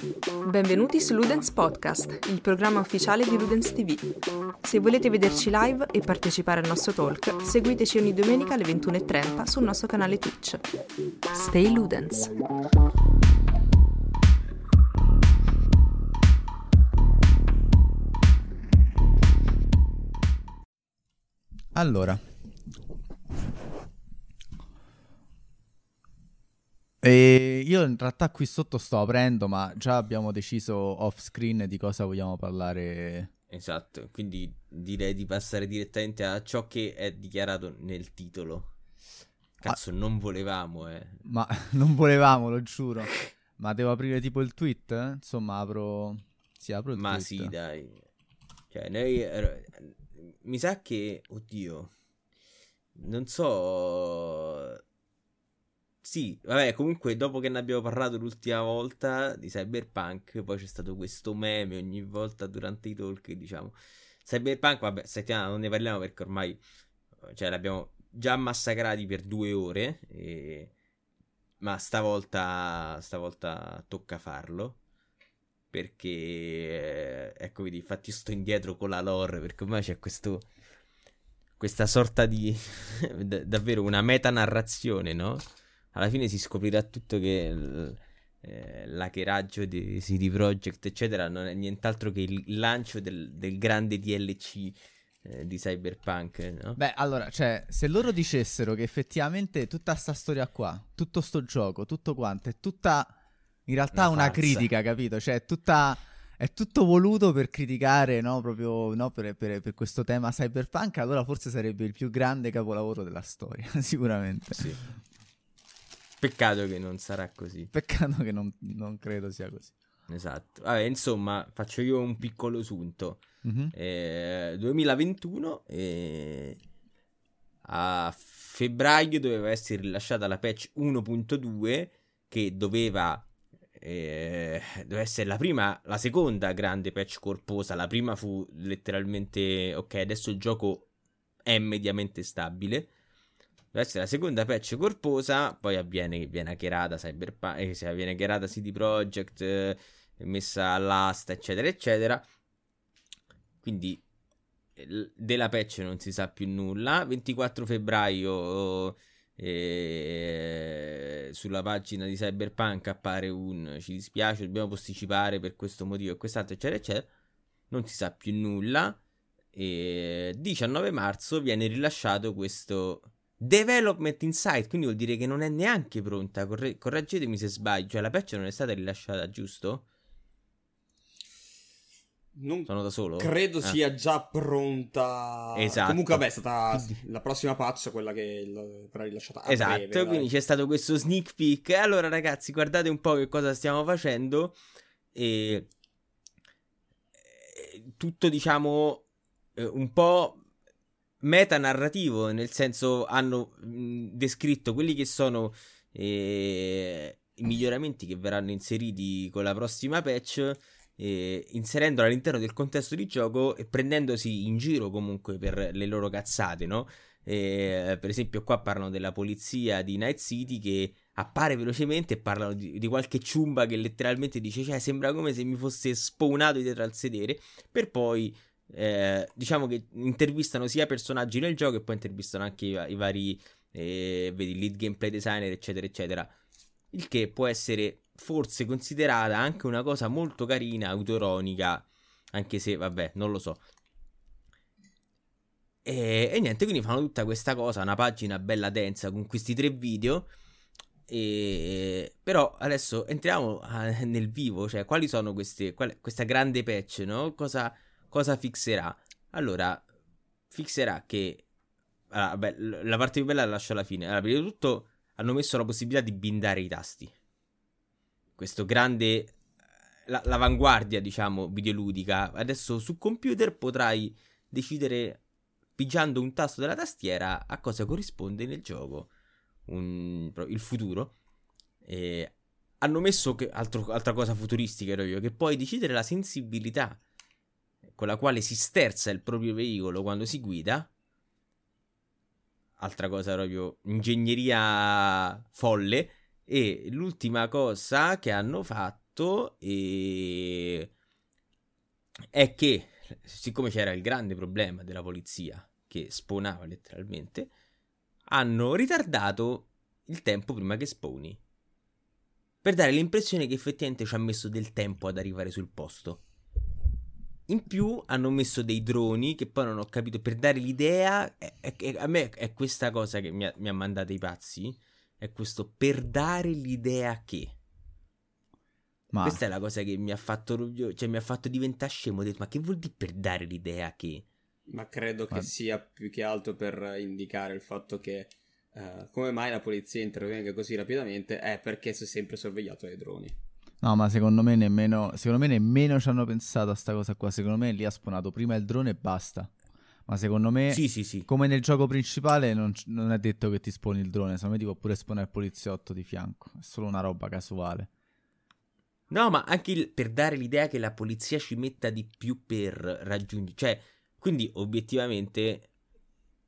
Benvenuti su Ludens Podcast, il programma ufficiale di Ludens TV. Se volete vederci live e partecipare al nostro talk, seguiteci ogni domenica alle 21.30 sul nostro canale Twitch. Stay Ludens! Allora, E io in realtà qui sotto sto aprendo, ma già abbiamo deciso off screen di cosa vogliamo parlare. Esatto, quindi direi di passare direttamente a ciò che è dichiarato nel titolo. Cazzo, ah, non volevamo, eh. Ma non volevamo, lo giuro. ma devo aprire tipo il tweet? Eh? Insomma, apro. Sì, apro il ma tweet. Ma sì, dai. Cioè, noi. Eh, mi sa che. Oddio. Non so sì, vabbè, comunque dopo che ne abbiamo parlato l'ultima volta di Cyberpunk, poi c'è stato questo meme ogni volta durante i talk, diciamo. Cyberpunk, vabbè, settimana non ne parliamo perché ormai, cioè, l'abbiamo già massacrati per due ore, e... ma stavolta, stavolta tocca farlo. Perché, eh, ecco, vedi, infatti sto indietro con la lore, perché ormai c'è questo questa sorta di davvero una metanarrazione, no? Alla fine si scoprirà tutto che eh, l'hackeraggio di CD Projekt, eccetera, non è nient'altro che il lancio del, del grande DLC eh, di Cyberpunk. No? Beh, allora, cioè, se loro dicessero che effettivamente tutta sta storia qua, tutto sto gioco, tutto quanto, è tutta in realtà una, una critica, capito? Cioè, è tutta è tutto voluto per criticare, no, proprio no, per, per, per, questo tema cyberpunk, allora forse sarebbe il più grande capolavoro della storia, sicuramente. Sì. Peccato che non sarà così. Peccato che non, non credo sia così. Esatto. Vabbè, insomma, faccio io un piccolo sunto. Mm-hmm. Eh, 2021 eh, a febbraio doveva essere rilasciata la patch 1.2 che doveva, eh, doveva essere la prima, la seconda grande patch corposa. La prima fu letteralmente ok, adesso il gioco è mediamente stabile. Deve essere la seconda patch corposa, poi avviene che viene hackerata Cyberpunk, eh, se viene hackerata CD Projekt, eh, messa all'asta, eccetera, eccetera. Quindi della patch non si sa più nulla. 24 febbraio eh, sulla pagina di Cyberpunk appare un ci dispiace, dobbiamo posticipare per questo motivo e quest'altro, eccetera, eccetera. Non si sa più nulla. E 19 marzo viene rilasciato questo Development Insight, quindi vuol dire che non è neanche pronta. Corre- correggetemi se sbaglio. Cioè, la patch non è stata rilasciata, giusto? Non Sono da solo? Credo ah. sia già pronta. Esatto. Comunque, vabbè, è stata la prossima patch, quella che verrà rilasciata. A esatto. Breve, quindi c'è stato questo sneak peek. Allora, ragazzi, guardate un po' che cosa stiamo facendo. E tutto, diciamo, eh, un po' metanarrativo, nel senso hanno mh, descritto quelli che sono eh, i miglioramenti che verranno inseriti con la prossima patch, eh, inserendolo all'interno del contesto di gioco e prendendosi in giro comunque per le loro cazzate, no? Eh, per esempio qua parlano della polizia di Night City che appare velocemente e parlano di, di, qualche ciumba che letteralmente dice cioè sembra come se mi fosse spawnato dietro al sedere per poi eh, diciamo che intervistano sia personaggi nel gioco e poi intervistano anche i, i vari eh, vedi, lead gameplay designer eccetera eccetera. Il che può essere forse considerata anche una cosa molto carina autoironica anche se vabbè non lo so. E, e niente quindi fanno tutta questa cosa una pagina bella densa con questi tre video. E, però adesso entriamo a, nel vivo cioè quali sono queste qual, questa grande patch no? Cosa cosa fixerà? Allora, fixerà che... Allora, vabbè, la parte più bella la lascio alla fine. Allora, prima di tutto hanno messo la possibilità di bindare i tasti. Questo grande... La, l'avanguardia, diciamo, videoludica. Adesso su computer potrai decidere, pigiando un tasto della tastiera, a cosa corrisponde nel gioco. Un, il futuro. E hanno messo che, altro, altra cosa futuristica, io, che puoi decidere la sensibilità con la quale si sterza il proprio veicolo quando si guida. Altra cosa proprio ingegneria folle. E l'ultima cosa che hanno fatto e... è che, siccome c'era il grande problema della polizia che spawnava letteralmente, hanno ritardato il tempo prima che spawni. Per dare l'impressione che effettivamente ci ha messo del tempo ad arrivare sul posto. In più hanno messo dei droni che poi non ho capito per dare l'idea. È, è, è, a me è questa cosa che mi ha, mi ha mandato i pazzi. È questo per dare l'idea che. Ma... Questa è la cosa che mi ha fatto. Cioè, mi ha fatto diventare scemo. Ho detto, ma che vuol dire per dare l'idea che? Ma credo che ma... sia più che altro per indicare il fatto che. Uh, come mai la polizia intervenga così rapidamente? È perché si è sempre sorvegliato dai droni. No, ma secondo me nemmeno, secondo me nemmeno ci hanno pensato a sta cosa qua. Secondo me lì ha spawnato prima il drone e basta. Ma secondo me, sì, sì, sì. come nel gioco principale, non, non, è detto che ti sponi il drone. Secondo me ti può pure spawnare il poliziotto di fianco. È solo una roba casuale. No, ma anche il, per dare l'idea che la polizia ci metta di più per raggiungere. Cioè, quindi obiettivamente.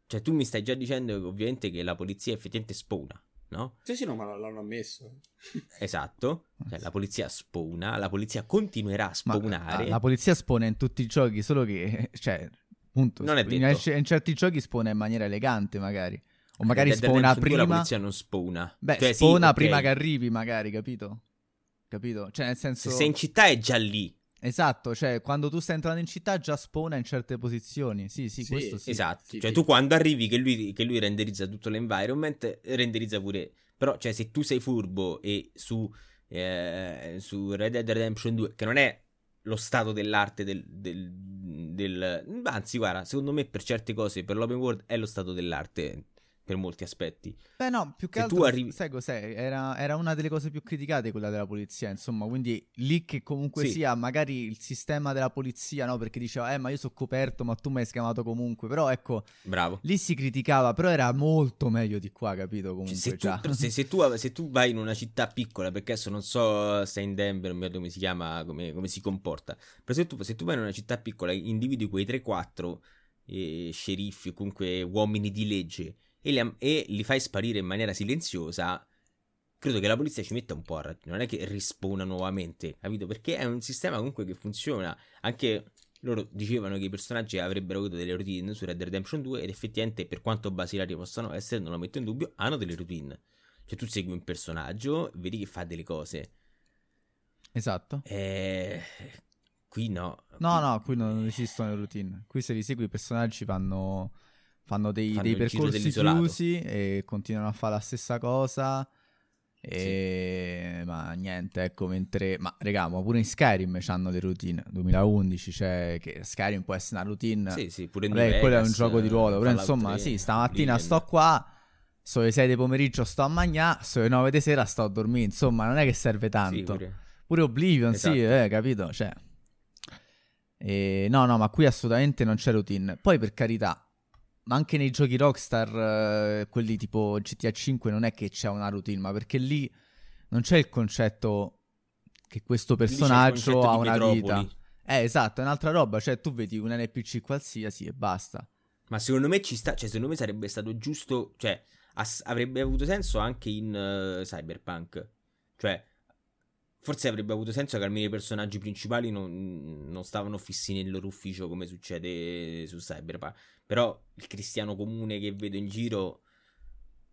Cioè, tu mi stai già dicendo che ovviamente che la polizia effettivamente spawna no? Sì, sì, no, ma l'hanno ammesso. Esatto, cioè, la polizia spawna, la polizia continuerà a spawnare. Ma, la polizia spawna in tutti i giochi, solo che, cioè, appunto, non è detto. In, in certi giochi spawna in maniera elegante, magari. O magari spawna prima. La polizia non spawna. Beh, cioè, spawna sì, prima okay. che arrivi, magari, capito? Capito? Cioè, nel senso. Se sei in città è già lì. Esatto, cioè quando tu stai entrando in città già spawna in certe posizioni. Sì, sì, sì questo sì. Esatto, sì, cioè sì. tu quando arrivi che lui, che lui, renderizza tutto l'environment, renderizza pure... Però, cioè, se tu sei furbo e su, eh, su Red Dead Redemption 2, che non è lo stato dell'arte del, del, del... Anzi, guarda, secondo me per certe cose, per l'open world, è lo stato dell'arte per molti aspetti. Beh, no, più che Se altro, arrivi... sai cos'è? Era, era, una delle cose più criticate quella della polizia, insomma, quindi lì che comunque sì. sia, magari il sistema della polizia, no? Perché diceva, eh, ma io sono coperto, ma tu mi hai scamato comunque, però ecco, Bravo. lì si criticava, però era molto meglio di qua, capito? Comunque, se, tu, se, se, tu, se, tu, vai in una città piccola, perché adesso non so se in Denver, non mi come si chiama, come, come si comporta, però se tu, se tu vai in una città piccola, individui quei 3-4 eh, sceriffi comunque uomini di legge e li, e li fai sparire in maniera silenziosa, credo che la polizia ci metta un po' a ragione. Non è che rispona nuovamente, capito? Perché è un sistema comunque che funziona. Anche loro dicevano che i personaggi avrebbero avuto delle routine su Red Dead Redemption 2 ed effettivamente per quanto basilari possano essere, non lo metto in dubbio, hanno delle routine. Cioè tu segui un personaggio, vedi che fa delle cose. Esatto. E... Eh, qui no. No, no, qui non esistono le routine. Qui se li segui i personaggi vanno fanno dei, fanno dei percorsi chiusi e continuano a fare la stessa cosa. E... Sì. Ma niente, ecco, mentre... Ma regà, ma pure in Skyrim hanno le routine. 2011, cioè, che Skyrim può essere una routine. Sì, sì, pure in Vabbè, quello è un gioco di ruolo. Però insomma, 3, sì, stamattina sto qua, sono le 6 di pomeriggio sto a mangiare, sono le 9 di sera sto a dormire. Insomma, non è che serve tanto. Sì, pure. pure. Oblivion, esatto. sì, eh, capito? Cioè... E... No, no, ma qui assolutamente non c'è routine. Poi, per carità, ma anche nei giochi Rockstar, eh, quelli tipo GTA 5, non è che c'è una routine, ma perché lì non c'è il concetto che questo personaggio ha una vita. Eh, esatto, è un'altra roba, cioè tu vedi un NPC qualsiasi e basta. Ma secondo me ci sta, cioè secondo me sarebbe stato giusto, cioè ass- avrebbe avuto senso anche in uh, Cyberpunk. Cioè, forse avrebbe avuto senso che almeno i personaggi principali non, non stavano fissi nel loro ufficio come succede su Cyberpunk. Però il cristiano comune che vedo in giro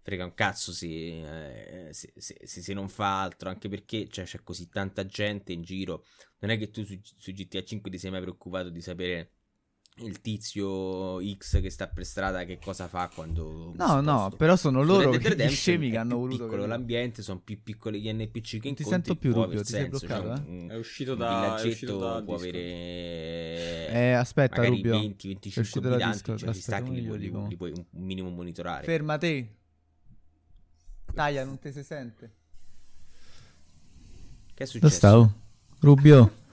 frega un cazzo se, eh, se, se, se non fa altro, anche perché cioè, c'è così tanta gente in giro. Non è che tu su, su GTA 5 ti sei mai preoccupato di sapere il tizio X che sta per strada che cosa fa quando no no però sono loro gli scemi che hanno voluto piccolo che... l'ambiente sono più piccoli gli NPC che non ti sento più Rubio ti sei bloccato cioè, eh? è uscito da è uscito da può avere eh aspetta Rubio. 20 25 abitanti cioè ci sta che li, puoi, li, li puoi un minimo monitorare. Fermati taglia non ti si sente. Che è successo? dove stavo? Rubio?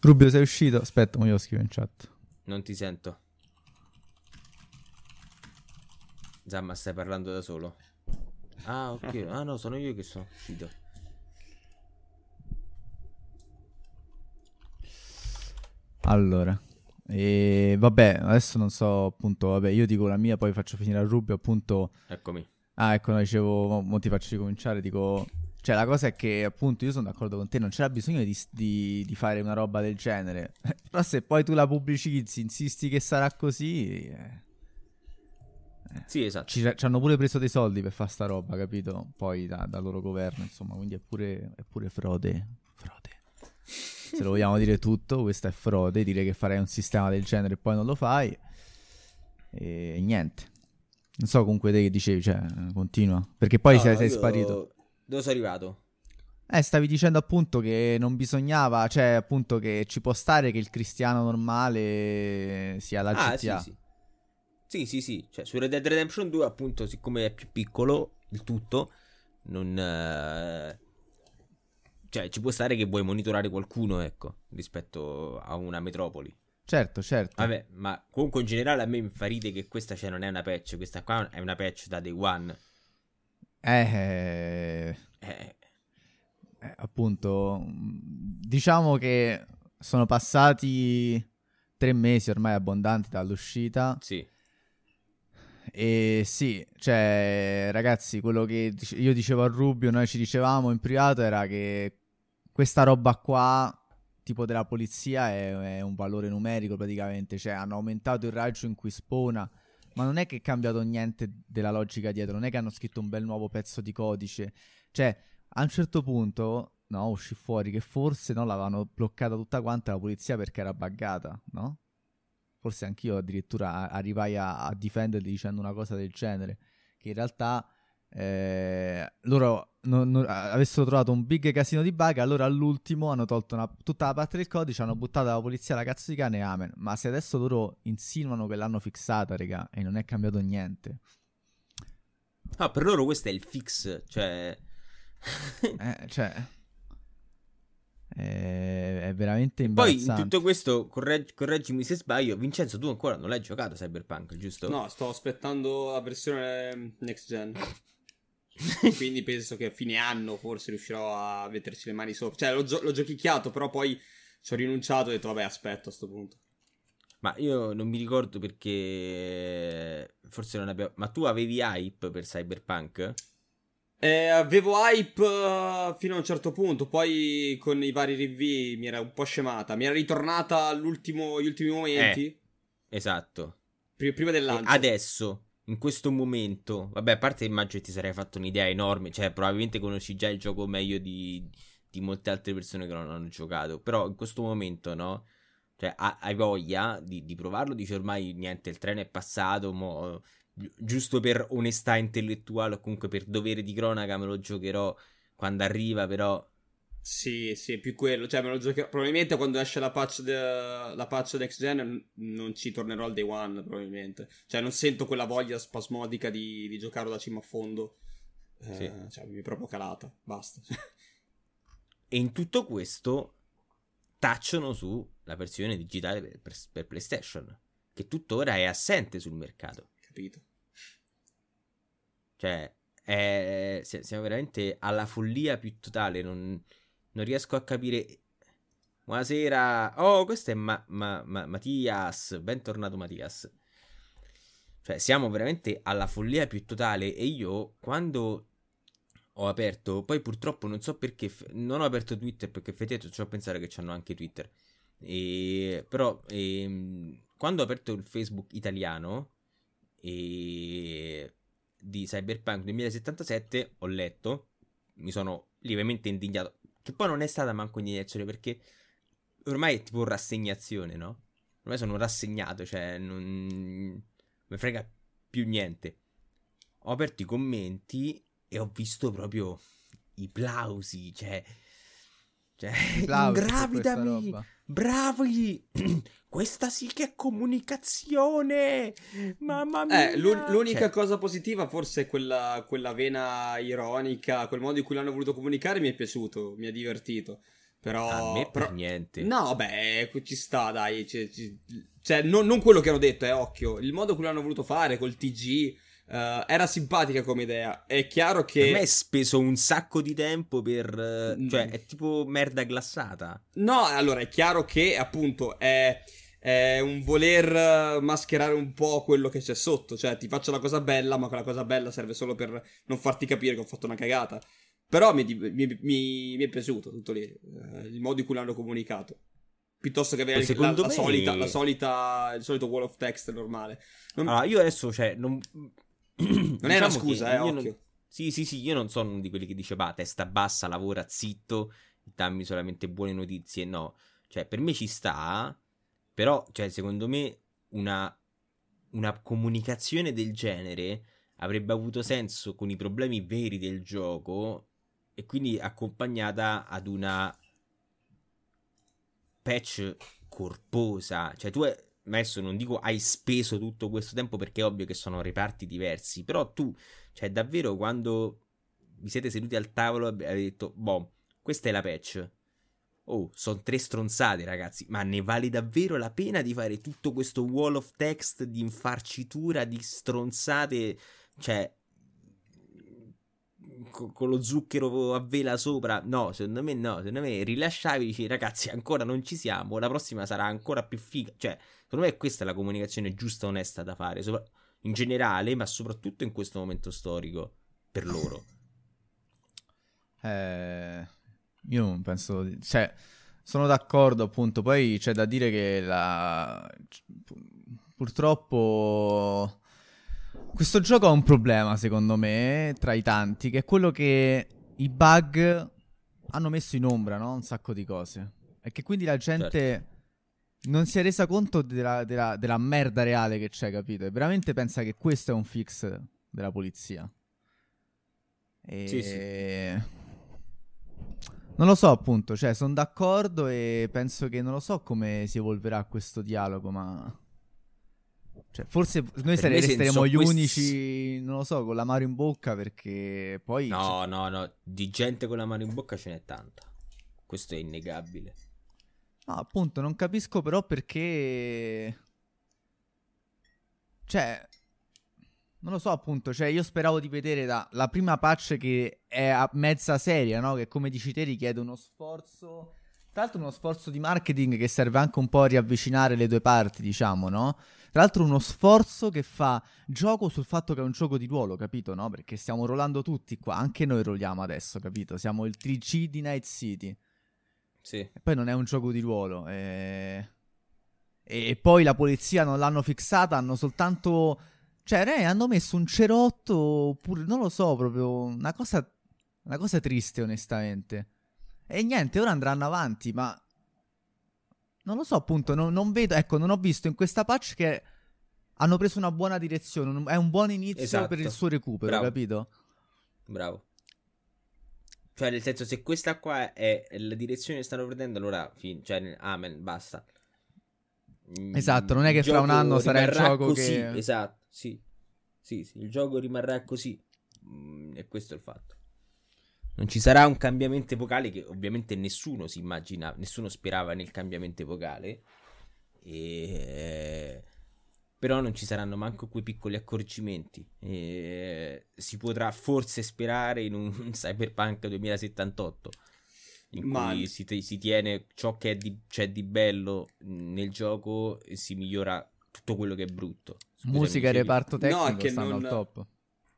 Rubio sei uscito? Aspetta mo io scrivo in chat non ti sento. Zamma, stai parlando da solo. Ah, ok. Ah, no, sono io che sono uscito. Allora, e vabbè, adesso non so, appunto, vabbè, io dico la mia, poi faccio finire a Rubio, appunto. Eccomi. Ah, ecco, no, dicevo, mo, mo ti faccio ricominciare, dico, Cioè, la cosa è che, appunto, io sono d'accordo con te, non c'era bisogno di, di, di fare una roba del genere. Però se poi tu la pubblicizzi, insisti che sarà così... Eh... Sì, esatto. Ci, ci, hanno pure preso dei soldi per fare sta roba, capito? Poi da, dal loro governo, insomma, quindi è pure, è pure frode. Frode. Se lo vogliamo dire tutto, questa è frode, dire che farei un sistema del genere e poi non lo fai. E niente. Non so comunque te che dicevi, cioè, continua. Perché poi no, sei, sei sparito. Dove sei arrivato? Eh, stavi dicendo appunto che non bisognava, cioè appunto che ci può stare che il cristiano normale sia la ah, GTA. Sì, sì. Sì, sì, sì. Cioè, su Red Dead Redemption 2, appunto, siccome è più piccolo il tutto, non. Uh... Cioè, ci può stare che vuoi monitorare qualcuno, ecco, rispetto a una metropoli. Certo, certo. Vabbè, ma comunque in generale a me mi fa ridere che questa cioè, non è una patch, questa qua è una patch da day one. Eh, eh, eh, appunto, diciamo che sono passati tre mesi ormai abbondanti dall'uscita. Sì. E sì, cioè, ragazzi, quello che io dicevo a Rubio, noi ci dicevamo in privato era che questa roba qua, tipo della polizia, è, è un valore numerico praticamente. Cioè, hanno aumentato il raggio in cui spona, ma non è che è cambiato niente della logica dietro, non è che hanno scritto un bel nuovo pezzo di codice. Cioè, a un certo punto, no, uscì fuori che forse no, l'avevano bloccata tutta quanta la polizia perché era buggata, no? forse anch'io addirittura arrivai a, a difenderli dicendo una cosa del genere, che in realtà eh, loro non, non, avessero trovato un big casino di bug, allora all'ultimo hanno tolto una, tutta la parte del codice, hanno buttato la polizia la cazzo di cane e amen. Ma se adesso loro insinuano che l'hanno fixata, raga, e non è cambiato niente. Ah, per loro questo è il fix, cioè... eh, cioè... È, è veramente imbarazzante. Poi in tutto questo, corregg- correggimi se sbaglio, Vincenzo, tu ancora non l'hai giocato Cyberpunk, giusto? No, sto aspettando la versione next gen. Quindi penso che a fine anno forse riuscirò a metterci le mani sopra. Cioè, l'ho, gio- l'ho giochicchiato, però poi ci ho rinunciato e ho detto, vabbè, aspetto a questo punto. Ma io non mi ricordo perché forse non abbiamo... Ma tu avevi hype per Cyberpunk? Eh, avevo hype uh, fino a un certo punto, poi con i vari review mi era un po' scemata. Mi era ritornata agli ultimi momenti. Eh, esatto. Prima, prima del lancio. E adesso, in questo momento, vabbè, a parte immagino ti sarei fatto un'idea enorme, cioè probabilmente conosci già il gioco meglio di, di molte altre persone che non hanno giocato, però in questo momento, no? Cioè, hai voglia di, di provarlo, dici ormai niente, il treno è passato, mo giusto per onestà intellettuale o comunque per dovere di cronaca me lo giocherò quando arriva, però... Sì, sì, più quello, cioè me lo giocherò... Probabilmente quando esce la patch, de... la patch next gen non ci tornerò al day one, probabilmente. Cioè non sento quella voglia spasmodica di, di giocarlo da cima a fondo. Eh, sì. Cioè mi è proprio calata, basta. e in tutto questo tacciono sulla versione digitale per, per, per PlayStation, che tuttora è assente sul mercato capito? Cioè, è, siamo veramente alla follia più totale. Non, non riesco a capire. Buonasera. Oh, questo è Ma- Ma- Ma- Mattias. Bentornato, Mattias. Cioè, siamo veramente alla follia più totale. E io, quando ho aperto, poi purtroppo non so perché, non ho aperto Twitter perché effettivamente ci ho a pensare che hanno anche Twitter. E, però, e, ehm, quando ho aperto il Facebook italiano, e di Cyberpunk 2077 ho letto, mi sono lievemente indignato, che poi non è stata manco indignazione perché ormai è tipo rassegnazione, no? Ormai sono rassegnato, cioè non mi frega più niente. Ho aperto i commenti e ho visto proprio i plausi, cioè cioè, ingravidami! Bravi! Questa sì che è comunicazione! Mamma eh, mia! Eh, l'unica cioè... cosa positiva forse è quella, quella vena ironica, quel modo in cui l'hanno voluto comunicare mi è piaciuto, mi ha divertito. Però... A me per niente. No, beh, ci sta, dai. Cioè, cioè non, non, quello che hanno detto, è eh, occhio. Il modo in cui l'hanno voluto fare, col TG Uh, era simpatica come idea. È chiaro che. Per me è speso un sacco di tempo per. Uh, cioè, è tipo merda glassata. No, allora è chiaro che appunto è. È un voler mascherare un po' quello che c'è sotto. Cioè, ti faccio la cosa bella, ma quella cosa bella serve solo per non farti capire che ho fatto una cagata. Però mi, mi, mi, mi, è piaciuto tutto lì, eh, il modo in cui l'hanno comunicato. Piuttosto che avere la, la, me... solita, la solita, il solito wall of text normale. Non... Allora, io adesso, cioè, non... non diciamo è una diciamo scusa, eh, occhio. Non... Sì, sì, sì, io non sono uno di quelli che dice, bah, testa bassa, lavora zitto, dammi solamente buone notizie. No, cioè, per me ci sta, però, cioè, secondo me, una, una comunicazione del genere avrebbe avuto senso con i problemi veri del gioco e quindi accompagnata ad una patch corposa. Cioè, tu adesso non dico hai speso tutto questo tempo perché è ovvio che sono reparti diversi, però tu, cioè, davvero quando vi siete seduti al tavolo avete detto, boh, questa è la patch. Oh, sono tre stronzate, ragazzi. Ma ne vale davvero la pena di fare tutto questo wall of text di infarcitura di stronzate? Cioè, con lo zucchero a vela sopra. No, secondo me no. Secondo me rilasciavi dici, ragazzi, ancora non ci siamo. La prossima sarà ancora più figa. Cioè, secondo me questa è la comunicazione giusta e onesta da fare. Sopra- in generale, ma soprattutto in questo momento storico. Per loro. Eh, io non penso. Cioè, sono d'accordo, appunto. Poi c'è da dire che la. Purtroppo questo gioco ha un problema, secondo me, tra i tanti, che è quello che i bug hanno messo in ombra, no? Un sacco di cose. E che quindi la gente certo. non si è resa conto della, della, della, merda reale che c'è, capito? E veramente pensa che questo è un fix della polizia. E... Sì, sì. Non lo so, appunto, cioè, sono d'accordo e penso che non lo so come si evolverà questo dialogo, ma... Cioè, forse noi sare- resteremo gli questi... unici, non lo so, con l'amaro in bocca perché poi... No, cioè... no, no, di gente con l'amaro in bocca ce n'è tanta. Questo è innegabile. No, appunto, non capisco però perché... Cioè, non lo so appunto, cioè io speravo di vedere da, la prima patch che è a mezza seria, no? Che come dici te richiede uno sforzo... Tra l'altro uno sforzo di marketing che serve anche un po' a riavvicinare le due parti, diciamo, no? Tra l'altro uno sforzo che fa gioco sul fatto che è un gioco di ruolo, capito, no? Perché stiamo rollando tutti qua, anche noi rolliamo adesso, capito? Siamo il 3G di Night City. Sì. E poi non è un gioco di ruolo. E... e poi la polizia non l'hanno fissata, hanno soltanto... Cioè, re, hanno messo un cerotto, oppure, non lo so, proprio una cosa, una cosa triste, onestamente. E niente, ora andranno avanti, ma non lo so, appunto, non, non, vedo, ecco, non ho visto in questa patch che hanno preso una buona direzione, è un buon inizio esatto. per il suo recupero, Bravo. capito? Bravo. Cioè, nel senso, se questa qua è la direzione che stanno prendendo, allora, fin- cioè, amen, basta. Mm, esatto, non è che fra un anno sarà il gioco così, che... Esatto, sì. Sì, sì, il gioco rimarrà così. Mm, e questo è il fatto. Non ci sarà un cambiamento epocale che ovviamente nessuno si immagina, nessuno sperava nel cambiamento epocale. E... Però non ci saranno manco quei piccoli accorgimenti. E... Si potrà forse sperare in un Cyberpunk 2078 in Ma... cui si, te- si, tiene ciò che di- c'è di bello nel gioco e si migliora tutto quello che è brutto. Scusami, Musica e reparto tecnico no, stanno non... al top.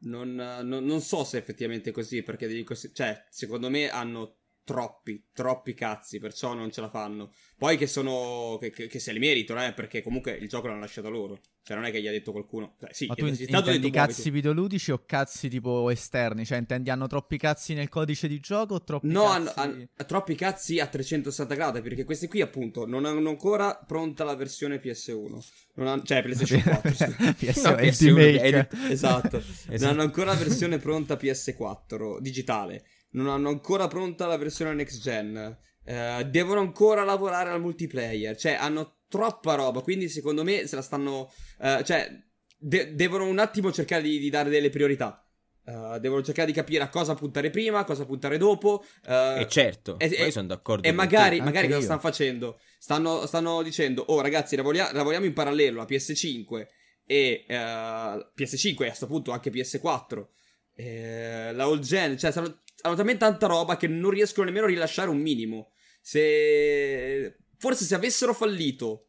Non, non, non, so se effettivamente è così, perché cioè, secondo me hanno troppi, troppi cazzi, perciò non ce la fanno. Poi che sono, che, che, che se li meritano, eh, perché comunque il gioco l'hanno lasciato loro. Cioè, non è che gli ha detto qualcuno. Cioè, sì, Ma tu intendi cazzi videoludici o cazzi tipo esterni? Cioè, intendi hanno troppi cazzi nel codice di gioco o troppi no, cazzi... No, hanno, troppi cazzi a 360 gradi, perché questi qui, appunto, non hanno ancora pronta la versione PS1. Non hanno, cioè, PlayStation 4. PS1 no, è PS1 è, esatto. esatto. Non hanno ancora la versione pronta PS4 digitale. Non hanno ancora pronta la versione next gen. Uh, devono ancora lavorare al multiplayer. Cioè, hanno troppa roba. Quindi, secondo me, se la stanno. Uh, cioè, de- devono un attimo cercare di, di dare delle priorità. Uh, devono cercare di capire a cosa puntare prima, cosa puntare dopo. Uh, e certo, e, e sono d'accordo. E magari, magari cosa stanno facendo? Stanno, stanno, dicendo, oh ragazzi, lavoriamo, lavoriamo in parallelo a PS5 e uh, PS5 e a questo punto anche PS4. Eh, la old gen, cioè hanno, hanno talmente tanta roba che non riescono nemmeno a rilasciare un minimo. Se forse se avessero fallito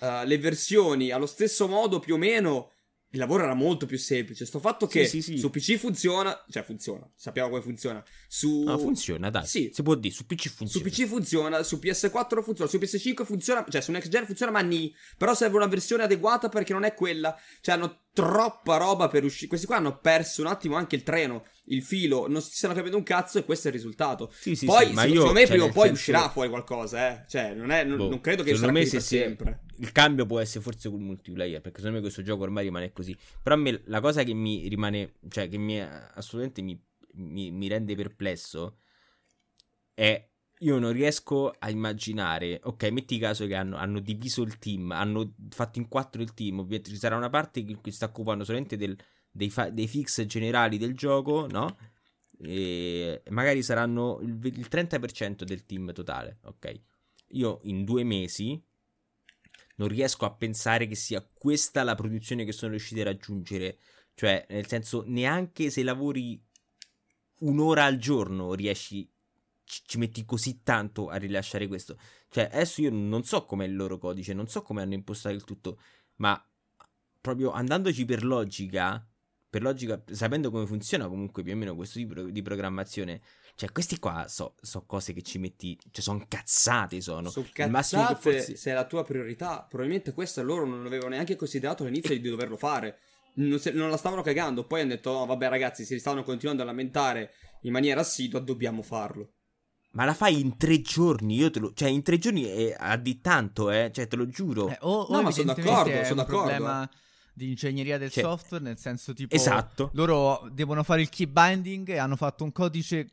uh, le versioni allo stesso modo più o meno il lavoro era molto più semplice. Sto fatto che sì, sì. su PC funziona, cioè funziona, sappiamo come funziona. Su No, funziona, dai. Sì. Si può dire, su PC Su funziona. PC funziona, su PS4 funziona, su PS5 funziona, cioè su Next Gen funziona, ma ni. Però serve una versione adeguata perché non è quella. Cioè hanno troppa roba per uscire. Questi qua hanno perso un attimo anche il treno, il filo, non si stanno capendo un cazzo e questo è il risultato. Sì, sì, poi sì, ma se- io, secondo me cioè, prima o poi senso- uscirà fuori qualcosa, eh. Cioè non, è, non, Boh, non credo che sarà secondo me così se- sempre. il cambio può essere forse col multiplayer perché secondo me questo gioco ormai rimane così però a me la cosa che mi rimane cioè che mi assolutamente mi, mi- mi rende perplesso è io non riesco a immaginare ok metti caso che hanno, hanno diviso il team hanno fatto in quattro il team ovviamente ci sarà una parte che che sta occupando solamente del- dei, fa- dei fix generali del gioco no? e magari saranno il, il 30% del team totale ok io in due mesi non riesco a pensare che sia questa la produzione che sono riusciti a raggiungere. Cioè, nel senso, neanche se lavori un'ora al giorno riesci, ci, metti così tanto a rilasciare questo. Cioè, adesso io non so com'è il loro codice, non so come hanno impostato il tutto, ma proprio andandoci per logica, per logica, sapendo come funziona comunque più o meno questo tipo di programmazione, cioè, questi qua so, so cose che ci metti, cioè, sono cazzate, sono. Che cazzate, forse- se è la tua priorità, probabilmente questa loro non avevano neanche considerato all'inizio di doverlo fare. Non, se- non la stavano cagando. Poi hanno detto: No, vabbè, ragazzi, se stavano continuando a lamentare in maniera assidua, dobbiamo farlo. Ma la fai in tre giorni, io te lo... Cioè, in tre giorni è a di tanto, eh. Cioè, te lo giuro. Eh, o, o No, ma sono d'accordo, è sono un d'accordo, problema di ingegneria del Cioè, software, nel senso tipo... Esatto. Loro devono fare il key binding e hanno fatto un codice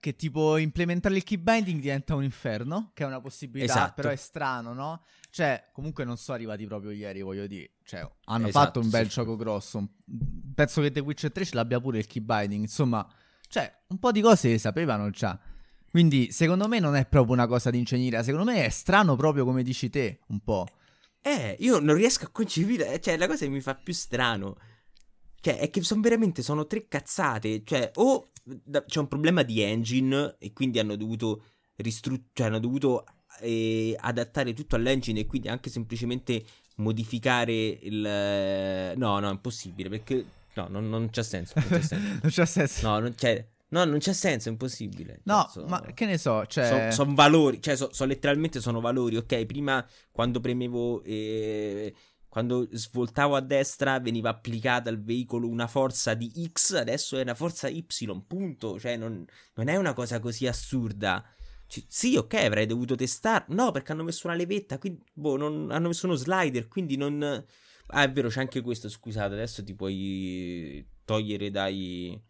che tipo implementare il key binding diventa un inferno, che è una possibilità, Esatto. però è strano, no? Cioè, comunque non sono arrivati proprio ieri, voglio dire. Cioè, hanno Esatto, fatto un bel sì. gioco grosso. Penso che The Witcher 3 ce l'abbia pure il key binding, insomma, cioè, un po' di cose le sapevano già. Quindi, secondo me non è proprio una cosa di ingegneria, secondo me è strano proprio come dici te, un po'. Eh, io non riesco a concepire. Cioè, la cosa che mi fa più strano. Cioè, è che sono veramente. Sono tre cazzate. Cioè, o da- c'è un problema di engine e quindi hanno dovuto ristru- Cioè, hanno dovuto eh, adattare tutto all'engine e quindi anche semplicemente modificare il. No, no, è impossibile perché. No, non, non c'ha senso. Non c'ha senso. non c'ha senso. No, non c'è. No, non c'è senso, è impossibile. No, Cazzo. ma che ne so, cioè... Sono valori, cioè so, so letteralmente sono valori, ok? Prima quando premevo, eh, quando svoltavo a destra veniva applicata al veicolo una forza di X, adesso è una forza Y, punto. Cioè non, non è una cosa così assurda. Ci- sì, ok, avrei dovuto testare. No, perché hanno messo una levetta, quindi, boh, non, hanno messo uno slider, quindi non... Ah, è vero, c'è anche questo, scusate, adesso ti puoi togliere dai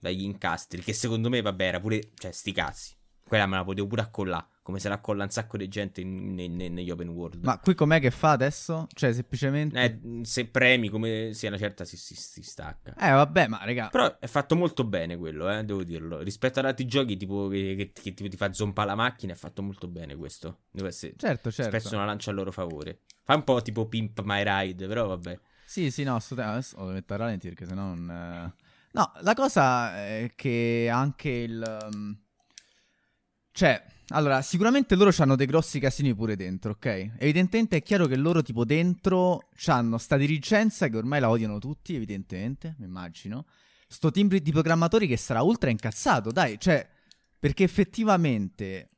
dagli incastri, che secondo me, vabbè, era pure, cioè, sti cazzi. Quella me la potevo pure accollare, come se la accolla un sacco di gente in- ne- ne- negli open world. Ma qui com'è che fa adesso? Cioè, semplicemente... Eh, se premi come sia una certa si, si- si stacca. Eh, vabbè, ma raga... Però è fatto molto bene quello, eh, devo dirlo. Rispetto ad altri giochi tipo che, che- che tipo ti fa zompare la macchina, è fatto molto bene questo. Devo essere Certo, certo. spesso una lancia a loro favore. Fa un po' tipo Pimp My Ride, però vabbè. Sì, sì, no, assolutamente. Adesso lo mettere a ralenti perché sennò non... eh. No, la cosa è che anche il... um, Cioè, allora, sicuramente loro hanno dei grossi casini pure dentro, ok? Evidentemente è chiaro che loro tipo dentro hanno sta dirigenza che ormai la odiano tutti, evidentemente, mi immagino. Sto team di programmatori che sarà ultra incazzato, dai, cioè... Perché effettivamente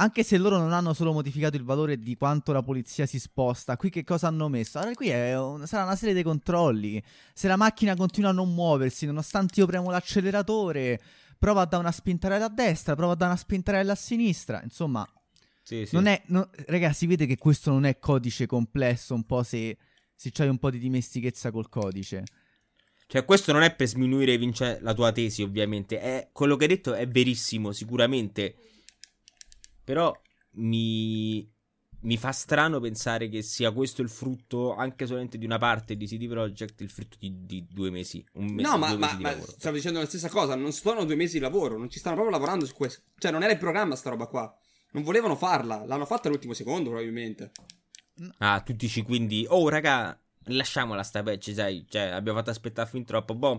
anche se loro non hanno solo modificato il valore di quanto la polizia si sposta, qui che cosa hanno messo? Allora, qui è un- sarà una serie di controlli. Se la macchina continua a non muoversi, nonostante io premo l'acceleratore, prova a dare una spintarella a destra, prova a dare una spintarella a sinistra. Insomma, Sì, sì. non è. No, ragazzi, vede che questo non è codice complesso, un po' se, se c'hai un po' di dimestichezza col codice. Cioè, questo non è per sminuire Vince, la tua tesi, ovviamente. È, quello che hai detto è verissimo, sicuramente. Però mi, mi fa strano pensare che sia questo il frutto, anche solamente di una parte di CD Projekt, il frutto di, di due mesi. Un me- No, ma, ma- mesi ma stavo dicendo la stessa cosa. Non sono due mesi di lavoro, non ci stanno proprio lavorando su questo. Cioè, non era il programma sta roba qua. Non volevano farla, l'hanno fatta all'ultimo secondo, probabilmente. Ah, tu dici quindi, oh raga, lasciamola sta patch, sai, cioè, abbiamo fatto aspettare fin troppo, boh,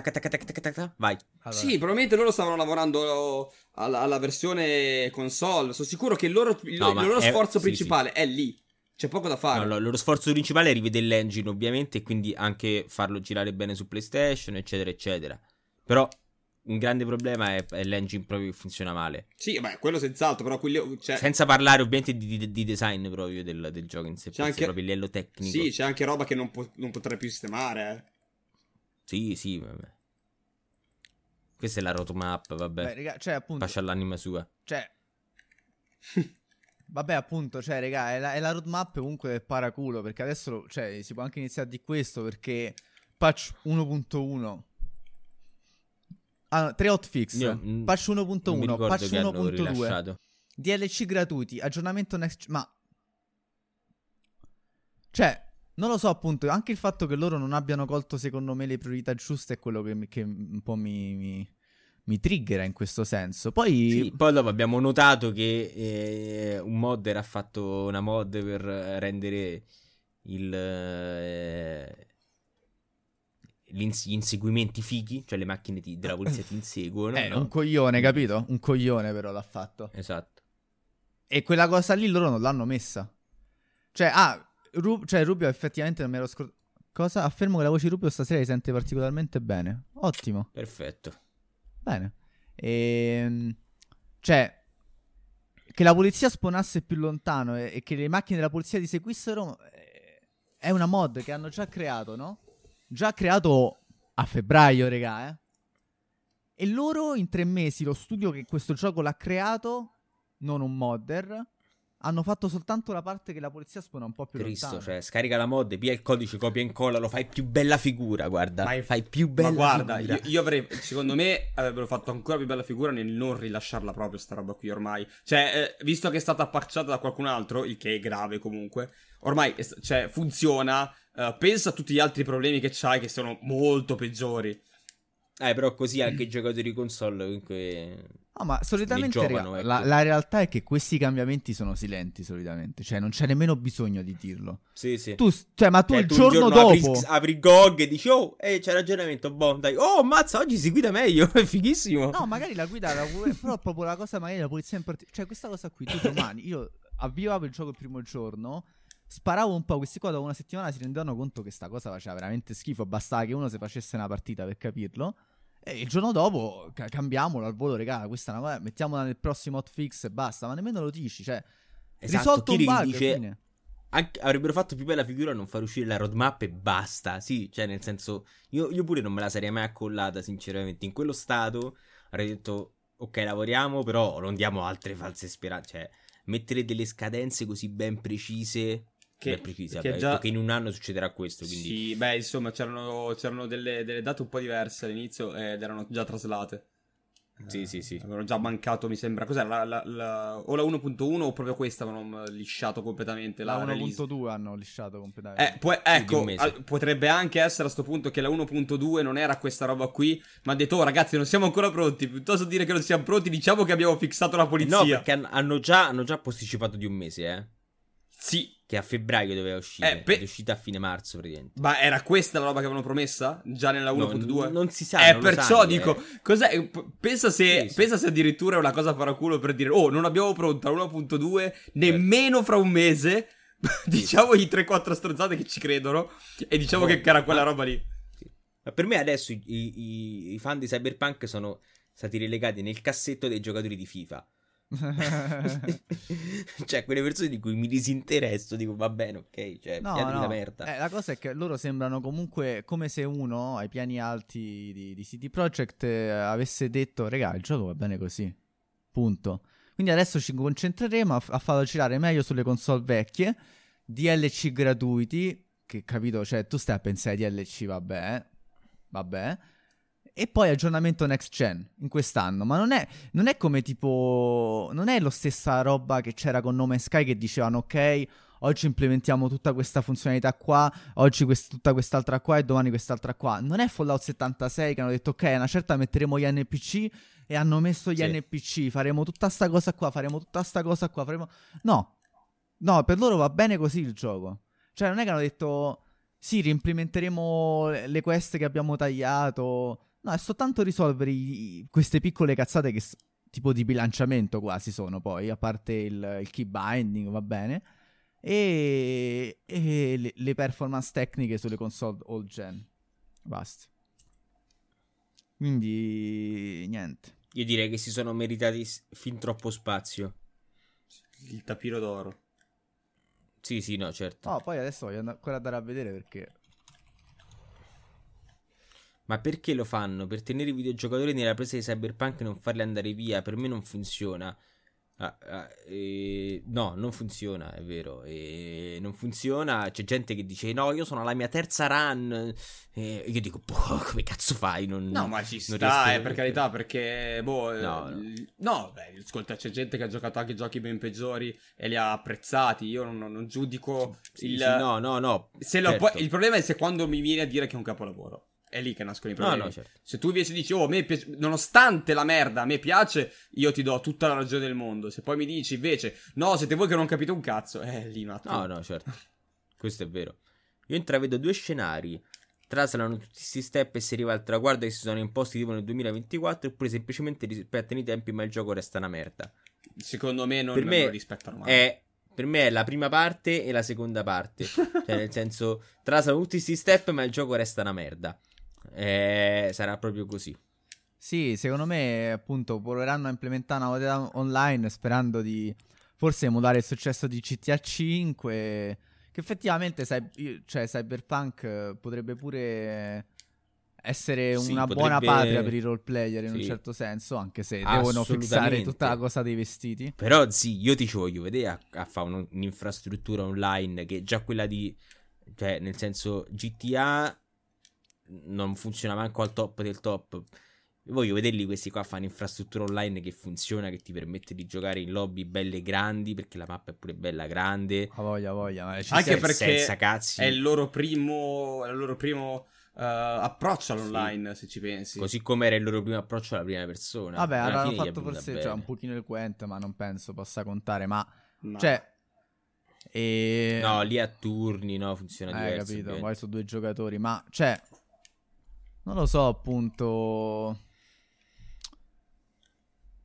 tacca tacca tacca tacca tacca, vai. Allora, Sì, probabilmente loro stavano lavorando alla, alla versione console. Sono sicuro che il loro, il, No, il loro è- sforzo sì, principale è lì. C'è poco da fare. No, no, loro sforzo principale è rivedere l'engine, ovviamente, e quindi anche farlo girare bene su PlayStation, eccetera, eccetera. Però un grande problema è, è l'engine proprio che funziona male. Sì, beh, quello senz'altro, però quelli, cioè... Senza parlare ovviamente di, di, di design proprio del, del, gioco in sé, c'è anche... proprio a livello tecnico. Sì, c'è anche roba che non, po- non potrei più sistemare, eh. Sì, sì, vabbè. Questa è la roadmap, vabbè. Beh, raga, cioè, appunto... Faccia l'anima sua. Cioè... Vabbè, appunto, cioè, raga, è la, è la roadmap comunque del paraculo, perché adesso, cioè, si può anche iniziare di questo, perché patch 1.1 Ah, tre hotfix. Io, mm, patch 1.1, patch 1.2. DLC gratuiti, aggiornamento next... Ma... Cioè, non lo so appunto, anche il fatto che loro non abbiano colto secondo me le priorità giuste è quello che, che un po' mi, mi, mi, triggera in questo senso. Poi... Sì, poi dopo abbiamo notato che eh, un modder ha fatto una mod per rendere il... Eh, gli inseguimenti fighi, cioè le macchine ti, della polizia ti inseguono. Eh, no? un coglione, capito? Un coglione però l'ha fatto. Esatto. E quella cosa lì loro non l'hanno messa. Cioè, ah, Ru- cioè Rubio effettivamente non mi ero scordato. Cosa? Affermo che la voce di Rubio stasera si sente particolarmente bene. Ottimo. Perfetto. Bene. Ehm... Cioè, che la polizia sponasse più lontano e, e che le macchine della polizia ti seguissero eh, è una mod che hanno già creato, no? già creato a febbraio, regà, eh. E loro in tre mesi, lo studio che questo gioco l'ha creato, non un modder, hanno fatto soltanto la parte che la polizia spona un po' più Cristo, lontano. cioè, scarica la mod, via il codice, copia e incolla, lo fai più bella figura, guarda. Ma fai più bella ma guarda, figura. Io, io, avrei, secondo me, avrebbero fatto ancora più bella figura nel non rilasciarla proprio sta roba qui ormai. Cioè, eh, visto che è stata appacciata da qualcun altro, il che è grave comunque, ormai, cioè, funziona, Uh, pensa a tutti gli altri problemi che c'hai che sono molto peggiori. Eh, però così anche i giocatori console comunque... No, ma solitamente giovano, ecco. la, la, realtà è che questi cambiamenti sono silenti solitamente, cioè non c'è nemmeno bisogno di dirlo. Sì, sì. Tu, cioè, ma tu cioè, il tu giorno, giorno, dopo... Apri, apri GOG e dici, oh, eh, c'è ragionamento, boh, dai. Oh, mazza, oggi si guida meglio, è fighissimo. No, magari la guida, la, però proprio la cosa magari la polizia in particolare... Cioè, questa cosa qui, tu domani, io avviavo il gioco il primo giorno sparavo un po', questi qua dopo una settimana si rendevano conto che sta cosa faceva veramente schifo, bastava che uno si facesse una partita per capirlo. E il giorno dopo ca- cambiamolo al volo, regà, questa è una cosa, mettiamola nel prossimo hotfix e basta, ma nemmeno lo dici, cioè esatto, risolto un bug, dice, anche, avrebbero fatto più bella figura a non far uscire la roadmap e basta, sì, cioè nel senso, io, io pure non me la sarei mai accollata sinceramente, in quello stato avrei detto, ok lavoriamo, però non diamo altre false speranze, cioè mettere delle scadenze così ben precise che, precisa, che, già... che in un anno succederà questo. Quindi... Sì, beh, insomma, c'erano, c'erano delle, delle, date un po' diverse all'inizio ed erano già traslate. Sì, eh, sì, sì. Avevano già mancato, mi sembra. Cos'era? La, la, la... O la 1.1 o proprio questa avevano lisciato completamente la, la 1.2 hanno lisciato completamente. Eh, pu- ecco, al- potrebbe anche essere a sto punto che la 1.2 non era questa roba qui, ma ha detto, oh ragazzi, non siamo ancora pronti. Piuttosto dire che non siamo pronti, diciamo che abbiamo fissato la polizia. No, perché hanno già, hanno già posticipato di un mese, eh. Sì, che a febbraio doveva uscire. Eh, pe- è uscita a fine marzo, praticamente. Ma era questa la roba che avevano promessa? Già nella 1.2? No, non si sa. Eh, perciò sai, dico, eh. cos'è? Pensa se, sì, pensa se addirittura è una cosa paraculo per dire, oh, non abbiamo pronta la 1.2 nemmeno fra un mese. diciamo i 3-4 strozzate che ci credono. E diciamo oh, che era quella roba lì. Sì. Ma per me adesso i, i, i fan di Cyberpunk sono stati relegati nel cassetto dei giocatori di FIFA cioè, quelle persone di cui mi disinteresso, dico va bene, ok, cioè, no, no. la merda. Eh, la cosa è che loro sembrano comunque come se uno ai piani alti di, di CD Projekt eh, avesse detto, regà, il gioco va bene così. Punto. Quindi adesso ci concentreremo a, a farlo girare meglio sulle console vecchie, DLC gratuiti, che capito, cioè tu stai a pensare ai DLC, vabbè, vabbè e poi aggiornamento next gen in quest'anno. Ma non è, non è come tipo. Non è la stessa roba che c'era con Nome Sky che dicevano ok. Oggi implementiamo tutta questa funzionalità qua, oggi quest- tutta quest'altra qua e domani quest'altra qua. Non è Fallout 76 che hanno detto ok, a una certa metteremo gli NPC e hanno messo gli sì. NPC, faremo tutta sta cosa qua, faremo tutta sta cosa qua, faremo... No, no, per loro va bene così il gioco. Cioè non è che hanno detto sì, reimplementeremo le quest che abbiamo tagliato, No, è soltanto risolvere i, queste piccole cazzate che tipo di bilanciamento quasi sono poi, a parte il, il key binding, va bene. e, e le, le, performance tecniche sulle console old gen. Basta. Quindi niente. Io direi che si sono meritati fin troppo spazio. Il tapiro d'oro. Sì, sì, no, certo. No, poi adesso voglio ancora andare a vedere perché ma perché lo fanno? Per tenere i videogiocatori nella presa di Cyberpunk e non farli andare via? Per me non funziona. Ah, ah, eh, no, non funziona, è vero. Eh, non funziona. C'è gente che dice: No, io sono alla mia terza run. E io dico: boh, come cazzo fai? Non, no, ma ci sta, eh, per carità, perché, boh, no, no. no beh, ascolta, c'è gente che ha giocato anche giochi ben peggiori e li ha apprezzati. Io non, non giudico sì, il. Sì, no, no, no. Certo. il problema è se quando mi viene a dire che è un capolavoro è lì che nascono i problemi. No, no, certo. Se tu invece dici, oh, a me piace, nonostante la merda, a me piace, io ti do tutta la ragione del mondo. Se poi mi dici invece, no, siete voi che non capite un cazzo, eh, lì un attimo. No, no, certo. Questo è vero. Io intravedo due scenari. Traslano tutti questi step e si arriva al traguardo che si sono imposti tipo nel 2024 oppure semplicemente rispettano i tempi ma il gioco resta una merda. Secondo me non, per me non rispettano mai. È per me è la prima parte e la seconda parte. cioè, nel senso, trasano tutti questi step, ma il gioco resta una merda. Eh, sarà proprio così. Sì, secondo me appunto proveranno a implementare una modalità online sperando di forse emulare il successo di GTA 5 che effettivamente cioè, Cyberpunk potrebbe pure essere sì, una potrebbe... buona patria per i role player in sì. un certo senso, anche se devono fissare tutta la cosa dei vestiti. Però sì, io ti ci voglio vedere a, a fare un'infrastruttura online che già quella di... Cioè, nel senso, GTA non funziona manco al top del top. Voglio vederli questi qua fanno infrastruttura online che funziona, che ti permette di giocare in lobby belle grandi, perché la mappa è pure bella grande. A voglia, a voglia. Anche perché è il loro primo, è il loro primo uh, approccio all'online, sì. se ci pensi. Così come era il loro primo approccio alla prima persona. Vabbè, avranno fatto forse cioè, un pochino il Quent, ma non penso possa contare. Ma, no. cioè... E... No, lì a turni, no, funziona eh, diverso. capito, ovviamente. poi su due giocatori, ma, cioè... Non lo so, appunto.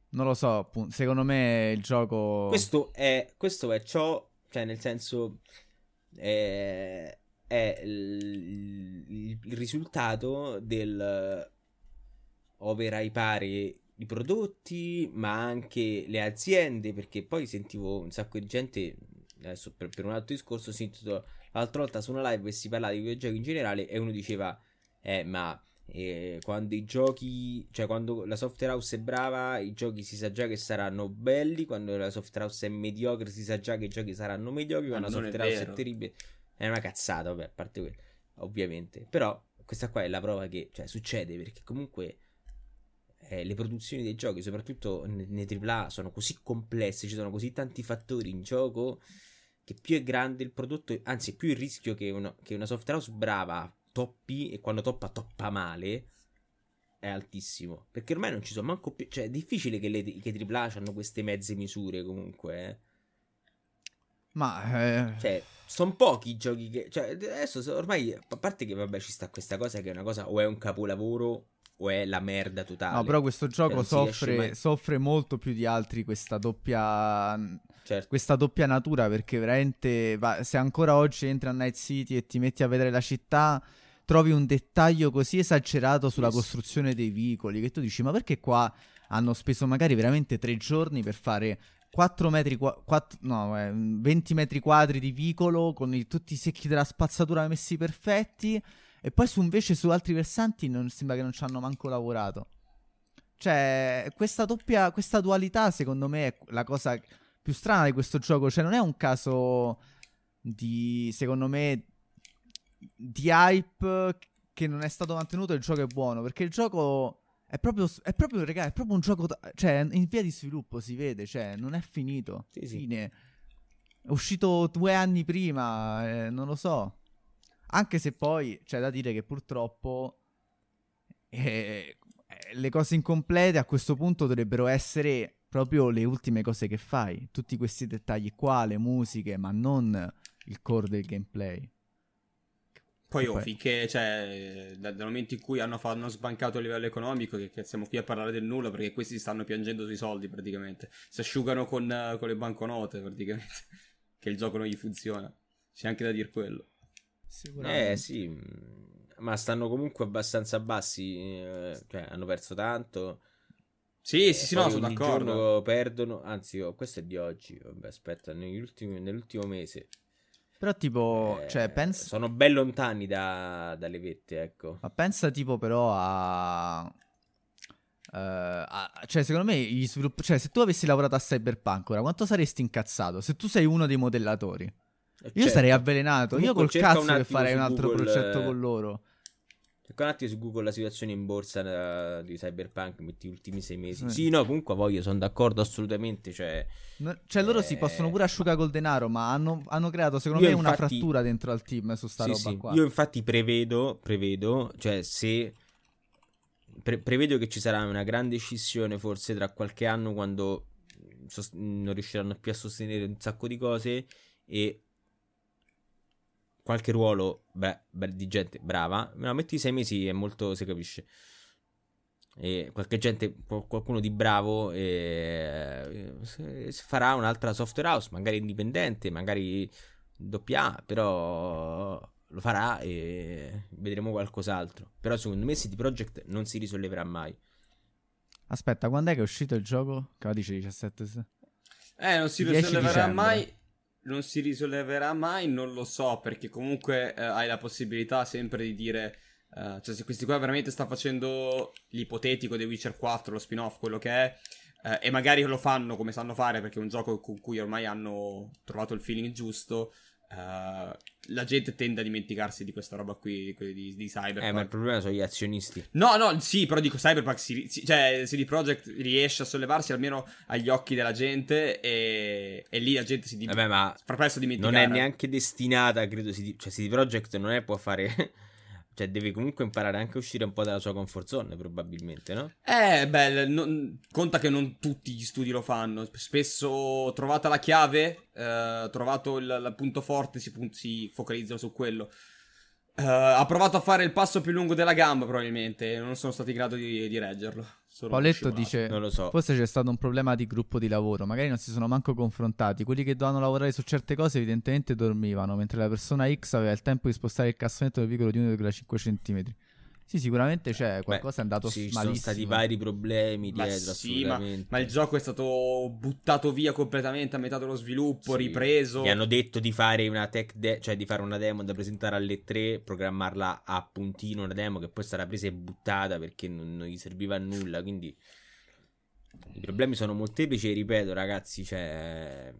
Non lo so, appunto. Secondo me il gioco. Questo è, questo è ciò. Cioè, nel senso. È, è il, il, il risultato del overhypare i prodotti, ma anche le aziende. Perché poi sentivo un sacco di gente. Adesso per, per un altro discorso, ho sentito l'altra volta su una live e si parlava di videogiochi in generale. E uno diceva: Eh, ma e quando i giochi, cioè quando la software house è brava, i giochi si sa già che saranno belli. Quando la software house è mediocre, si sa già che i giochi saranno mediocri. Quando la software house è terribile, è una cazzata. Vabbè, a parte quello, ovviamente. Però questa qua è la prova che cioè, succede perché comunque eh, le produzioni dei giochi, soprattutto nei AAA, sono così complesse. Ci sono così tanti fattori in gioco che più è grande il prodotto, anzi, più il rischio che, uno, che una software house brava toppi e quando toppa toppa male è altissimo. Perché ormai non ci sono manco più. Cioè, è difficile che, le, che AAA hanno queste mezze misure comunque. Eh. Ma. Eh... Cioè, sono pochi i giochi che. Cioè, adesso ormai. A parte che, vabbè, ci sta questa cosa che è una cosa. O è un capolavoro. O è la merda totale. No, però questo gioco soffre, mai... soffre molto più di altri questa doppia. Certo. Questa doppia natura. Perché veramente. Va, se ancora oggi entri a Night City e ti metti a vedere la città trovi un dettaglio così esagerato sulla costruzione dei vicoli che tu dici ma perché qua hanno speso magari veramente tre giorni per fare 4 metri, qua- 4, no, eh, 20 metri quadri di vicolo con i, tutti i secchi della spazzatura messi perfetti e poi su invece su altri versanti non sembra che non ci hanno manco lavorato. Cioè, questa doppia, questa dualità secondo me è la cosa più strana di questo gioco, cioè non è un caso di, secondo me, di hype che non è stato mantenuto, il gioco è buono. Perché il gioco è proprio, è proprio, raga, è proprio un gioco. Cioè, in via di sviluppo si vede, cioè, non è finito. Sì, sì. Fine. È uscito due anni prima, eh, non lo so. Anche se poi c'è da dire che purtroppo eh, eh, le cose incomplete a questo punto dovrebbero essere proprio le ultime cose che fai. Tutti questi dettagli qua, le musiche, ma non il core del gameplay. Poi, oh, finché, cioè, dal, dal, momento in cui hanno, hanno, sbancato a livello economico, che, che, siamo qui a parlare del nulla, perché questi stanno piangendo sui soldi praticamente. Si asciugano con, uh, con le banconote praticamente. che il gioco non gli funziona. C'è anche da dire quello. Eh sì, mm, ma stanno comunque abbastanza bassi, eh, cioè hanno perso tanto. Sì, sì, sì, no, sono d'accordo. perdono, anzi, oh, questo è di oggi, vabbè, aspetta, ultimi, nell'ultimo mese. Però tipo, eh, cioè, pensa... Sono ben lontani da, dalle vette, ecco. Ma pensa tipo però a... Uh, a, cioè, secondo me, gli svilupp- cioè, se tu avessi lavorato a Cyberpunk ora, quanto saresti incazzato? Se tu sei uno dei modellatori, eh, io certo. sarei avvelenato. Comunque io col cazzo che farei un altro Google, progetto con loro. Cerca un attimo su Google la situazione in borsa uh, di Cyberpunk, metti gli ultimi sei mesi. Sì, sì no, comunque voglio, sono d'accordo assolutamente. Cioè, no, cioè loro eh... si possono pure asciugare col denaro, ma hanno, hanno creato secondo io me infatti... una frattura dentro al team su sta sì, roba sì. qua. Io infatti prevedo, prevedo, cioè se... Pre- prevedo che ci sarà una grande scissione forse tra qualche anno quando sost- non riusciranno più a sostenere un sacco di cose e qualche ruolo beh, beh, di gente brava, no, metti sei mesi e molto si capisce. E qualche gente, qualcuno di bravo eh, farà un'altra software house, magari indipendente, magari doppia, però lo farà e vedremo qualcos'altro. Però secondo me City Project non si risolleverà mai. Aspetta, quando è che è uscito il gioco? Che dice 17? Eh, non si risolleverà mai non si risolleverà mai, non lo so, perché comunque eh, hai la possibilità sempre di dire... Uh, cioè, se questi qua veramente sta facendo l'ipotetico The Witcher 4, lo spin-off, quello che è, uh, e magari lo fanno come sanno fare perché è un gioco con cui ormai hanno trovato il feeling giusto, Uh, la gente tende a dimenticarsi di questa roba qui di, di, di, Cyberpunk. Eh, ma il problema sono gli azionisti. No, no, sì, però dico Cyberpunk, si, si, cioè CD Projekt riesce a sollevarsi almeno agli occhi della gente e, e lì la gente si dimentica. Vabbè, ma fra presto dimenticare. Non è neanche destinata, credo, CD, cioè CD Projekt non è può fare cioè, deve comunque imparare anche a uscire un po' dalla sua comfort zone, probabilmente, no? Eh, beh, non, conta che non tutti gli studi lo fanno. Spesso, trovata la chiave, eh, trovato il, il, punto forte, si, si focalizzano su quello. Uh, ha provato a fare il passo più lungo della gamba, probabilmente. Non sono stati in grado di, di reggerlo. Sono Pauletto dice: Non lo so. Forse c'è stato un problema di gruppo di lavoro. Magari non si sono manco confrontati. Quelli che dovevano lavorare su certe cose, evidentemente dormivano. Mentre la persona X aveva il tempo di spostare il cassonetto del vicolo di 1,5 cm. Sì, sicuramente c'è qualcosa Beh, è andato sì, malissimo. Ci sono stati vari problemi dietro, sì, ma, ma, il gioco è stato buttato via completamente a metà dello sviluppo, sì. ripreso. Mi hanno detto di fare una tech de- cioè di fare una demo da presentare alle 3, programmarla a puntino una demo che poi sarà presa e buttata perché non, non gli serviva a nulla, quindi i problemi sono molteplici e ripeto, ragazzi, cioè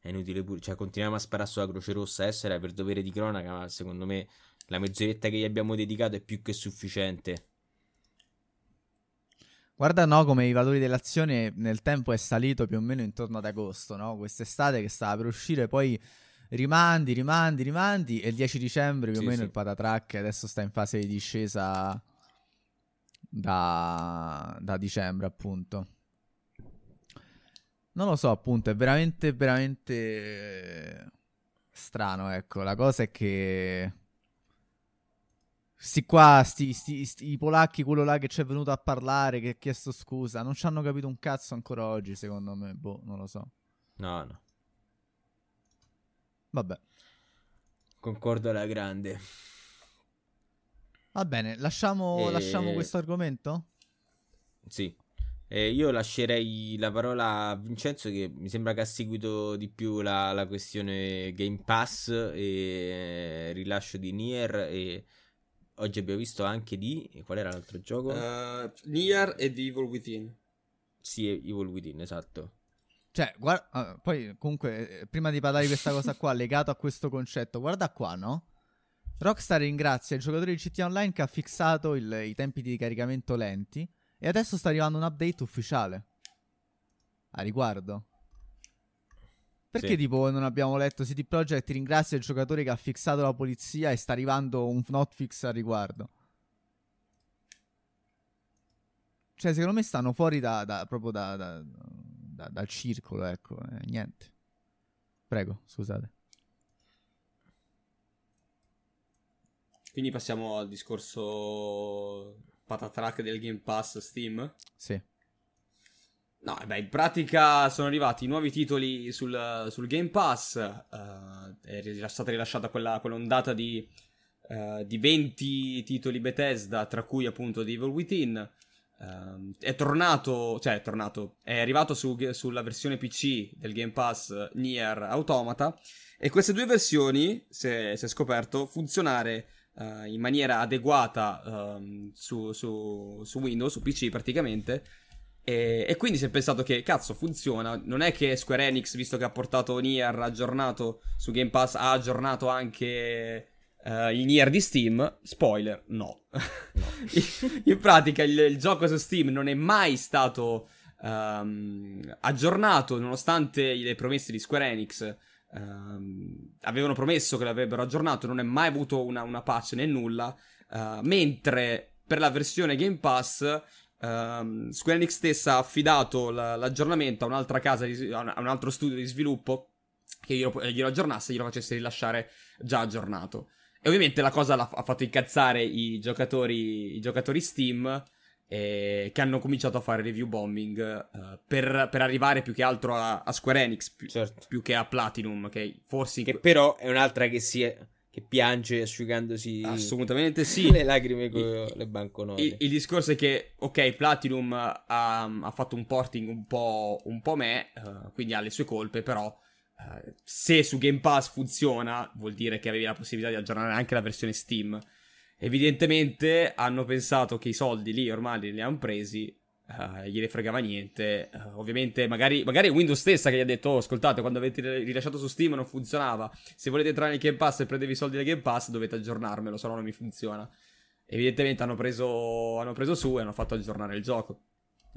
è inutile pure, cioè continuiamo a sparare sulla Croce Rossa, essere per dovere di cronaca, ma secondo me la mezz'oretta che gli abbiamo dedicato è più che sufficiente. Guarda no come i valori dell'azione nel tempo è salito più o meno intorno ad agosto, no? Quest'estate che stava per uscire, poi rimandi, rimandi, rimandi e il 10 dicembre più sì, o meno sì. il patatrack adesso sta in fase di discesa da, da dicembre appunto. Non lo so appunto, è veramente, veramente strano, ecco. La cosa è che Sti qua, sti, sti, sti, i polacchi, quello là che ci è venuto a parlare, che ha chiesto scusa, non ci hanno capito un cazzo ancora oggi, secondo me. Boh, non lo so. No, no. Vabbè. Concordo alla grande. Va bene, lasciamo, e... lasciamo questo argomento? Sì. Eh, io lascerei la parola a Vincenzo che mi sembra che ha seguito di più la, la questione Game Pass e rilascio di Nier e oggi abbiamo visto anche di... qual era l'altro gioco? Uh, Nier e The Evil Within. Sì, Evil Within, esatto. Cioè, guarda, uh, poi comunque, eh, prima di parlare di questa cosa qua, legato a questo concetto, guarda qua, no? Rockstar ringrazia il giocatore di CT Online che ha fissato il, i tempi di caricamento lenti e adesso sta arrivando un update ufficiale a riguardo. Perché sì. tipo non abbiamo letto CD Projekt ringrazia il giocatore che ha fissato la polizia e sta arrivando un hotfix al riguardo? Cioè, secondo me stanno fuori da, da proprio da, da, dal circolo, ecco, eh, niente. Prego, scusate. Quindi passiamo al discorso patatrack del Game Pass Steam? Sì. No, beh, in pratica sono arrivati nuovi titoli sul, sul Game Pass, uh, è stata rilasciata quella, quell'ondata di, uh, di 20 titoli Bethesda, tra cui appunto The Evil Within. Uh, è tornato, cioè è tornato, è arrivato su, sulla versione PC del Game Pass Nier Automata e queste due versioni, si è scoperto, funzionare in maniera adeguata um, su, su, su Windows, su PC praticamente, e, e, quindi si è pensato che cazzo funziona. Non è che Square Enix, visto che ha portato Nier aggiornato su Game Pass, ha aggiornato anche uh, il Nier di Steam. Spoiler, no. no. in pratica il, il, gioco su Steam non è mai stato um, aggiornato, nonostante le promesse di Square Enix. Um, avevano promesso che l'avrebbero aggiornato, non è mai avuto una, una patch né nulla. Uh, mentre per la versione Game Pass Um, Square Enix stessa ha affidato l- l'aggiornamento a un'altra casa, di, a un altro studio di sviluppo che glielo, glielo aggiornasse e glielo facesse rilasciare già aggiornato. E ovviamente la cosa ha fatto incazzare i giocatori, i giocatori Steam eh, che hanno cominciato a fare review bombing uh, per, per, arrivare più che altro a, a Square Enix più, certo. più, che a Platinum, che forse... Che però è un'altra che si è che piange asciugandosi assolutamente sì le lacrime con il, le banconote. Il, il, discorso è che, ok, Platinum ha, ha fatto un porting un po', un po me, uh, quindi ha le sue colpe, però uh, se su Game Pass funziona, vuol dire che avevi la possibilità di aggiornare anche la versione Steam. Evidentemente hanno pensato che i soldi lì ormai li hanno presi Uh, gliene fregava niente. Uh, ovviamente, magari, magari Windows stessa che gli ha detto: Oh, ascoltate, quando avete rilasciato su Steam non funzionava. Se volete entrare nel Game Pass e prendevi i soldi del Game Pass, dovete aggiornarmelo, se no non mi funziona. Evidentemente hanno preso, hanno preso su e hanno fatto aggiornare il gioco.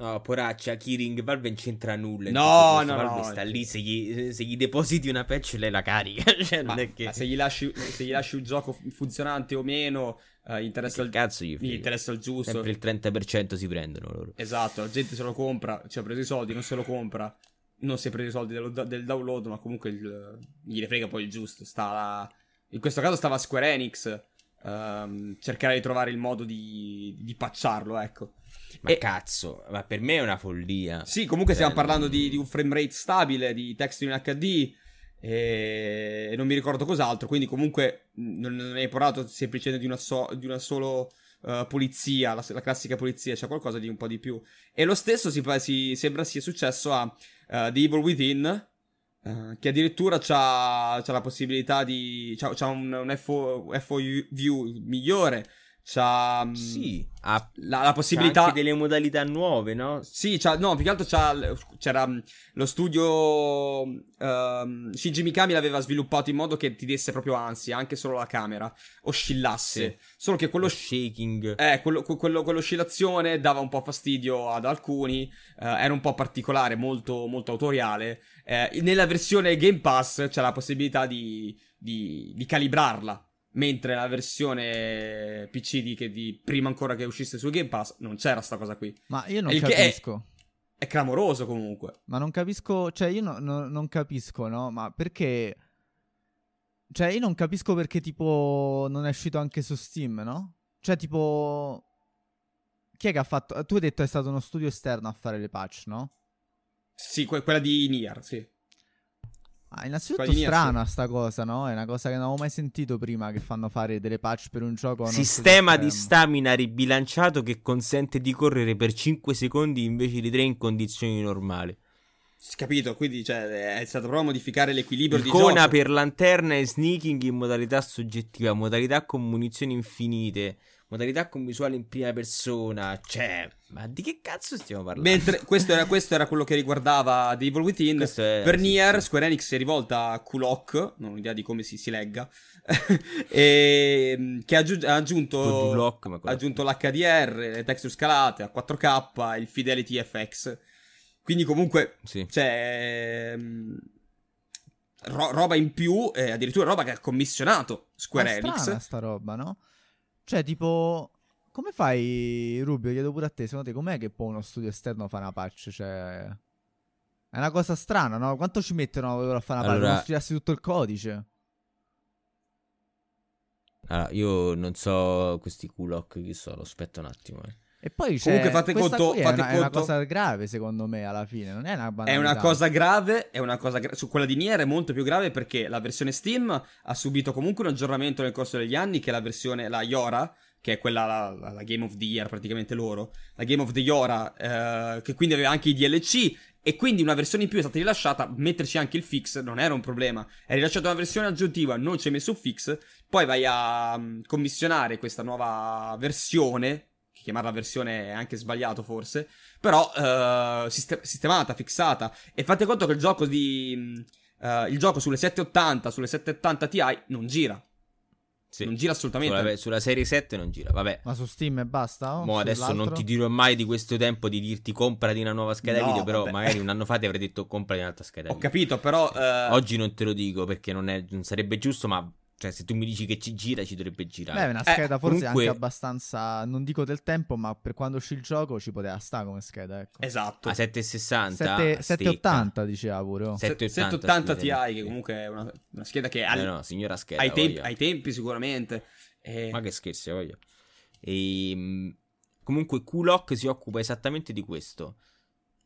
No, poraccia, Kiring Valve non c'entra nulla. No, no, Valve no. sta lì, se gli, se gli, depositi una patch lei la carica. cioè, ma, che... se, gli lasci, se gli lasci un gioco funzionante o meno, uh, interessa, il, cazzo gli, interessa il giusto. Sempre il 30% si prendono loro. Esatto, la gente se lo compra, ci ha preso i soldi, non se lo compra. Non si è preso i soldi del, del download, ma comunque il, gli frega poi il giusto. Sta la... In questo caso stava Square Enix. Um, cercare di trovare il modo di, di patcharlo, ecco. Ma e... cazzo, ma per me è una follia. Sì, comunque stiamo cioè, parlando di, di, un frame rate stabile, di testo in HD e non mi ricordo cos'altro, quindi comunque non, non hai parlato semplicemente di una, so, di una solo uh, polizia, la, la, classica polizia, c'è qualcosa di un po' di più. E lo stesso si, si sembra sia successo a uh, The Evil Within, Uh, che addirittura c'ha, c'ha, la possibilità di. c'ha, c'ha un, un FO, FO view migliore C'ha mm, sì, ha la, la possibilità anche delle modalità nuove, no? Sì, c'ha, no, più che altro c'era mm, lo studio uh, Shinji Mikami l'aveva sviluppato in modo che ti desse proprio ansia, anche solo la camera oscillasse. Sì. Solo che quello lo shaking, eh, quello, quello, quell'oscillazione dava un po' fastidio ad alcuni, uh, era un po' particolare, molto, molto autoriale. Uh, nella versione Game Pass c'è la possibilità di, di, di calibrarla Mentre la versione PC di, che di prima ancora che uscisse su Game Pass non c'era sta cosa qui. Ma io non capisco. È, è, clamoroso comunque. Ma non capisco, cioè io no, no, non capisco, no? Ma perché... Cioè io non capisco perché tipo non è uscito anche su Steam, no? Cioè tipo... Chi è che ha fatto... Tu hai detto è stato uno studio esterno a fare le patch, no? Sì, que- quella di Nier, sì. Ah, innanzitutto strana sta cosa, no? È una cosa che non avevo mai sentito prima che fanno fare delle patch per un gioco. Sistema di stamina ribilanciato che consente di correre per 5 secondi invece di 3 in condizioni normali. Capito, quindi cioè, è stato proprio a modificare l'equilibrio Icona di gioco. per lanterna e sneaking in modalità soggettiva, modalità con munizioni infinite, modalità con visuale in prima persona. Cioè, ma di che cazzo stiamo parlando? Mentre questo era, questo era quello che riguardava The Evil Within. È, per sì, Nier, sì. Square Enix si è rivolta a Kulok, non ho idea di come si, si legga, e, mm, che ha aggiunto, Block, ha aggiunto l'HDR, le texture scalate a 4K, il Fidelity FX. Quindi comunque, sì. c'è... Mm, ro- roba in più, eh, addirittura roba che ha commissionato Square Ma Enix. sta roba, no? Cioè, tipo, come fai, Rubio? Chiedo pure a te, secondo te com'è che può uno studio esterno fare una patch? Cioè, è una cosa strana, no? Quanto ci mettono a fare una patch? Allora... Non studiarsi tutto il codice? Allora, io non so questi Kulok chi sono, aspetta un attimo. Eh. E poi c'è Comunque fate conto- qui è, fate una, è una conto- cosa grave secondo me alla fine, non è una È banalità. una cosa grave, è una cosa gra- su quella di Nier è molto più grave perché la versione Steam ha subito comunque un aggiornamento nel corso degli anni che è la versione, la Yora, che è quella, la, la- Game of the Year praticamente loro, la Game of the Yora, eh, che quindi aveva anche i DLC e quindi una versione in più è stata rilasciata, metterci anche il fix non era un problema, è rilasciata una versione aggiuntiva, non ci hai messo un fix, poi vai a mm, commissionare questa nuova versione, chiamarla versione è anche sbagliato forse, però eh, siste- sistemata, fissata. E fate conto che il gioco di. eh, il gioco sulle 780, sulle 780 Ti non gira. Sì. Non gira assolutamente. Sulla, sulla serie 7 non gira, vabbè. Ma su Steam e basta? oh? Mo adesso non ti dirò mai di questo tempo di dirti comprati una nuova scheda No, video, però vabbè. magari un anno fa ti avrei detto comprati un'altra scheda Ho video. capito, però. eh, Oggi non te lo dico perché non, è- non sarebbe giusto, ma cioè, se tu mi dici che ci gira, ci dovrebbe girare. Beh, è una Eh, scheda forse comunque- anche abbastanza, non dico del tempo, ma per quando uscì il gioco ci poteva stare come scheda, ecco. Esatto. A 760 Sette- stecca. 780 diceva pure. oh. Se- 780, 780 Ti, che comunque è una, una scheda che Eh, al- no, signora scheda. ai, tempi, ai tempi sicuramente. eh, Ma che scherzi, voglio. E, mh, comunque, Kulok si occupa esattamente di questo.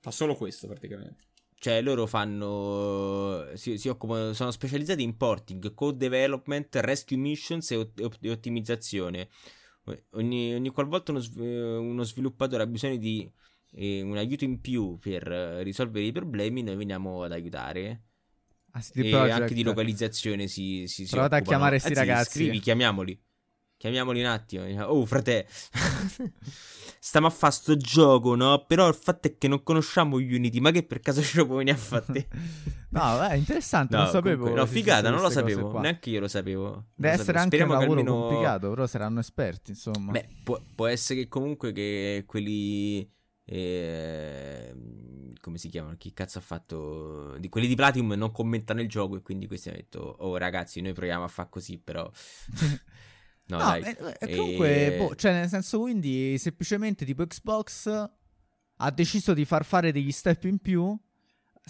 Fa solo questo praticamente. Cioè, loro fanno. Si, si occupano. Sono specializzati in porting, code development, rescue missions e, ot- ottimizzazione. Ogni, ogni qualvolta uno, uno sviluppatore ha bisogno di eh, un aiuto in più per risolvere i problemi, noi veniamo ad aiutare. Ah, e anche di localizzazione si, si, si Provate a occupano. chiamare sti Anzi, ragazzi. Scrivi, chiamiamoli. Chiamiamoli un attimo. Oh, frate. Stiamo a fare sto gioco, no? Però il fatto è che non conosciamo Unity. Ma che per caso ce lo puoi venire a fare? No, è interessante, No, non sapevo. comunque- no, figata, non lo sapevo. qua. Neanche io lo sapevo. Non lo Deve essere sapevo. anche un Speriamo lavoro almeno- complicato, però saranno esperti, insomma. Beh, può, può essere che comunque che quelli. eh, come si chiamano? Chi cazzo ha fatto? Di quelli di Platinum non commentano il gioco e quindi questi hanno detto: Oh, ragazzi, noi proviamo a fare così, però. No, No, dai. eh, eh, comunque, E- boh, cioè, nel senso, quindi semplicemente tipo Xbox ha deciso di far fare degli step in più.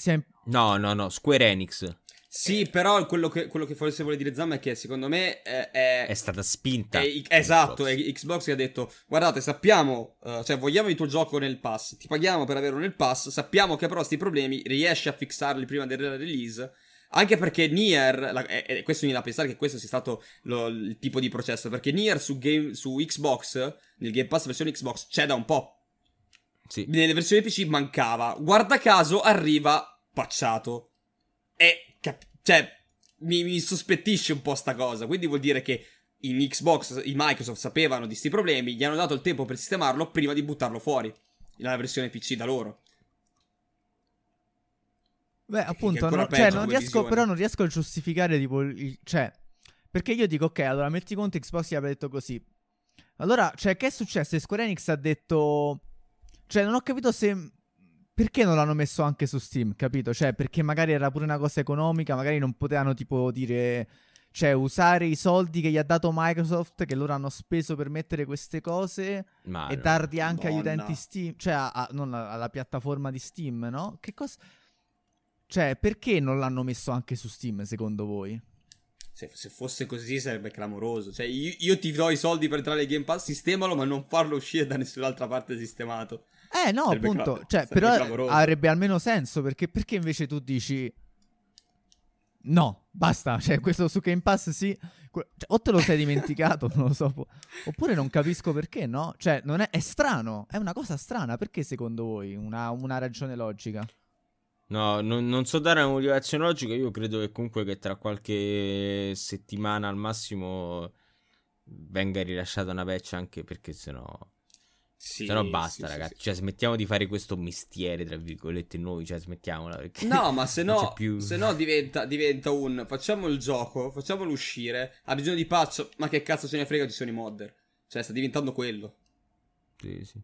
In- No, no, no, Square Enix Sì, però quello che, quello che forse vuole dire Zam è che secondo me eh, è, è stata spinta. è- esatto, Xbox. è Xbox che ha detto guardate sappiamo, eh, cioè vogliamo il tuo gioco nel pass, ti paghiamo per averlo nel pass, sappiamo che però sti problemi riesci a fissarli prima della release. Anche perché Nier, la- e e questo mi da pensare che questo sia stato lo- il tipo di processo, perché Nier su, game, su Xbox, nel Game Pass versione Xbox, c'è da un po'. Sì. Nelle versioni PC mancava. Guarda caso arriva patchato. E cap- cioè mi, mi sospettisce un po' sta cosa. Quindi vuol dire che in Xbox i Microsoft sapevano di sti problemi, gli hanno dato il tempo per sistemarlo prima di buttarlo fuori nella versione PC da loro. Beh, appunto, no- cioè, non riesco, visione. però non riesco a giustificare tipo il, cioè perché io dico ok, allora metti conto Xbox gli aveva detto così. Allora, cioè che è successo? Square Enix ha detto cioè non ho capito se perché non l'hanno messo anche su Steam, capito? Cioè, perché magari era pure una cosa economica, magari non potevano tipo dire cioè usare i soldi che gli ha dato Microsoft che loro hanno speso per mettere queste cose Ma e darli anche agli Madonna. utenti Steam, cioè a- a- non a- alla piattaforma di Steam, no? Che cosa Cioè, perché non l'hanno messo anche su Steam, secondo voi? Se, se fosse così sarebbe clamoroso. Cioè, io, io ti do i soldi per entrare nel Game Pass, sistemalo, ma non farlo uscire da nessun'altra parte sistemato. Eh no, Sarebbe appunto, cla- cioè, però clamoroso. avrebbe almeno senso perché, perché invece tu dici no, basta, cioè questo su Game Pass sì, cioè, o te lo sei dimenticato, non lo so, oppure non capisco perché, no? Cioè, non è, è strano, è una cosa strana, perché secondo voi una, una ragione logica? No, non, non so dare una motivazione logica. Io credo che comunque che tra qualche settimana al massimo venga rilasciata una patch anche perché sennò. Sì, sennò basta, sì, ragazzi. sì. Cioè, smettiamo di fare questo mestiere, tra virgolette, noi. Cioè, smettiamola. Perché No, ma se no, più- se no diventa, diventa un facciamo il gioco, facciamolo uscire, ha bisogno di patch, ma che cazzo ce ne frega, ci sono i modder. Cioè, sta diventando quello. Sì, sì.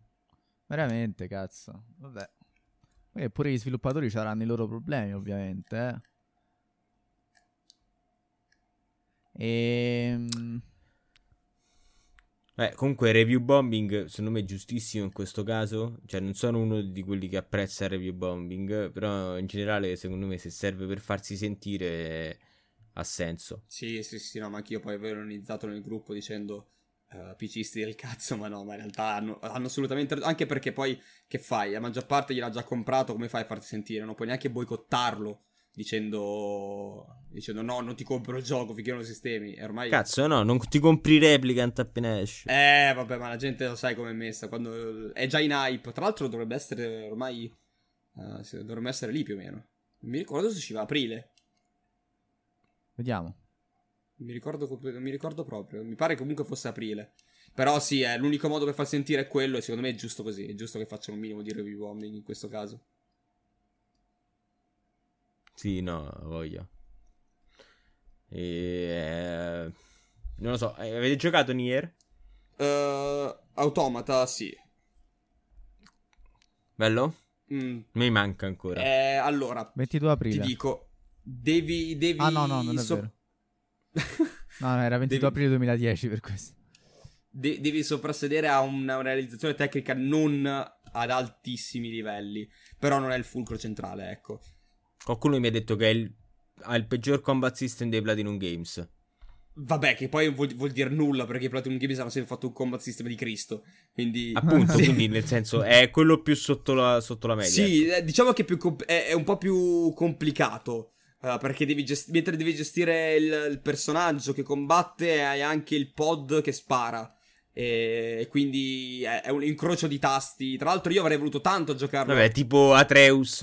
Veramente, cazzo, vabbè. E pure gli sviluppatori avranno i loro problemi, ovviamente, eh. Ehm... Eh, comunque, review bombing, secondo me è giustissimo in questo caso. Cioè, non sono uno di quelli che apprezza il review bombing. Però, in generale, secondo me, se serve per farsi sentire, ha senso. Sì, sì, sì, no, ma anch'io poi avevo ironizzato nel gruppo dicendo uh, PCisti del cazzo, ma no, ma in realtà hanno, hanno, assolutamente... Anche perché poi, che fai? La maggior parte gliel'ha già comprato, come fai a farti sentire? Non puoi neanche boicottarlo dicendo, dicendo no, non ti compro il gioco finché non lo sistemi. E ormai... Cazzo, no, non ti compri Replicant appena esce. Eh, vabbè, ma la gente lo sai come è messa. Quando è già in hype. Tra l'altro dovrebbe essere ormai... Uh, dovrebbe essere lì più o meno. Non mi ricordo se usciva aprile. Vediamo. Mi ricordo, non mi ricordo proprio. Mi pare comunque fosse aprile. Però sì, è l'unico modo per far sentire quello e secondo me è giusto così. È giusto che facciano un minimo di review bombing in questo caso. Sì, no, voglio. E, eh, non lo so, eh, avete giocato Nier? Uh, Automata, sì. Bello? Mm. Mi manca ancora. Eh, allora, 22 aprile. Ti dico, devi... devi ah no, no, non è so- vero. No, no, era 22 devi... aprile 2010 per questo. De- devi soprassedere a una, realizzazione tecnica non ad altissimi livelli. Però non è il fulcro centrale, ecco. Qualcuno mi ha detto che è il, ha il peggior combat system dei Platinum Games. Vabbè, che poi vuol, vuol dire nulla perché i Platinum Games hanno sempre fatto un combat system di Cristo. Quindi, appunto, sì. quindi nel senso è quello più sotto la, sotto la media. Sì, ecco. Eh, diciamo che è, compl- è, è, un po' più complicato. Uh, perché devi gest- mentre devi gestire il, il, personaggio che combatte, hai anche il pod che spara. E quindi è, un incrocio di tasti. Tra l'altro, io avrei voluto tanto giocarlo. Vabbè, tipo Atreus.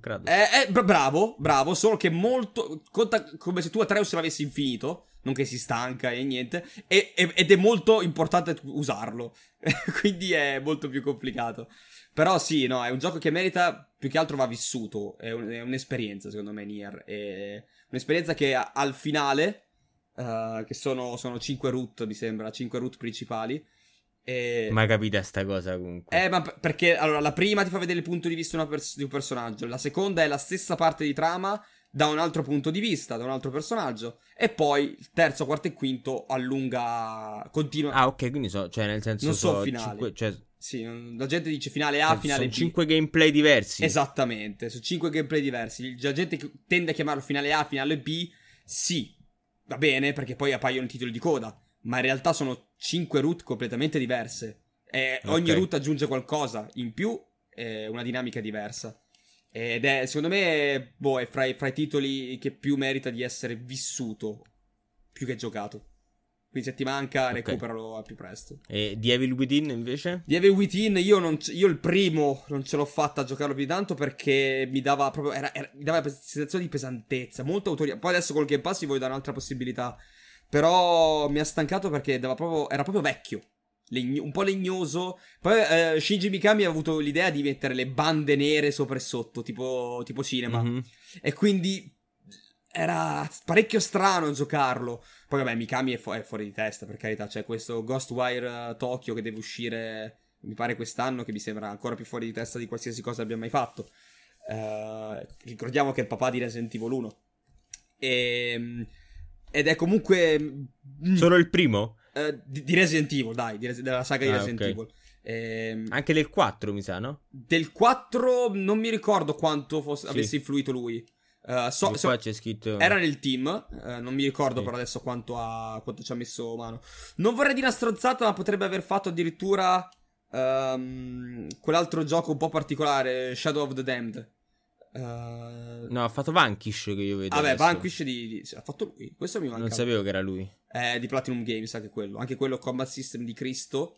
Credo. È, è, bravo, bravo. Solo che molto. Conta come se tu Atreus l'avessi infinito. Non che si stanca e niente. E, ed è molto importante usarlo. quindi è molto più complicato. Però sì, no, è un gioco che merita. Più che altro va vissuto. È, un, è un'esperienza, secondo me, Nier. È un'esperienza che al finale uh, che sono, sono 5 root, mi sembra, 5 root principali. E... Ma capita sta cosa comunque. Eh, ma perché allora la prima ti fa vedere il punto di vista pers- di un personaggio, la seconda è la stessa parte di trama da un altro punto di vista, da un altro personaggio, e poi il terzo, quarto e quinto allunga, continua. Ah, ok, quindi so, cioè nel senso. Non so, so finale. Cinque, cioè... Sì, la gente dice finale A, cioè, finale sono B. 5 gameplay diversi. Esattamente, su 5 gameplay diversi. La gente tende a chiamarlo finale A, finale B. Sì, va bene perché poi appaiono i titoli di coda, ma in realtà sono 5 root completamente diverse. E okay. ogni root aggiunge qualcosa in più, è una dinamica diversa. Ed è, secondo me, boh, è fra i, fra i titoli che più merita di essere vissuto più che giocato. Quindi se ti manca, okay. recuperalo al più presto. E di Evil Within invece? Di Evil Within io, non, io il primo non ce l'ho fatta a giocarlo più tanto perché mi dava proprio. Era, era, mi dava una sensazione di pesantezza, molto autorità. Poi adesso col Game Pass gli voglio dare un'altra possibilità. Però mi ha stancato perché proprio, era proprio vecchio. Legno, un po' legnoso. Poi eh, Shinji Mikami ha avuto l'idea di mettere le bande nere sopra e sotto, tipo, tipo cinema. Mm-hmm. E quindi era parecchio strano giocarlo. Poi vabbè, Mikami è, fu- è, fuori di testa, per carità. C'è questo Ghostwire uh, Tokyo che deve uscire, mi pare quest'anno, che mi sembra ancora più fuori di testa di qualsiasi cosa abbia mai fatto. Uh, ricordiamo che è il papà di Resident Evil 1. E, ehm, ed è comunque... Mm, Solo il primo? Uh, di, di, Resident Evil, dai, di, della saga di ah, Resident okay. Evil. E, ehm, Anche del 4, mi sa, no? Del 4 non mi ricordo quanto fosse, sì. avesse influito lui. Uh, so, so, c'è scritto... Era nel team, uh, non mi ricordo sì. per adesso quanto, ha, quanto, ci ha messo mano. Non vorrei dire una stronzata, ma potrebbe aver fatto addirittura um, quell'altro gioco un po' particolare, Shadow of the Damned. Uh... No, ha fatto Vanquish che io vedo. Vabbè, adesso. Vanquish di, di, ha fatto lui. Questo mi manca. Non sapevo che era lui. È di Platinum Games, anche quello. Anche quello Combat System di Cristo.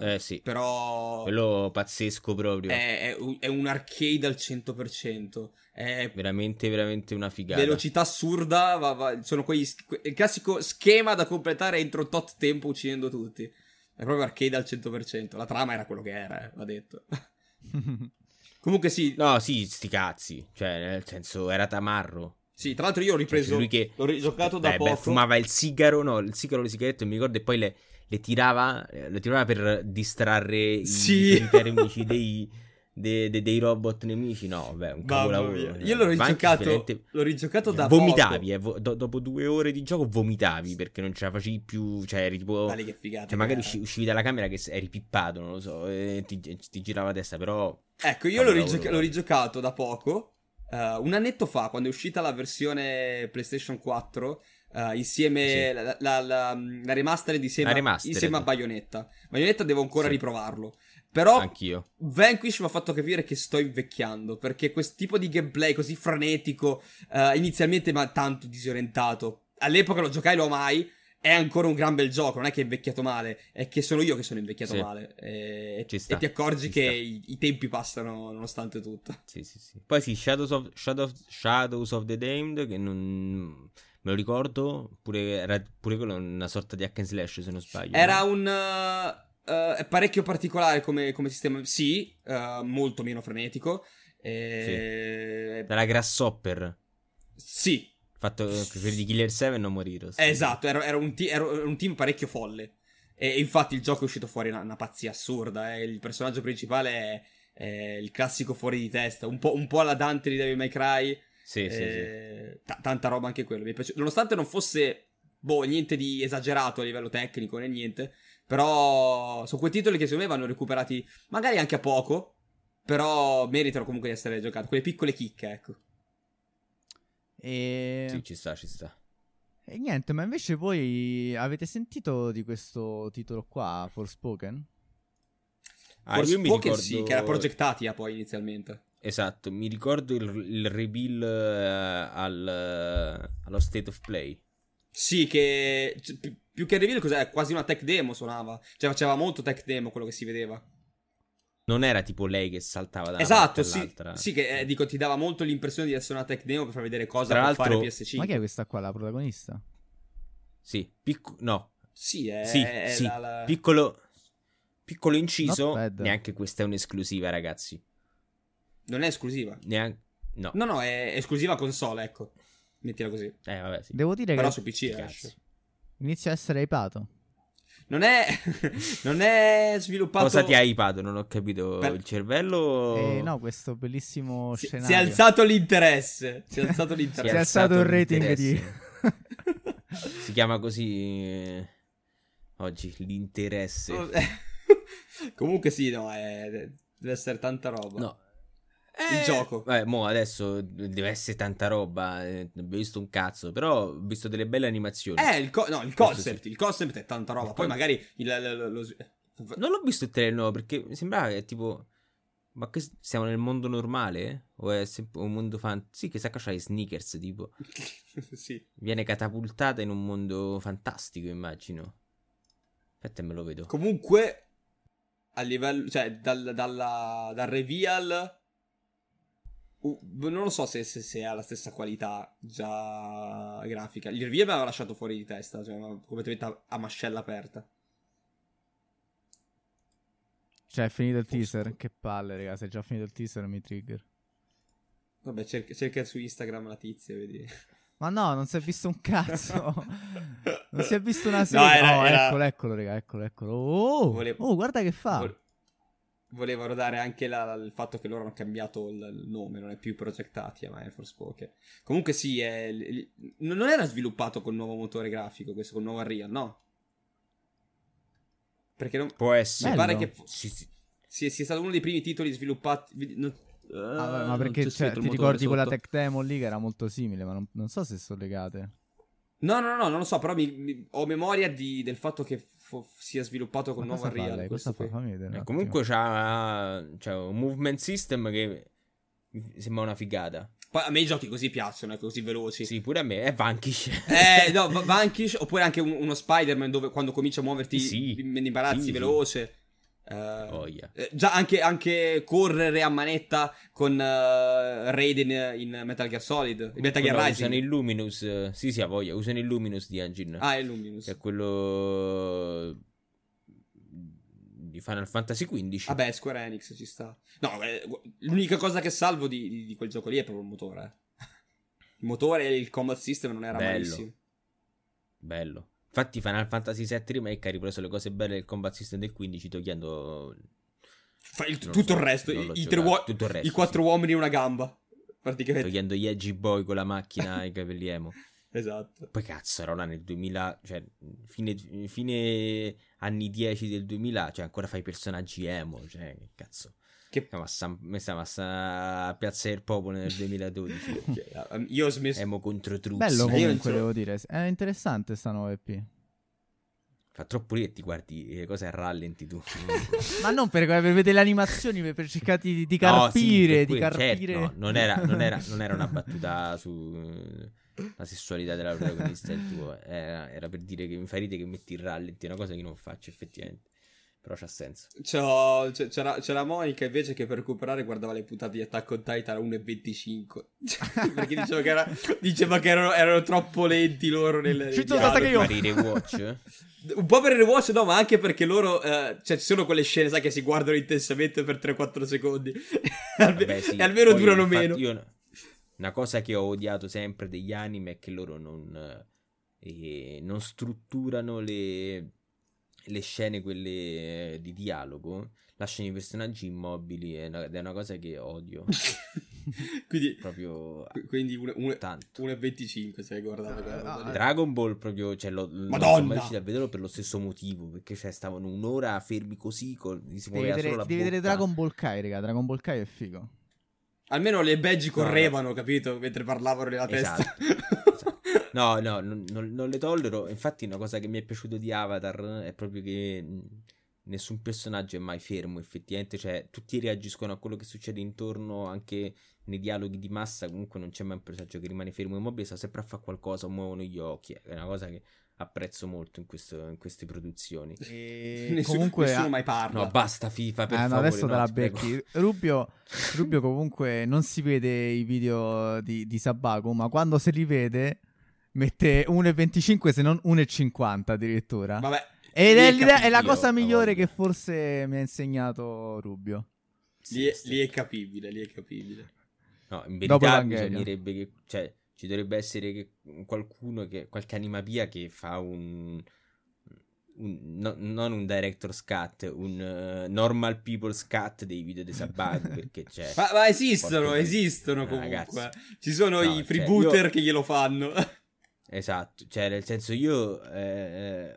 Eh sì. Però. Quello pazzesco proprio. È, è, è un arcade al 100%. È veramente, veramente una figata. Velocità assurda. Va, va, sono quegli. Il classico schema da completare entro tot tempo uccidendo tutti. È proprio arcade al 100%. La trama era quello che era, eh, va detto. Comunque sì. No, sì, sti cazzi. Cioè, nel senso, era tamarro. Sì, tra l'altro io ho cioè, ripreso. Cioè, che... L'ho rigiocato da beh, poco. Beh, fumava il sigaro, no, il sigaro, le sigarette, mi ricordo, e poi le le tirava, le tirava per distrarre sì. i termici dei, de, de, dei robot nemici. No, beh, un capolavoro. Io l'ho rigiocato, veramente... l'ho rigiocato da Vomitavi, eh, vo- do- dopo due ore di gioco vomitavi perché non ce la facevi più, cioè eri tipo... Vale che figata. Cioè magari usci- uscivi dalla camera che eri pippato, non lo so, e ti, ti girava la testa, però... Ecco, io l'ho, rigioca- l'ho, rigiocato da poco, uh, un annetto fa, quando è uscita la versione PlayStation 4... Uh, insieme Sì. la, la, la, la remastered insieme, La a- remastered. insieme a Bayonetta. Bayonetta devo ancora Sì. riprovarlo. Però Anch'io. Vanquish mi ha fatto capire che sto invecchiando. Perché questo tipo di gameplay così frenetico, eh, inizialmente mi ha tanto disorientato. All'epoca lo giocai, lo amai. È ancora un gran bel gioco. Non è che è invecchiato male, è che sono io che sono invecchiato Sì. male. E, sta, e ti accorgi che i, i tempi passano nonostante tutto. Sì, sì, sì. Poi sì, Shadows of, Shadows, Shadows of the Damned, che non... Me lo ricordo, pure, era pure quello una sorta di hack and slash, se non sbaglio. Era no? un. uh, uh, è parecchio particolare come, come sistema. Sì, uh, molto meno frenetico. E... Dalla Grasshopper. Sì, Fatto per di Killer 7 non morire. Eh, esatto, era, era un ti- era un team parecchio folle. E, infatti il gioco è uscito fuori una, una pazzia assurda. eh. Il personaggio principale è, è il classico fuori di testa, un po', un po' alla Dante di Devil May Cry. Sì, sì, sì. eh, ta- tanta roba anche quello. Nonostante non fosse boh, niente di esagerato a livello tecnico né niente. Però sono quei titoli che secondo me vanno recuperati magari anche a poco. Però meritano comunque di essere giocati. Quelle piccole chicche, ecco. E... Sì, ci sta, ci sta. e niente, ma invece voi avete sentito di questo titolo qua, Forspoken? Ah, Forse io mi Pokémon ricordo... sì, che era Project Atia poi inizialmente. Esatto, mi ricordo il, il reveal eh, al, eh, allo State of Play. Sì, che c- pi- più che reveal cos'è? Quasi una tech demo suonava. Cioè faceva molto tech demo quello che si vedeva. Non era tipo lei che saltava da esatto, parte sì. all'altra. Sì, che eh, dico, ti dava molto l'impressione di essere una tech demo per far vedere cosa Tra può fare l'altro- PS5. Ma chi è questa qua, la protagonista? Sì, picco- no, Sì, è, sì, è sì. la- la- Piccolo, piccolo inciso. Neanche questa è un'esclusiva, ragazzi. Non è esclusiva. Neanche... No. No, no, è esclusiva console, ecco. Mettila così. Eh, vabbè, sì. Devo dire Però che su PC esce. cazzi. Inizia a essere hypato. Non è non è sviluppato Cosa ti ha hypato? Non ho capito. Per- Il cervello... E no, questo bellissimo si, scenario. si è alzato l'interesse. Si è alzato Si è l'interesse. alzato il rating di... l'interesse. Si chiama così eh, oggi l'interesse. Comunque sì, no, è- deve essere tanta roba. No. Il Eh, gioco. Vabbè, mo adesso deve essere tanta roba. eh, abbiamo visto un cazzo. Però ho visto delle belle animazioni. Eh, il, co- no, il concept, sì. il concept è tanta roba. Poi magari il, lo- lo- Non l'ho visto il nuovo perché mi sembrava che tipo. Ma che siamo nel mondo normale? O è un mondo fan? Sì, che sa che c'ha i sneakers, tipo. sì. Viene catapultata in un mondo fantastico, immagino. Aspetta, me lo vedo. Comunque, a livello, cioè, dal, dalla, dal reveal, uh, non lo so se, se, se ha la stessa qualità già grafica. Il reveal mi aveva lasciato fuori di testa, cioè, completamente a, a mascella aperta. Cioè, è finito il teaser. Che palle, raga. Se è già finito il teaser, mi trigger. Vabbè, cerca, cerca su Instagram la tizia, vedi. Ma no, non si è visto un cazzo. non si è visto una No, serie. era- oh, era- eccolo, eccolo, raga. Eccolo, eccolo. Oh, Volevo- oh, guarda che fa. Vol- Volevano dare anche la- il fatto che loro hanno cambiato il, il nome, non è più Project Atia, ma è Forspoken. Comunque sì, è, non era sviluppato col nuovo motore grafico, questo col nuovo Unreal, no? Perché non, Può essere. mi pare che fu- Sì, sì. sia, sia stato uno dei primi titoli sviluppati... vi- non- Ah, eh, ma perché cioè, ti ricordi quella sotto. tech demo lì che era molto simile, ma non, non so se sono legate. No, no, no, non lo so, però mi- mi- ho memoria di- del fatto che fo- sia sviluppato con fa Unreal. lei? questo fa? Fammi vedere. Eh, comunque c'ha, c'ha un movement system che sembra una figata. Poi a me i giochi così piacciono, eh, così veloci. Sì, pure a me. È Vanquish. Eh, no, Va- Vanquish, oppure anche un- uno Spider-Man dove quando comincia a muoverti Sì, in imbarazzi sì, sì. Eh, Oh, yeah. eh, già anche, anche correre a manetta con eh, Raiden in Metal Gear Solid, in Metal Gear Rising. Usano il Luminous. Sì, sì, ha voglia. Usano il Luminous di Engine. Ah, è Luminous. Che è quello di Final Fantasy XV. Vabbè, Square Enix ci sta. No, eh, l'unica cosa che salvo di, di- di quel gioco lì è proprio il motore. eh. Il motore e il combat system non era Bello. malissimo. Bello. Infatti Final Fantasy VII Remake ha ripreso le cose belle del combat system del 15 togliendo il- tutto so, il resto, i, tre uo- Tutto il resto, i quattro sì. uomini e una gamba. Praticamente. togliendo gli Edgy Boy con la macchina e i capelli emo. Esatto. Poi cazzo, era là nel 2000, cioè fine, fine anni 10 del 2000, cioè ancora fai personaggi emo, cioè che cazzo. Che... Stiamo a, San... stiamo a, Piazza del Popolo nel 2012. cioè, io ho smesso. Siamo contro Truzzi. Bello comunque, so... devo dire. È interessante sta nuova EP. Fa troppo ridere ti guardi le cose a rallenti tu. Ma non per, per vedere le animazioni, per cercare di, di carpire, no, sì, di carpire. Certo, no, non, era, non, era, non, era, una battuta sulla sessualità della protagonista il tuo. Era, era, per dire che mi fa ridere che metti il rallenti, è una cosa che non faccio effettivamente. Però c'ha senso. C'ho, c'era, c'era, Monica invece che per recuperare guardava le puntate di Attack on Titan a 1,25. Perché diceva che, era, diceva che erano, erano, troppo lenti loro nel. Ci sono stata che io. rewatch. Un po' per il rewatch, no, ma anche perché loro. Eh, cioè, ci sono quelle scene, sai, che si guardano intensamente per 3-4 secondi. Vabbè, sì. E almeno Poi, durano meno. Io, una cosa che ho odiato sempre degli anime è che loro non. Eh, non strutturano le le scene quelle di dialogo lasciano i personaggi immobili ed è una cosa che odio. Quindi proprio quindi 1,25 se hai guardato ah, Dragon Ball proprio cioè, lo, Madonna! non riuscito a vederlo per lo stesso motivo perché cioè, stavano un'ora fermi così con, si devi vedere, solo la devi vedere Dragon Ball Kai raga Dragon Ball Kai è figo. Almeno le badge correvano no, capito? Mentre parlavano nella esatto. testa No, no, non, non, le tollero. Infatti, una cosa che mi è piaciuto di Avatar è proprio che nessun personaggio è mai fermo, effettivamente. Cioè, tutti reagiscono a quello che succede intorno, anche nei dialoghi di massa. Comunque, non c'è mai un personaggio che rimane fermo immobile, sta sempre a fare qualcosa, muovono gli occhi. È una cosa che apprezzo molto in, questo, in queste produzioni. E... Nessun, comunque nessuno mai parla. No, basta FIFA per eh, favore. No, adesso te la becchi. Rubio, Rubio comunque non si vede i video di, di Sabaku, ma quando se li vede mette 1,25 se non 1,50 addirittura. Vabbè. Ed è, è, la cosa migliore che forse mi ha insegnato Rubio. Lì è, lì è capibile, lì è capibile. No, in verità bisognerebbe che... Cioè, ci dovrebbe essere che qualcuno, che, qualche animapia che fa un... un no, non un director's cut, un uh, normal people's cut dei video di Sabato perché c'è... Ma, ma esistono, esistono comunque. Ragazzi. Ci sono no, i freebooter cioè, io... che glielo fanno. Esatto, cioè nel senso io eh,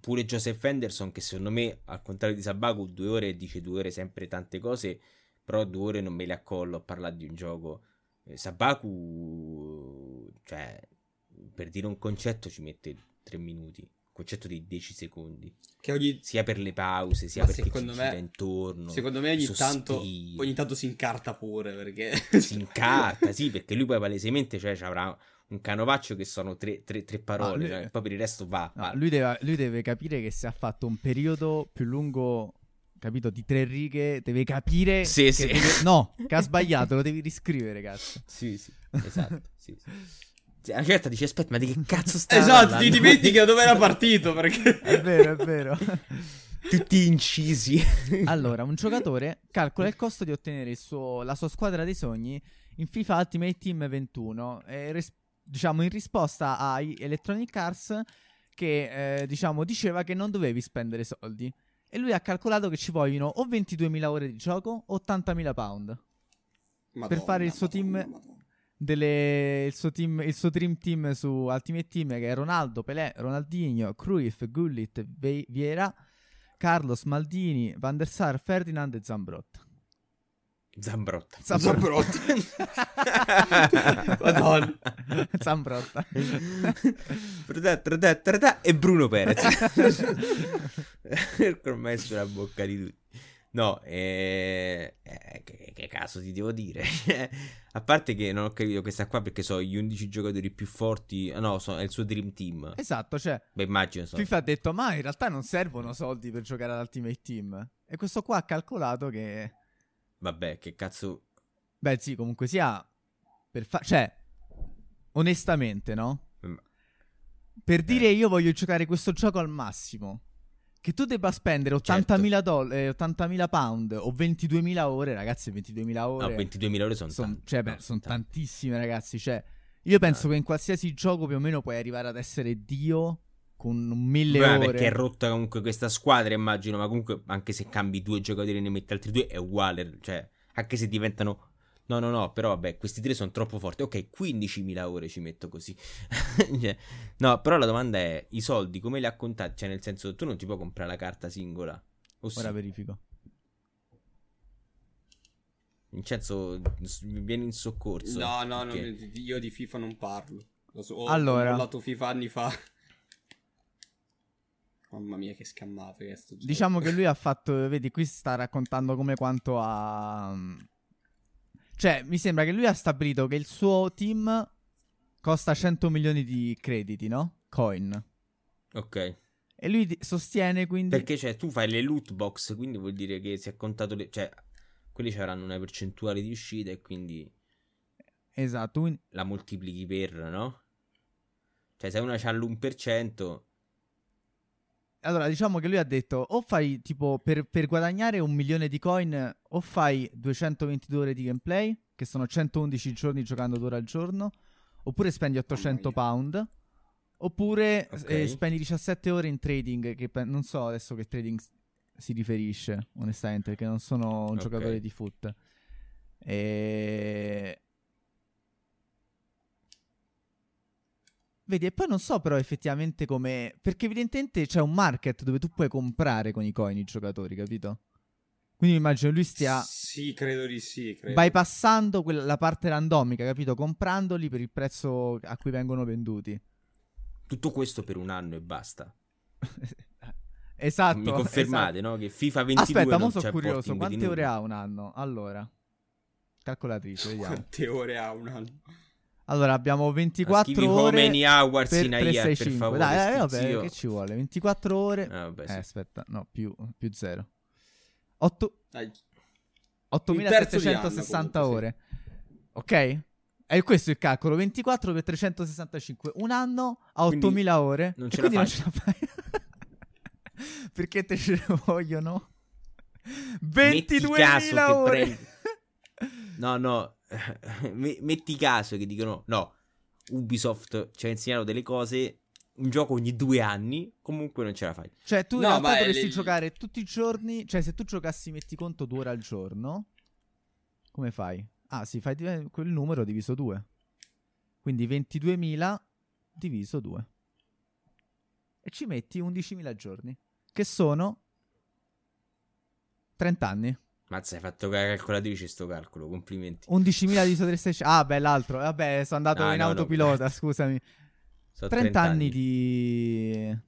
pure Joseph Henderson che secondo me al contrario di Sabaku due ore dice due ore sempre tante cose, però due ore non me le accollo a parlare di un gioco. Eh, Sabaku, cioè per dire un concetto ci mette tre minuti concetto di 10 secondi. Che ogni... Sia per le pause, sia Ma perché secondo ci me... intorno. Secondo me ogni tanto, ogni tanto, si incarta pure perché... Si incarta, sì, perché lui poi palesemente cioè, avrà un canovaccio che sono tre, tre, tre parole, ah, lui... poi per il resto va. No, lui, deve, lui, deve, capire che se ha fatto un periodo più lungo, capito, di tre righe, deve capire. Sì, sì. Deve... No, che ha sbagliato, lo devi riscrivere, cazzo. Sì, sì, esatto. sì, sì. Una certa dici aspetta ma di che cazzo stai Esatto, parlando? ti dimentichi da dove era partito perché... È vero, è vero. Tutti incisi. allora, un giocatore calcola il costo di ottenere suo, la sua squadra dei sogni in FIFA Ultimate Team 21 e res- diciamo, in risposta a Electronic Arts che, eh, diciamo, diceva che non dovevi spendere soldi. E lui ha calcolato che ci vogliono o 22.000 ore di gioco o 80.000 pound. Madonna, per fare il suo Madonna, team... Madonna. Delle, il, suo team, il suo dream team su Ultimate Team che è Ronaldo, Pelé, Ronaldinho, Cruyff, Gullit, Vieira, Carlos, Maldini, Van der Sar, Ferdinand e Zambrotta. Zambrotta. Zambrotta. Madonna. Zambrotta. e Bruno Perez. Ormai sulla bocca di tutti. No, eh, eh, che, che, caso ti devo dire? A parte che non ho capito questa qua perché sono gli 11 giocatori più forti. No, so, è il suo Dream Team. Esatto, cioè. Beh, immagino. So. FIFA ha detto, ma in realtà non servono soldi per giocare all'Ultimate Team. E questo qua ha calcolato che Vabbè, che cazzo. Beh, sì, comunque sia. Per fa- cioè, onestamente, no? Mm. Per eh. dire io voglio giocare questo gioco al massimo. Che tu debba spendere 80.000, certo. doll- eh, 80.000 pound o 22.000 ore, ragazzi, 22.000 ore. No, 22.000 ore sono son, tante. Cioè, no, sono tantissime, ragazzi. Cioè, io penso ah. che in qualsiasi gioco più o meno puoi arrivare ad essere Dio con mille Beh, ore. Perché è rotta comunque questa squadra, immagino, ma comunque anche se cambi due giocatori e ne metti altri due è uguale, cioè anche se diventano No, no, no, però vabbè, questi tre sono troppo forti. Ok, 15.000 ore ci metto così. cioè, no, però la domanda è, i soldi come li ha contati? Cioè, nel senso, tu non ti puoi comprare la carta singola. O Ora sì? verifico. Vincenzo, vieni in soccorso. No, no, no, io di FIFA non parlo. Ho, allora, ho mollato FIFA anni fa. Mamma mia, che scammato che è sto gioco. Diciamo che lui ha fatto, vedi, qui sta raccontando come quanto ha... Cioè, mi sembra che lui ha stabilito che il suo team costa 100 milioni di crediti, no? Coin. Ok. E lui sostiene quindi... Perché cioè, tu fai le loot box, quindi vuol dire che si è contato... Le... Cioè, quelli avranno una percentuale di uscita e quindi... Esatto. Quindi... La moltiplichi per, no? Cioè, se una c'ha l'1%... Allora, diciamo che lui ha detto, o fai, tipo, per, per guadagnare un milione di coin, o fai 222 ore di gameplay, che sono 111 giorni giocando d'ora al giorno, oppure spendi 800 pound Oppure okay. eh, spendi 17 ore in trading, che pe- non so adesso che trading si riferisce, onestamente, perché non sono un okay. giocatore di foot. E... Vedi, e poi non so però effettivamente come... Perché evidentemente c'è un market dove tu puoi comprare con i coin i giocatori, capito? Quindi immagino lui stia... Sì, credo di sì. Credo. Bypassando quella, la parte randomica, capito? Comprandoli per il prezzo a cui vengono venduti. Tutto questo per un anno e basta. esatto. Mi confermate, esatto. no? Che FIFA 22 Aspetta, mo sono curioso. Quante ore ha un anno? Allora, calcolatrice, vediamo. Quante ore ha un anno? Allora, abbiamo 24 ore many hours per, in a year, per favore. Dai, eh, vabbè, che ci vuole? 24 ore. Ah, vabbè, sì. Eh, aspetta, no, più, più 0. 8... 8760 ore. Ok? È questo il calcolo, 24 per 365, un anno a 8000 ore. Non ce, la non ce la fai. Perché te ce ne vogliono? 22.000 ore. No, no, metti caso che dicono no, Ubisoft ci ha insegnato delle cose, un gioco ogni due anni, comunque non ce la fai. Cioè tu no, in realtà dovresti le... giocare tutti i giorni, cioè se tu giocassi metti conto due ore al giorno, come fai? Ah, sì, fai quel numero diviso 2. Quindi 22.000 diviso 2. E ci metti 11.000 giorni, che sono 30 anni. Mazza, hai fatto la calcolatrice sto calcolo, complimenti. 11.000 diviso 360. Ah, beh, l'altro. Vabbè, sono andato ah, in no, autopilota, no. scusami. So 30, 30 anni di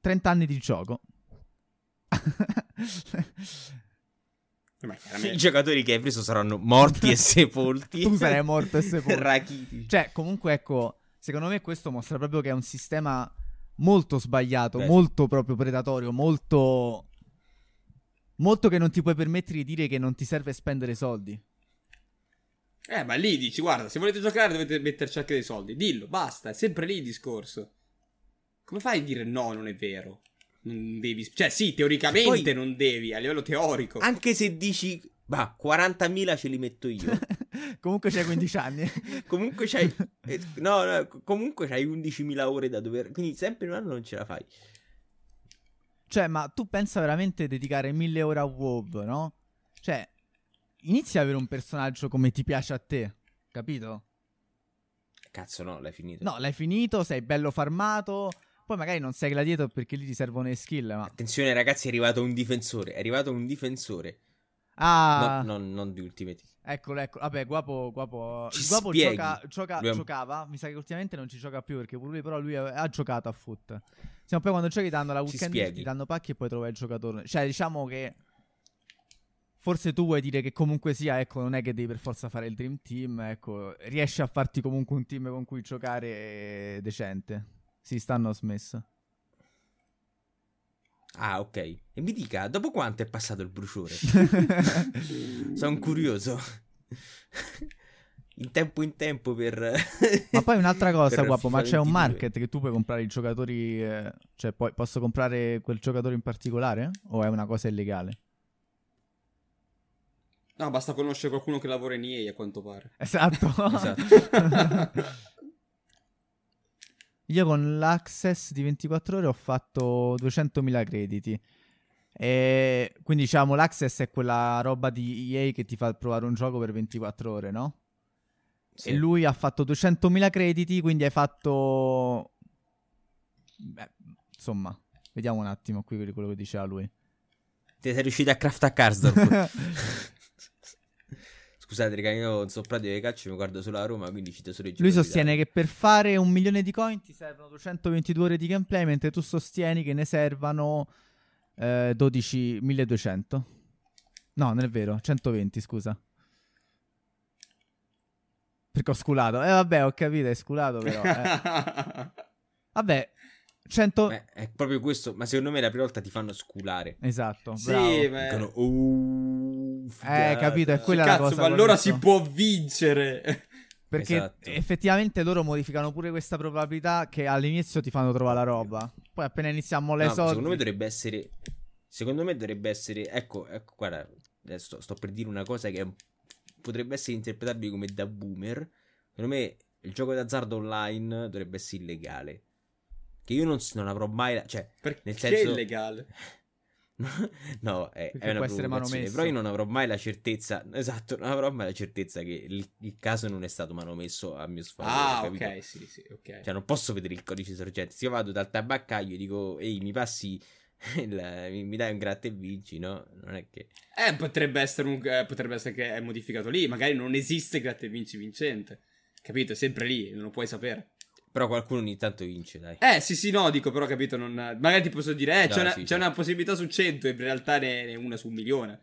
30 anni di gioco. I giocatori che hai preso saranno morti e sepolti. tu sarai morto e sepolto. Rachiti. Cioè, comunque, ecco, secondo me questo mostra proprio che è un sistema molto sbagliato, Beh. molto proprio predatorio, molto... Molto che non ti puoi permettere di dire che non ti serve spendere soldi. Eh, ma lì dici, guarda, se volete giocare dovete metterci anche dei soldi. Dillo, basta, è sempre lì il discorso. Come fai a dire no, non è vero? Non devi. Cioè, sì, teoricamente poi, non devi, a livello teorico. Anche se dici. Bah, 40.000 ce li metto io. comunque c'hai 15 anni. comunque c'hai. Eh, no, no, comunque c'hai 11.000 ore da dover. Quindi sempre in un anno non ce la fai. Cioè, ma tu pensa veramente dedicare 1000 ore a WoW, no? Cioè, inizia ad avere un personaggio come ti piace a te, capito? Cazzo, no, l'hai finito. No, l'hai finito, sei bello farmato. Poi magari non sei gladiator perché lì ti servono le skill, ma... Attenzione ragazzi, è arrivato un difensore, è arrivato un difensore. Ah... No, no, non di Ultimate. Eccolo, eccolo. Vabbè, Guapo, Guapo, ci Guapo gioca, gioca, Abbiamo... giocava. Mi sa che ultimamente non ci gioca più perché lui, però lui ha, ha giocato a foot. Siamo poi quando giochi danno la weekend, ti danno pacchi e poi trovi il giocatore. Cioè, diciamo che forse tu vuoi dire che comunque sia, ecco, non è che devi per forza fare il Dream Team, ecco, riesci a farti comunque un team con cui giocare decente. Sì, stanno smesso. Ah, ok. E mi dica, dopo quanto è passato il bruciore? Sono curioso. in tempo in tempo per... ma poi un'altra cosa, guapo, ma c'è un market che tu puoi comprare i giocatori... Eh, cioè, poi posso comprare quel giocatore in particolare? O è una cosa illegale? No, basta conoscere qualcuno che lavora in EA, a quanto pare. Esatto. esatto. Io con l'access di 24 ore ho fatto 200.000 crediti. E quindi diciamo l'access è quella roba di EA che ti fa provare un gioco per 24 ore, no? Sì. E lui ha fatto 200.000 crediti, quindi hai fatto... Beh, insomma, vediamo un attimo qui quello che diceva lui. Ti sei riuscito a craftare Karsdorp. Scusate, raga, io non so pratico di calcio, mi guardo solo la Roma, quindi cito solo i Lui sostiene che per fare un milione di coin ti servono 222 ore di gameplay, mentre tu sostieni che ne servano eh, 12, 1200. No, non è vero, 120, scusa. Perché ho sculato. Eh vabbè, ho capito, hai sculato però. Eh. vabbè, 100... Eh, è proprio questo, ma secondo me la prima volta ti fanno sculare. Esatto, sì, bravo. ma... Dicono, "Oh, Eh, capito, è figata". quella la Cazzo, cosa ma allora corretta. si può vincere. Perché Esatto. effettivamente loro modificano pure questa probabilità che all'inizio ti fanno trovare la roba. Poi appena iniziamo le No, soldi... secondo me dovrebbe essere. Secondo me dovrebbe essere. Ecco, ecco, guarda, adesso sto per dire una cosa che potrebbe essere interpretabile come da boomer. Secondo me il gioco d'azzardo online dovrebbe essere illegale. Che io non, non avrò mai. la- Cioè, Perché Nel senso- è illegale? no, è, è una provocazione. Però io non avrò mai la certezza. Esatto, non avrò mai la certezza che il, il caso non è stato manomesso a mio sfavore. Ah, ok, sì, sì, ok. Cioè, non posso vedere il codice sorgente. Se io vado dal tabaccaio e dico, ehi, mi passi, il- mi, mi dai un gratta e vinci, no? Non è che... Eh, potrebbe essere, un, eh, potrebbe essere che è modificato lì. Magari non esiste gratta e vinci vincente. Capito? È sempre lì, non lo puoi sapere. Però qualcuno ogni tanto vince, dai. Eh, sì, sì, no, dico, però, capito, non... Magari ti posso dire, eh, c'è, No, una, sì, c'è una possibilità su 100 e in realtà ne ne è una su un milione.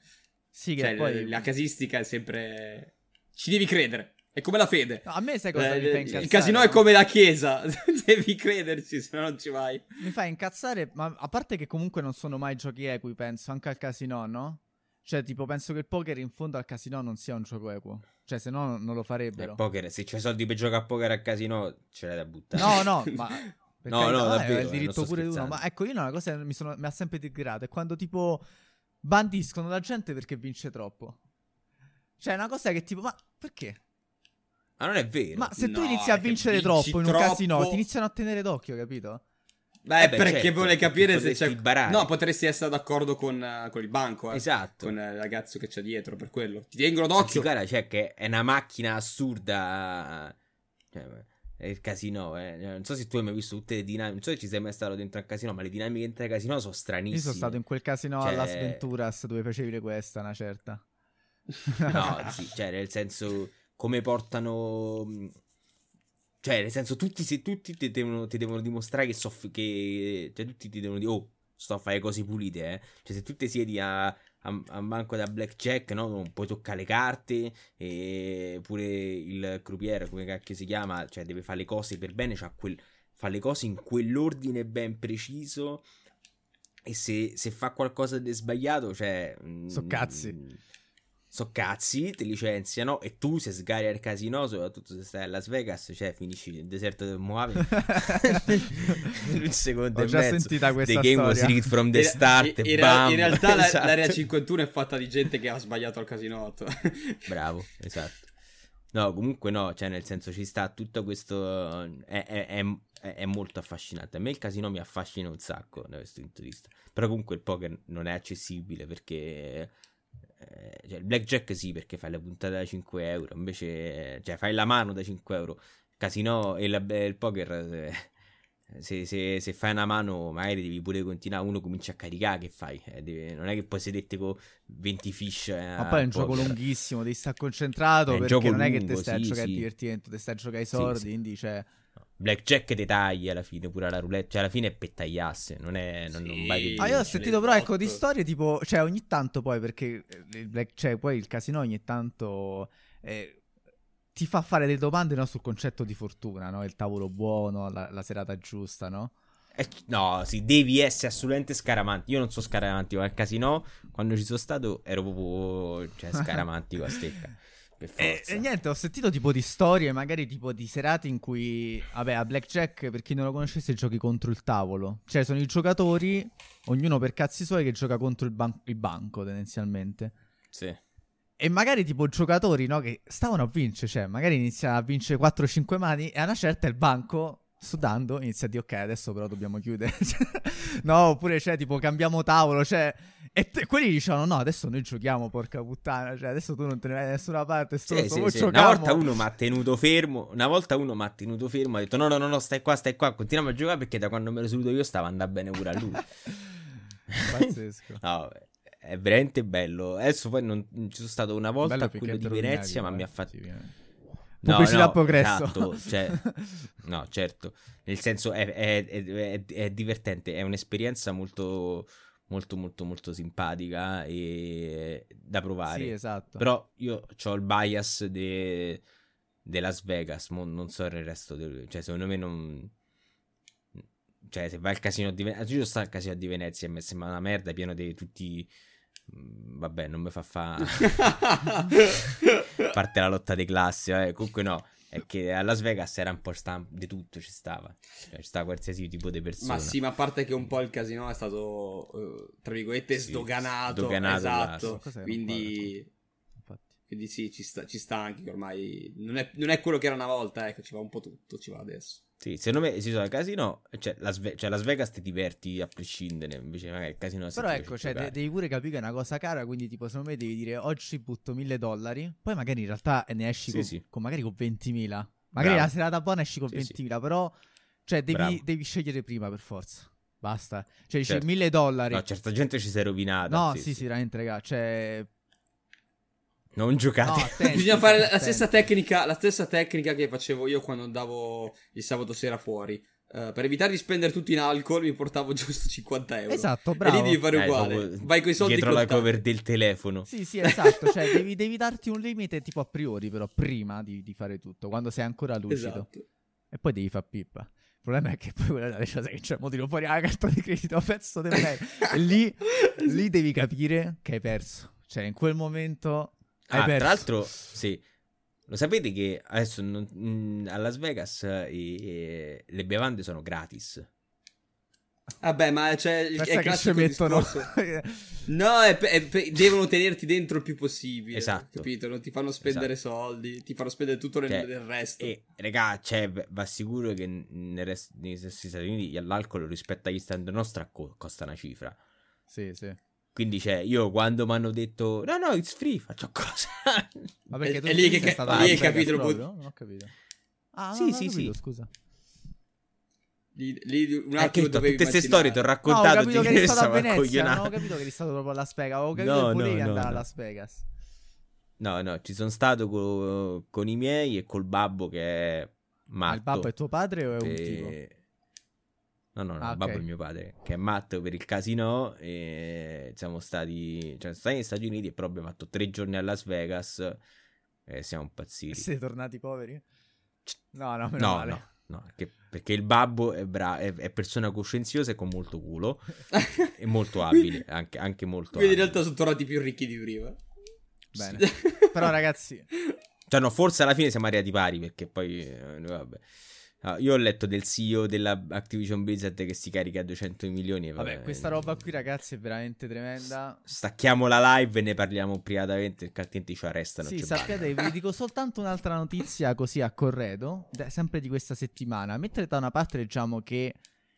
Sì, che Cioè, poi... la casistica è sempre... Ci devi credere. È come la fede. No, a me sai cosa Eh, mi fa il incazzare? casino è come la chiesa. devi crederci, se no non ci vai. Mi fa incazzare, ma a parte che comunque non sono mai giochi equi, penso, anche al casino, no? Cioè, tipo, penso che il poker in fondo al casino non sia un gioco equo. Cioè, se no non lo Eh, farebbero. poker, se c'hai soldi per giocare a poker a casino, ce l'hai da buttare. No, no, ma... No, no, eh, davvero, È il eh, diritto pure di uno. Ma ecco, io una cosa che mi, sono- mi ha sempre digrato è quando, tipo, bandiscono la gente perché vince troppo. Cioè, è una cosa che, tipo, ma perché? Ma non è vero. Ma se tu No, inizi a vincere troppo in un troppo- casino, ti iniziano a tenere d'occhio, capito? Beh, Eh beh, perché certo, vuole capire se c'è. barare. No, potresti essere d'accordo con, eh, con il banco, eh. Esatto. Con eh, il ragazzo che c'è dietro, per quello. Ti tengono d'occhio. guarda, cioè, che è una macchina assurda. Cioè, è il casino, eh. Cioè, Non so se tu hai mai visto tutte le dinamiche. Non so se ci sei mai stato dentro al casino, ma le dinamiche dentro al casino sono stranissime. Io sono stato in quel casino Cioè- a Las Venturas dove facevi le questa, una certa. No, sì, cioè, nel senso, come portano. Mh, Cioè, nel senso, tutti, se tutti ti devono, ti devono dimostrare che, soff- che Cioè, tutti ti devono dire, oh, sto a fare cose pulite, eh. Cioè, se tu ti siedi a, a, a banco da blackjack, no? Non puoi toccare le carte. E pure il croupier, come cacchio si chiama, cioè, deve fare le cose per bene, cioè, quel, fa le cose in quell'ordine ben preciso. E se, se fa qualcosa di sbagliato, cioè. So cazzi. mm, So cazzi, ti licenziano e tu se sgari al casino, soprattutto se stai a Las Vegas, cioè finisci nel deserto del Mojave un secondo Ho e già mezzo. sentita questa The game was storia. rigged from the start. in, in, bam. in realtà la- Esatto. l'area 51 è fatta di gente che ha sbagliato al casinotto. Bravo, esatto. No, comunque no, cioè nel senso ci sta tutto questo... È, è- è- è- è molto affascinante. A me il casino mi affascina un sacco da questo punto di vista. Però comunque il poker non è accessibile perché... eh, cioè, il blackjack sì, perché fai la puntata da 5 euro, invece... Cioè, fai la mano da 5 euro. Casino e la- il poker... eh, Se, se- se fai una mano, magari devi pure continuare. Uno comincia a caricare. Che fai? Eh, deve- non è che puoi sederti con 20 fish. eh, Ma poi è un al gioco poker. lunghissimo, devi stare concentrato È perché non è che te lungo, stai a sì, giocare sì. a divertimento, te stai a giocare ai Sì, soldi, sì. quindi cioè... Blackjack ti tagli alla fine, pure alla roulette. Cioè, alla fine è per tagliasse. Non è. Non, non Sì. vai che Ah, io ho sentito però ecco di storie tipo, cioè ogni tanto poi perché eh, il black, cioè poi il casino ogni tanto eh, ti fa fare delle domande no, sul concetto di fortuna, no? Il tavolo buono, la, la serata giusta, no? Eh, no, sì, devi essere assolutamente scaramanti. Io non so scaramantico al casino. Quando ci sono stato, ero proprio. Cioè, scaramantico a stecca. E, e niente, ho sentito tipo di storie, magari tipo di serate in cui, vabbè, a Blackjack, per chi non lo conoscesse, giochi contro il tavolo. Cioè, sono i giocatori, ognuno per cazzi suoi, che gioca contro il, ban- il banco, tendenzialmente. Sì. E magari tipo giocatori, no, che stavano a vincere, cioè, magari iniziano a vincere 4-5 mani e a una certa il banco, sudando, inizia a dire, ok, adesso però dobbiamo chiudere. no, oppure, cioè, tipo, cambiamo tavolo, cioè... E te- quelli dicevano, no, adesso noi giochiamo, porca puttana, cioè, adesso tu non te ne vai da nessuna parte, sto Sì, sì, mo sì. giochiamo. Una volta uno mi ha tenuto fermo. Una volta uno mi ha tenuto fermo. Ha detto: No, no, no, no, stai qua, stai qua. Continuiamo a giocare perché da quando me lo seduto io stava andando bene pure a lui. Pazzesco. No, vabbè. è veramente bello. Adesso poi non, ci sono stato una volta Bello a quello di Venezia, ma mi ha fatto... sì, No, Pubblicità no, progresso. esatto, cioè, no, certo. Nel senso è- è- è- è divertente, è un'esperienza molto, molto, molto, molto simpatica e da provare. Sì, esatto. Però io ho il bias de, de Las Vegas, mo non so il resto, del- cioè secondo me non... Cioè se vai al casino di Venezia, io sto al casino di Venezia e mi sembra una merda, pieno di tutti... mm, Vabbè, non mi fa fa... Parte la lotta di classi, eh. comunque no, è che a Las Vegas era un po' sta- di tutto, ci stava, cioè, ci stava qualsiasi tipo di persona. Ma sì, ma a parte che un po' il casino è stato, eh, tra virgolette, Sì, sdoganato. sdoganato esatto. Quindi. Quindi sì, ci sta, ci sta anche che ormai non è, non è quello che era una volta, ecco, ci va un po' tutto, ci va adesso. Sì, secondo me si sono al casino, cioè Las, Ve- cioè, Las Vegas ti diverti a prescindere, invece magari il casino si Però ecco, cioè, de- devi pure capire che è una cosa cara, quindi tipo secondo me devi dire oggi butto 1000 dollari, poi magari in realtà ne esci Sì, con, sì. con- magari con 20.000. Magari Bravo. la serata buona esci con Sì, 20.000, però cioè devi, devi scegliere prima per forza. Basta. Cioè dici Certo. 1000 dollari. No, certa gente ci si è rovinata. No, sì, sì, veramente, raga, cioè Non giocate. No, attenti, Bisogna fare la, la stessa tecnica, la stessa tecnica che facevo io quando andavo il sabato sera fuori. Eh, per evitare di spendere tutto in alcol, mi portavo giusto 50 euro. Esatto, E bravo. lì devi fare Eh, uguale. Vai con i soldi Dietro la contanti. cover del telefono. Sì, sì, esatto, cioè devi, devi darti un limite tipo a priori, però prima di, di fare tutto, quando sei ancora lucido. Esatto. E poi devi far pippa. Il problema è che poi quella delle cose che c'è, mo tiro fuori la carta di credito, pezzo di me. E lì, lì devi capire che hai perso. Cioè, in quel momento Ah, perso. tra l'altro, sì. Lo sapete che adesso non- mm, a Las Vegas eh, eh, le bevande sono gratis. Vabbè, ma c'è il, è Pensa che ci mettono. No, è pe- è pe- devono tenerti dentro il più possibile. Esatto. Capito? Non ti fanno spendere soldi, ti fanno spendere tutto nel, Cioè, nel resto. E raga, cioè, va sicuro che nel resto negli stessi Stati Uniti l'alcol rispetto agli standard nostri co- costa una cifra. sì, sì. Quindi, cioè, io quando mi hanno detto no, no, it's free, faccio cosa? Ma perché È- tu è lì sei che- stato lì a hai capito il proprio? Non ho capito. Ah, no, Sì, ho sì, capito, sì. scusa. Lì, lì un Eh, che attimo ho dovevi tutte queste storie ti ho immaginare. No, ho raccontato. capito ti che eri stato a Venezia, non ho capito che eri stato proprio a Las Vegas, avevo capito No, che volevi no, no, andare a no. Las Vegas. No, no, ci sono stato co- con i miei e col babbo che è Ma matto. il babbo è tuo padre o è un per- tipo? No, no, no, Ah, il babbo ok. è mio padre, che è matto per il casino e siamo stati, cioè, siamo stati negli Stati Uniti e però abbiamo fatto tre giorni a Las Vegas e siamo impazziti. Siete tornati poveri? No, no, meno No, male. no, no, perché, perché il babbo è, bra- è, è persona coscienziosa e con molto culo e molto abile, anche, anche molto Quindi in abile. realtà sono tornati più ricchi di prima. Bene. Sì. Però ragazzi, Cioè, no, forse alla fine siamo arrivati pari perché poi, eh, vabbè. Ah, io ho letto del CEO della Activision Blizzard che si carica a 200 milioni. E vabbè, questa roba qui ragazzi è veramente tremenda. Stacchiamo la live e ne parliamo privatamente perché altrimenti ci arrestano. Sì, sappiate, vi dico soltanto un'altra notizia così a corredo, da- sempre di questa settimana. Mentre da una parte leggiamo che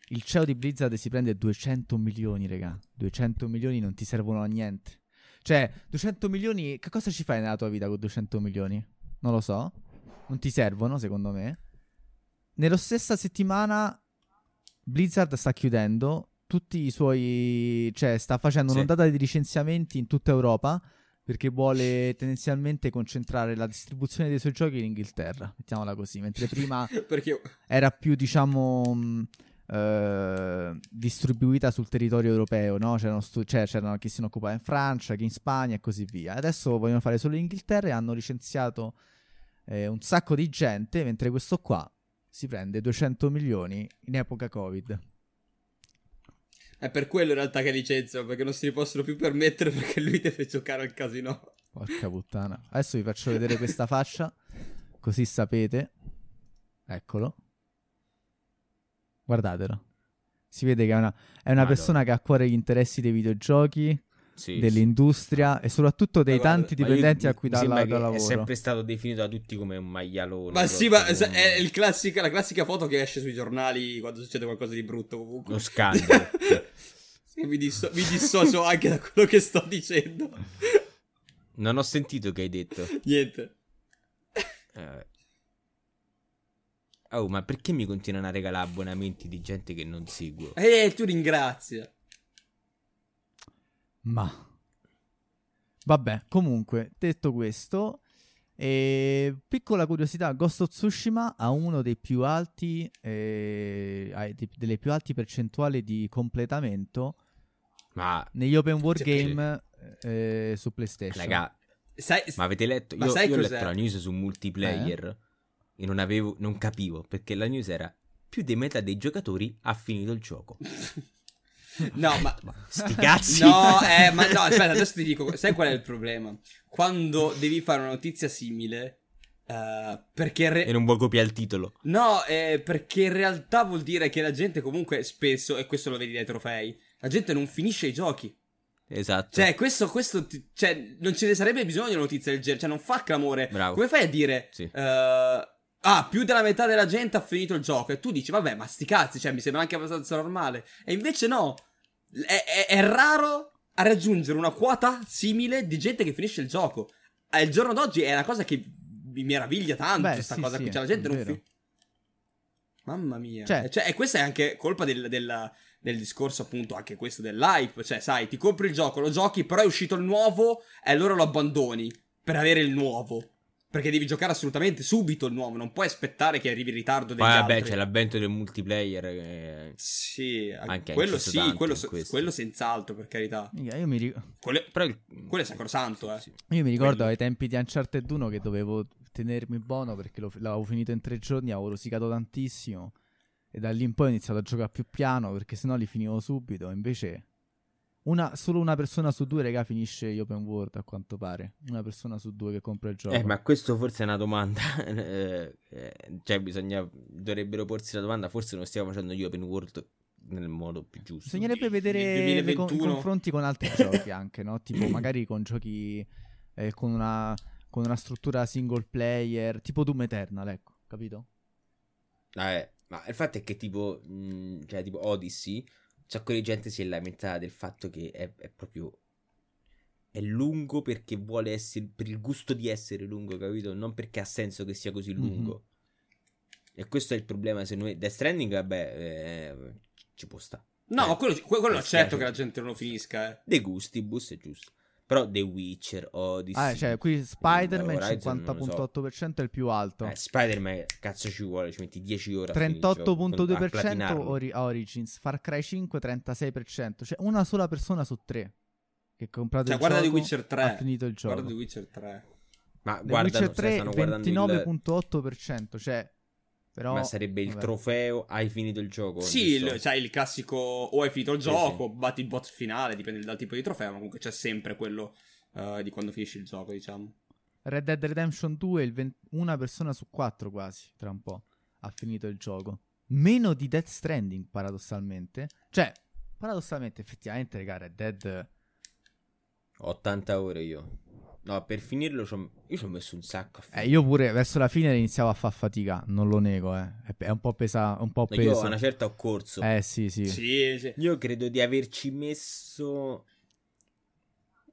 il CEO di Blizzard si prende 200 milioni, raga. 200 milioni non ti servono a niente. Cioè, 200 milioni, che cosa ci fai nella tua vita con 200 milioni? Non lo so. Non ti servono, secondo me. Nello stessa settimana Blizzard sta chiudendo tutti i suoi... cioè sta facendo Sì. un'ondata di licenziamenti in tutta Europa perché vuole tendenzialmente concentrare la distribuzione dei suoi giochi in Inghilterra, mettiamola così, mentre prima Perché era più, diciamo, mh, eh, distribuita sul territorio europeo, no? C'erano, stu- cioè, c'erano chi se ne occupava in Francia, chi in Spagna e così via. Adesso vogliono fare solo in Inghilterra e hanno licenziato eh, un sacco di gente, mentre questo qua si prende 200 milioni in epoca Covid. è per quello in realtà che licenziano, perché non si possono più permettere perché lui deve giocare al casino. Porca puttana. Adesso vi faccio vedere questa faccia, così sapete. Eccolo. Guardatelo. Si vede che è una, è una persona che ha a cuore gli interessi dei videogiochi, Sì, dell'industria e soprattutto dei Ma guarda, tanti dipendenti a cui dà, la- dà lavoro. È sempre stato definito da tutti come un maialone. Ma sì, ma un- è il classica- la classica foto che esce sui giornali quando succede qualcosa di brutto comunque. Uno scandalo. Sì, mi, disso- mi dissocio anche da quello che sto dicendo. non ho sentito che hai detto. Niente. Eh. Oh, ma perché mi continuano a regalare abbonamenti di gente che non seguo? Eh, tu ringrazia. Ma Vabbè, comunque, detto questo, eh, piccola curiosità, Ghost of Tsushima ha uno dei più alti, eh, delle più alti percentuali di completamento Ma, negli open world Sì, game eh, su PlayStation. raga, Sai, ma avete letto? Ma Io, io ho letto la news su multiplayer Eh? e non avevo, non capivo perché la news era più di metà dei giocatori ha finito il gioco. No, ma... Sti cazzi! No, eh, ma no, aspetta, adesso ti dico, sai qual è il problema? Quando devi fare una notizia simile, eh, perché... re- E non vuoi copiare il titolo. No, eh, perché in realtà vuol dire che la gente comunque spesso, e questo lo vedi dai trofei, la gente non finisce i giochi. Esatto. Cioè, questo, questo, ti- cioè, non ce ne sarebbe bisogno di una notizia del genere, cioè, non fa clamore. Bravo. Come fai a dire, Sì. eh, ah, più della metà della gente ha finito il gioco, e tu dici, vabbè, ma sti cazzi, cioè, mi sembra anche abbastanza normale. E invece no, è, è- è raro a raggiungere una quota simile di gente che finisce il gioco. Al giorno d'oggi è una cosa che mi meraviglia tanto, Beh, questa sì, cosa sì, qui, cioè, la gente non finisce. Mamma mia. Cioè- Cioè, e questa è anche colpa del, del- del discorso, appunto, anche questo dell'hype. Cioè, sai, ti compri il gioco, lo giochi, però è uscito il nuovo e allora lo abbandoni per avere il nuovo. Perché devi giocare assolutamente subito il nuovo, non puoi aspettare che arrivi in ritardo degli Poi vabbè, altri. c'è l'avvento del multiplayer. che- Sì, Anche quello sì, tanto quello, quello senz'altro, per carità. Io mi, ri- Quello, Però il- quello è sacrosanto, eh. Sì. io mi ricordo Quello. ai tempi di Uncharted 1 che dovevo tenermi buono perché lo- l'avevo finito in tre giorni, avevo rosicato tantissimo. E da lì in poi ho iniziato a giocare più piano perché sennò li finivo subito. Invece, una- solo una persona su due, raga, finisce gli open world a quanto pare. Una persona su due che compra il gioco. Eh, ma questo forse è una domanda. eh, cioè, bisogna. Dovrebbero porsi la domanda. Forse non stiamo facendo gli open world nel modo più giusto. Bisognerebbe vedere le con- 2021. confronti con altri giochi anche, no? Tipo magari con giochi eh, con, una, con una struttura single player, tipo Doom Eternal, ecco, capito? Eh, ma il fatto è che tipo, mh, cioè tipo Odyssey, sacco di gente si è lamentata del fatto che è, è proprio, è lungo perché vuole essere, per il gusto di essere lungo, capito? Non perché ha senso che sia così lungo. E questo è il problema, se noi, Death Stranding, vabbè, eh, ci può stare. No, Eh, quello, que- quello accetto che la gente non lo finisca, eh. De gustibus è giusto. Però The Witcher, Odyssey... Ah, cioè, qui Spider-Man Horizon, non lo so. 50.8% è il più alto. Eh, Spider-Man, cazzo ci vuole, ci metti 10 ore a finire il gioco, a 38.2% platinarlo. Ori- Origins, Far Cry 5 36%, cioè una sola persona su tre che ha comprato Cioè, il guarda The gioco Witcher 3. ha finito il gioco. Guarda The Witcher 3. Ma The guardano, Witcher 3 stanno guardando il... 29.8%, cioè però Ma sarebbe il vabbè. trofeo, hai finito il gioco. Sì, il, cioè il classico o hai finito il Sì, gioco, batti il bot finale, dipende dal tipo di trofeo, ma comunque c'è sempre quello eh, di quando finisci il gioco, diciamo. Red Dead Redemption 2 il 20 una persona su quattro quasi, tra un po', ha finito il gioco. Meno di Death Stranding, paradossalmente. Cioè, paradossalmente, effettivamente, raga, Red Dead... 80 ore io. No, per finirlo io ci ho messo un sacco a Eh, finire. io pure verso la fine iniziavo a far fatica, non lo nego, eh. È, un po' pesa, un po' No, io peso. a una certa ho corso. Eh, sì, sì. Sì, sì. Io credo di averci messo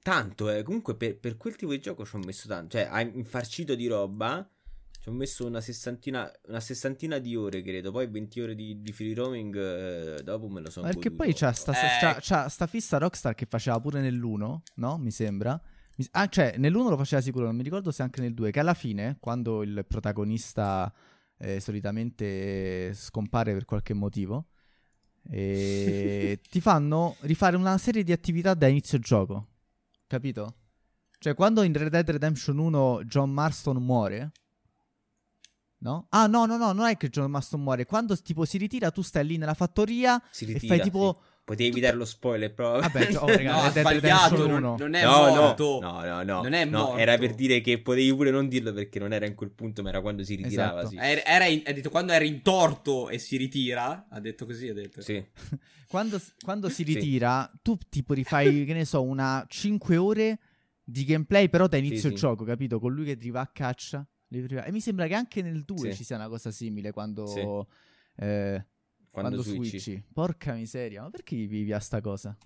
tanto, eh. Comunque per, per quel tipo di gioco ci ho messo tanto. Cioè, hai infarcito di roba. Ci ho messo una sessantina, una sessantina di ore, credo. Poi 20 ore di, di free roaming. eh, dopo me lo sono Perché goduto. poi c'ha sta, Eh. c'ha- c'ha sta fissa Rockstar che faceva pure nell'1, no? Mi sembra. Ah, cioè, nell'1 lo faceva sicuro, non mi ricordo se anche nel 2. Che alla fine, quando il protagonista eh, solitamente scompare per qualche motivo, eh, ti fanno rifare una serie di attività da inizio gioco. Capito? Cioè, quando in Red Dead Redemption 1 John Marston muore. No? Ah, no, no, no, non è che John Marston muore. Quando tipo si ritira, tu stai lì nella fattoria Si e ritira, fai tipo. sì. Potevi evitare lo spoiler, però. Vabbè, oh, raga, No, Dead sbagliato, non, 1. non è no, morto. no, no, no, Non è no, morto. Era per dire che potevi pure non dirlo perché non era in quel punto, ma era quando si ritirava. Esatto. Sì. Era, era in- ha detto quando era in torto e si ritira, ha detto così, ha detto. Sì. Quando, quando si Sì. ritira, tu tipo rifai, che ne so, una 5 ore di gameplay, però da inizio Sì, il sì. gioco, capito? Con lui che ti va a caccia. E mi sembra che anche nel 2 Sì. ci sia una cosa simile quando. Sì. eh, Quando, quando switchi. switchi. Porca miseria, ma perché vivi a sta cosa?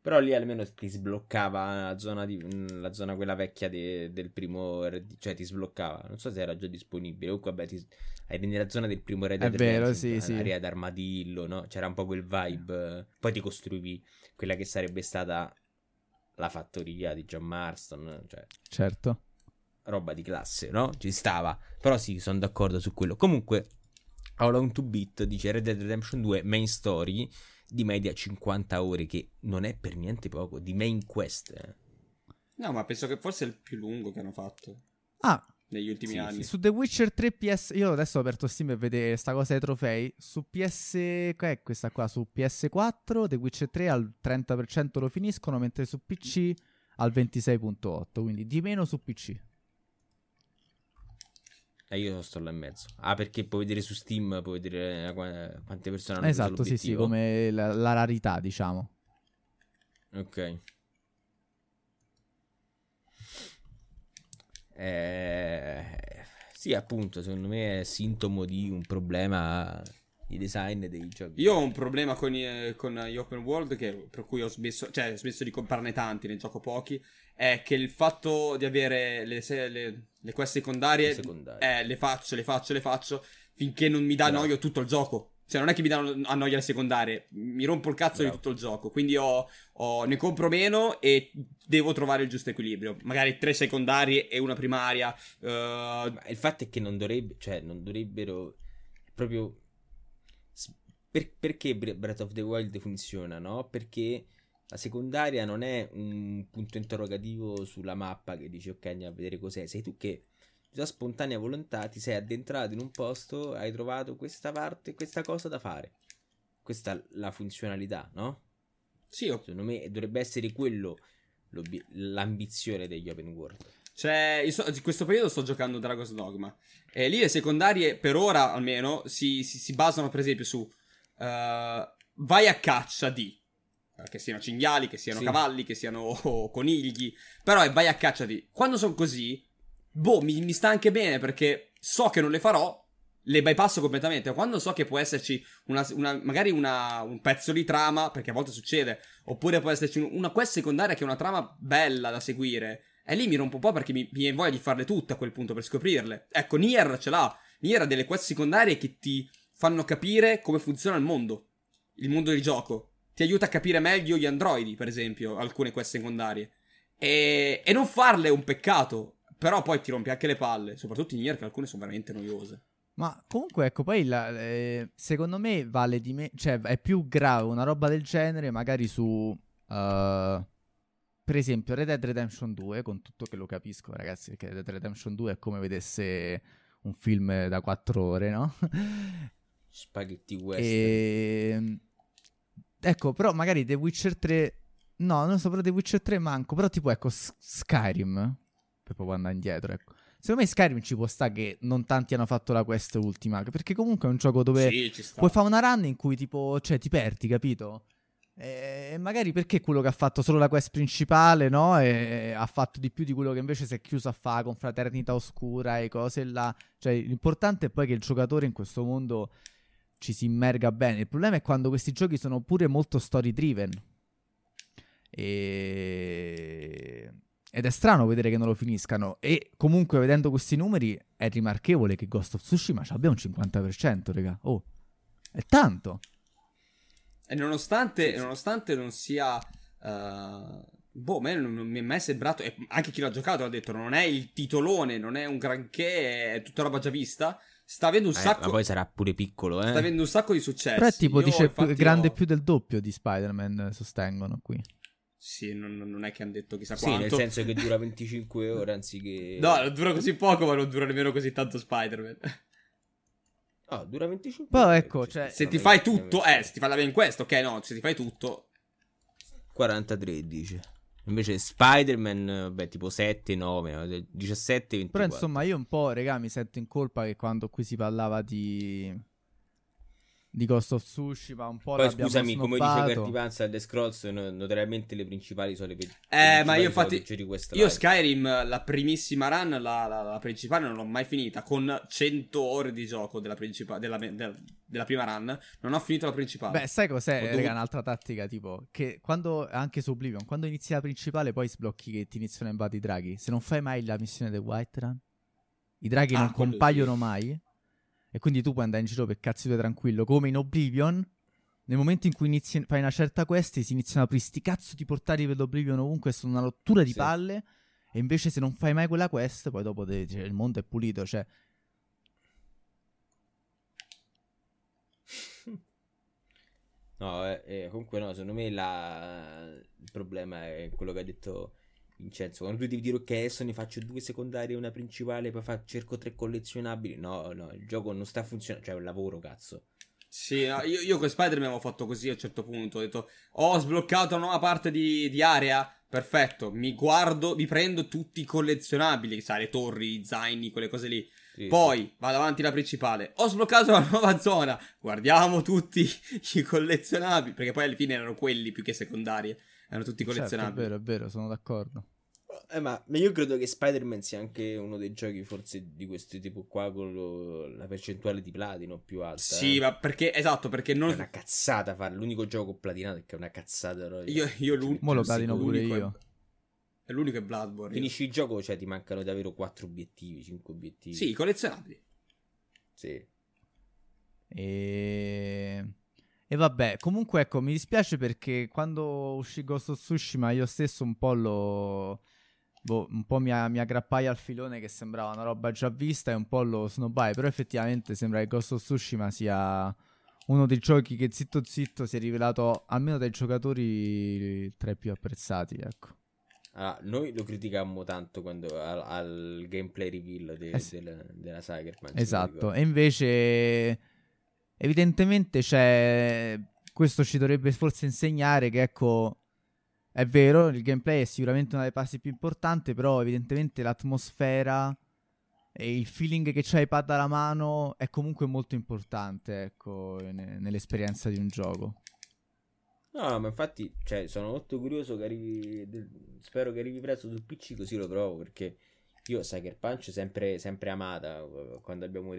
Però lì almeno ti sbloccava la zona, di, mm, la zona quella vecchia de- del primo RD, cioè ti sbloccava. Non so se era già disponibile. Comunque, vabbè, ti, eri nella zona del primo Red È Dead vero, Redemption, sì, sì. area d'armadillo, no? C'era un po' quel vibe. Poi ti costruivi quella che sarebbe stata la fattoria di John Marston, cioè Certo. roba di classe, no? Ci stava. Però sì, sono d'accordo su quello. Comunque, How Long to Beat dice Red Dead Redemption 2 main story di media 50 ore, che non è per niente poco, di main quest. eh. No, ma penso che forse è il più lungo che hanno fatto Ah, negli ultimi Sì, anni. su The Witcher 3 PS... Io adesso ho aperto Steam per vedere sta cosa dei trofei. Su PS... È questa qua? Su PS4 The Witcher 3 al 30% lo finiscono, mentre su PC al 26.8, quindi di meno su PC. E io sto là in mezzo. Ah, perché puoi vedere su Steam, puoi vedere qua- quante persone hanno Esatto, sì, sì, come la, la rarità, diciamo. Ok. Eh, sì, appunto, secondo me è sintomo di un problema di design dei giochi. Io ho un problema con, i- con gli open world che, per cui ho smesso, cioè, ho smesso di comprarne tanti, ne gioco pochi. È che il fatto di avere le, se- le- le quest secondarie, Le secondarie. eh, le faccio, le faccio, le faccio finché non mi dà Bravo. noio tutto il gioco. Cioè, non è che mi danno a noia le secondarie, mi rompo il cazzo Bravo. di tutto il gioco. Quindi ho, ho- ne compro meno e devo trovare il giusto equilibrio. Magari tre secondarie e una primaria. eh, Ma il fatto è che non dovrebbe, cioè, non dovrebbero proprio. per- perché Bre- Breath of the Wild funziona, no? Perché la secondaria non è un punto interrogativo sulla mappa che dici ok, andiamo a vedere cos'è. Sei tu che da spontanea volontà ti sei addentrato in un posto, hai trovato questa parte, questa cosa da fare. Questa è la funzionalità, no? sì, ho Secondo me dovrebbe essere quello l'ambizione degli open world. Cioè, io so- in questo periodo sto giocando Dragon's Dogma. E lì le secondarie, per ora almeno, si, si- si basano per esempio su eh, vai a caccia di. Eh, Che siano cinghiali, che siano Sì. cavalli, che siano conigli. Però è vai a caccia di. Quando sono così, boh, mi, mi sta anche bene perché so che non le farò. Le bypasso completamente. Quando so che può esserci una, una- magari una- un pezzo di trama, perché a volte succede, oppure può esserci un- una quest secondaria che è una trama bella da seguire. E lì mi rompo un po' perché mi, mi voglia di farle tutte a quel punto per scoprirle. Ecco, Nier ce l'ha. Nier ha delle quest secondarie che ti fanno capire come funziona il mondo. Il mondo di gioco. Ti aiuta a capire meglio gli androidi, per esempio, alcune quest secondarie. E, e non farle è un peccato. Però poi ti rompi anche le palle. Soprattutto in Nier, che alcune sono veramente noiose. Ma comunque, ecco, poi la- eh, secondo me vale di me, cioè è più grave una roba del genere magari su, eh, per esempio, Red Dead Redemption 2, con tutto che lo capisco, ragazzi, perché Red Dead Redemption 2 è come vedesse un film da 4 ore, no? Spaghetti western. E... Ecco, però magari The Witcher 3... No, non so, però The Witcher 3 manco, però tipo, ecco, S- Skyrim, per proprio andare indietro, ecco. Secondo me Skyrim ci può sta che non tanti hanno fatto la quest ultima, perché comunque è un gioco dove sì, puoi fare una run in cui tipo, cioè ti perdi, capito? E magari perché quello che ha fatto solo la quest principale, no? E ha fatto di più di quello che invece si è chiuso a fare con Fraternità Oscura e cose là. Cioè, l'importante è poi che il giocatore in questo mondo ci si immerga bene. Il problema è quando questi giochi sono pure molto story driven. E... Ed è strano vedere che non lo finiscano. E comunque, vedendo questi numeri, è rimarchevole che Ghost of Tsushima abbia un 50%, raga. Oh, è tanto. E nonostante, nonostante non sia. eh, boh, a me non, mi è mai sembrato. Anche chi l'ha giocato ha detto: non è il titolone, non è un granché, è tutta roba già vista. Sta avendo un Eh, sacco. ma poi sarà pure piccolo, eh. Sta avendo un sacco di successo. Però è tipo, dice, infatti, grande ho- più del doppio di Spider-Man, sostengono qui. Sì, non, non è che hanno detto chissà Sì, quanto. nel senso che dura 25 ore anziché... No, non dura così poco, ma non dura nemmeno così tanto Spider-Man. No, dura 25 Però ore. ecco, cioè- Se no, ti no, fai tutto, eh, se ti fai la in questo, ok, no, se ti fai tutto. 43 dice. Invece Spider-Man, beh, tipo 7, 9, 17, 24. Però insomma, io un po', regà, mi sento in colpa che quando qui si parlava di. Di Ghost of Tsushima, un po' Poi scusami, come dice snobbato. Cartipanza The Scrolls, no- notoriamente le principali sono le pe- Eh, le ma io infatti- sono di questa Io live. Skyrim, la primissima run, la, la- la principale, non l'ho mai finita. Con 100 ore di gioco della, principa- della, del- della prima run, non ho finito la principale. Beh, sai cos'è, dovuto- raga, un'altra tattica, tipo, che quando, anche su Oblivion, quando inizi la principale, poi sblocchi che ti iniziano a invadere i draghi. Se non fai mai la missione del Whiterun, i draghi Ah, non compaiono sì. mai, e quindi tu puoi andare in giro per cazzi tuoi tranquillo, come in Oblivion, nel momento in cui inizi, fai una certa quest si iniziano a aprire sti cazzo di portali per l'Oblivion ovunque, sono una rottura di sì. palle. E invece se non fai mai quella quest, poi dopo te, cioè, il mondo è pulito, cioè... No, eh, eh, comunque no, secondo me la... il problema è quello che ha detto Vincenzo. Quando tu devi dire ok, adesso ne faccio due secondarie e una principale, poi fa... cerco tre collezionabili. No, no, il gioco non sta funzionando, cioè è un lavoro, cazzo. Sì, io, io con Spider-Man avevo fatto così a un certo punto. Ho detto, ho sbloccato una nuova parte di, di area. Perfetto, mi guardo, mi prendo tutti i collezionabili, sai, le torri, i zaini, quelle cose lì. Sì, Poi sì. vado avanti la principale. Ho sbloccato la nuova zona. Guardiamo tutti i collezionabili. Perché poi alla fine erano quelli più che secondarie. Erano tutti collezionabili. Certo, è vero, è vero, sono d'accordo. Eh, ma, io credo che Spider-Man sia anche uno dei giochi forse di questo tipo qua con lo, la percentuale di platino più alta. Sì, eh. ma perché, esatto, perché non... È una cazzata fare l'unico gioco platinato che è una cazzata. No? Io, io l'unico... Mo lo platino pure io. È, è l'unico è Bloodborne. Finisci io. il gioco, cioè ti mancano davvero 4 obiettivi, 5 obiettivi. Sì, collezionabili. Sì. E... E vabbè, comunque ecco, mi dispiace perché quando uscì Ghost of Tsushima io stesso un po' lo boh, un po' mi, mi, aggrappai al filone che sembrava una roba già vista e un po' lo snobbai, però effettivamente sembra che Ghost of Tsushima sia uno dei giochi che zitto zitto si è rivelato almeno dai giocatori tra i più apprezzati, ecco. Ah, noi lo criticammo tanto quando, al, al gameplay reveal de, eh sì. della, della Cyberpunk. Esatto, e invece evidentemente c'è... Questo ci dovrebbe forse insegnare che ecco è vero, il gameplay è sicuramente una delle parti più importanti, però evidentemente l'atmosfera e il feeling che c'hai pad alla mano è comunque molto importante, ecco, ne- nell'esperienza di un gioco. No, ma infatti, cioè, sono molto curioso che arrivi. Spero che arrivi presto sul PC così lo provo. Perché io Sucker Punch sempre, sempre amata. Quando abbiamo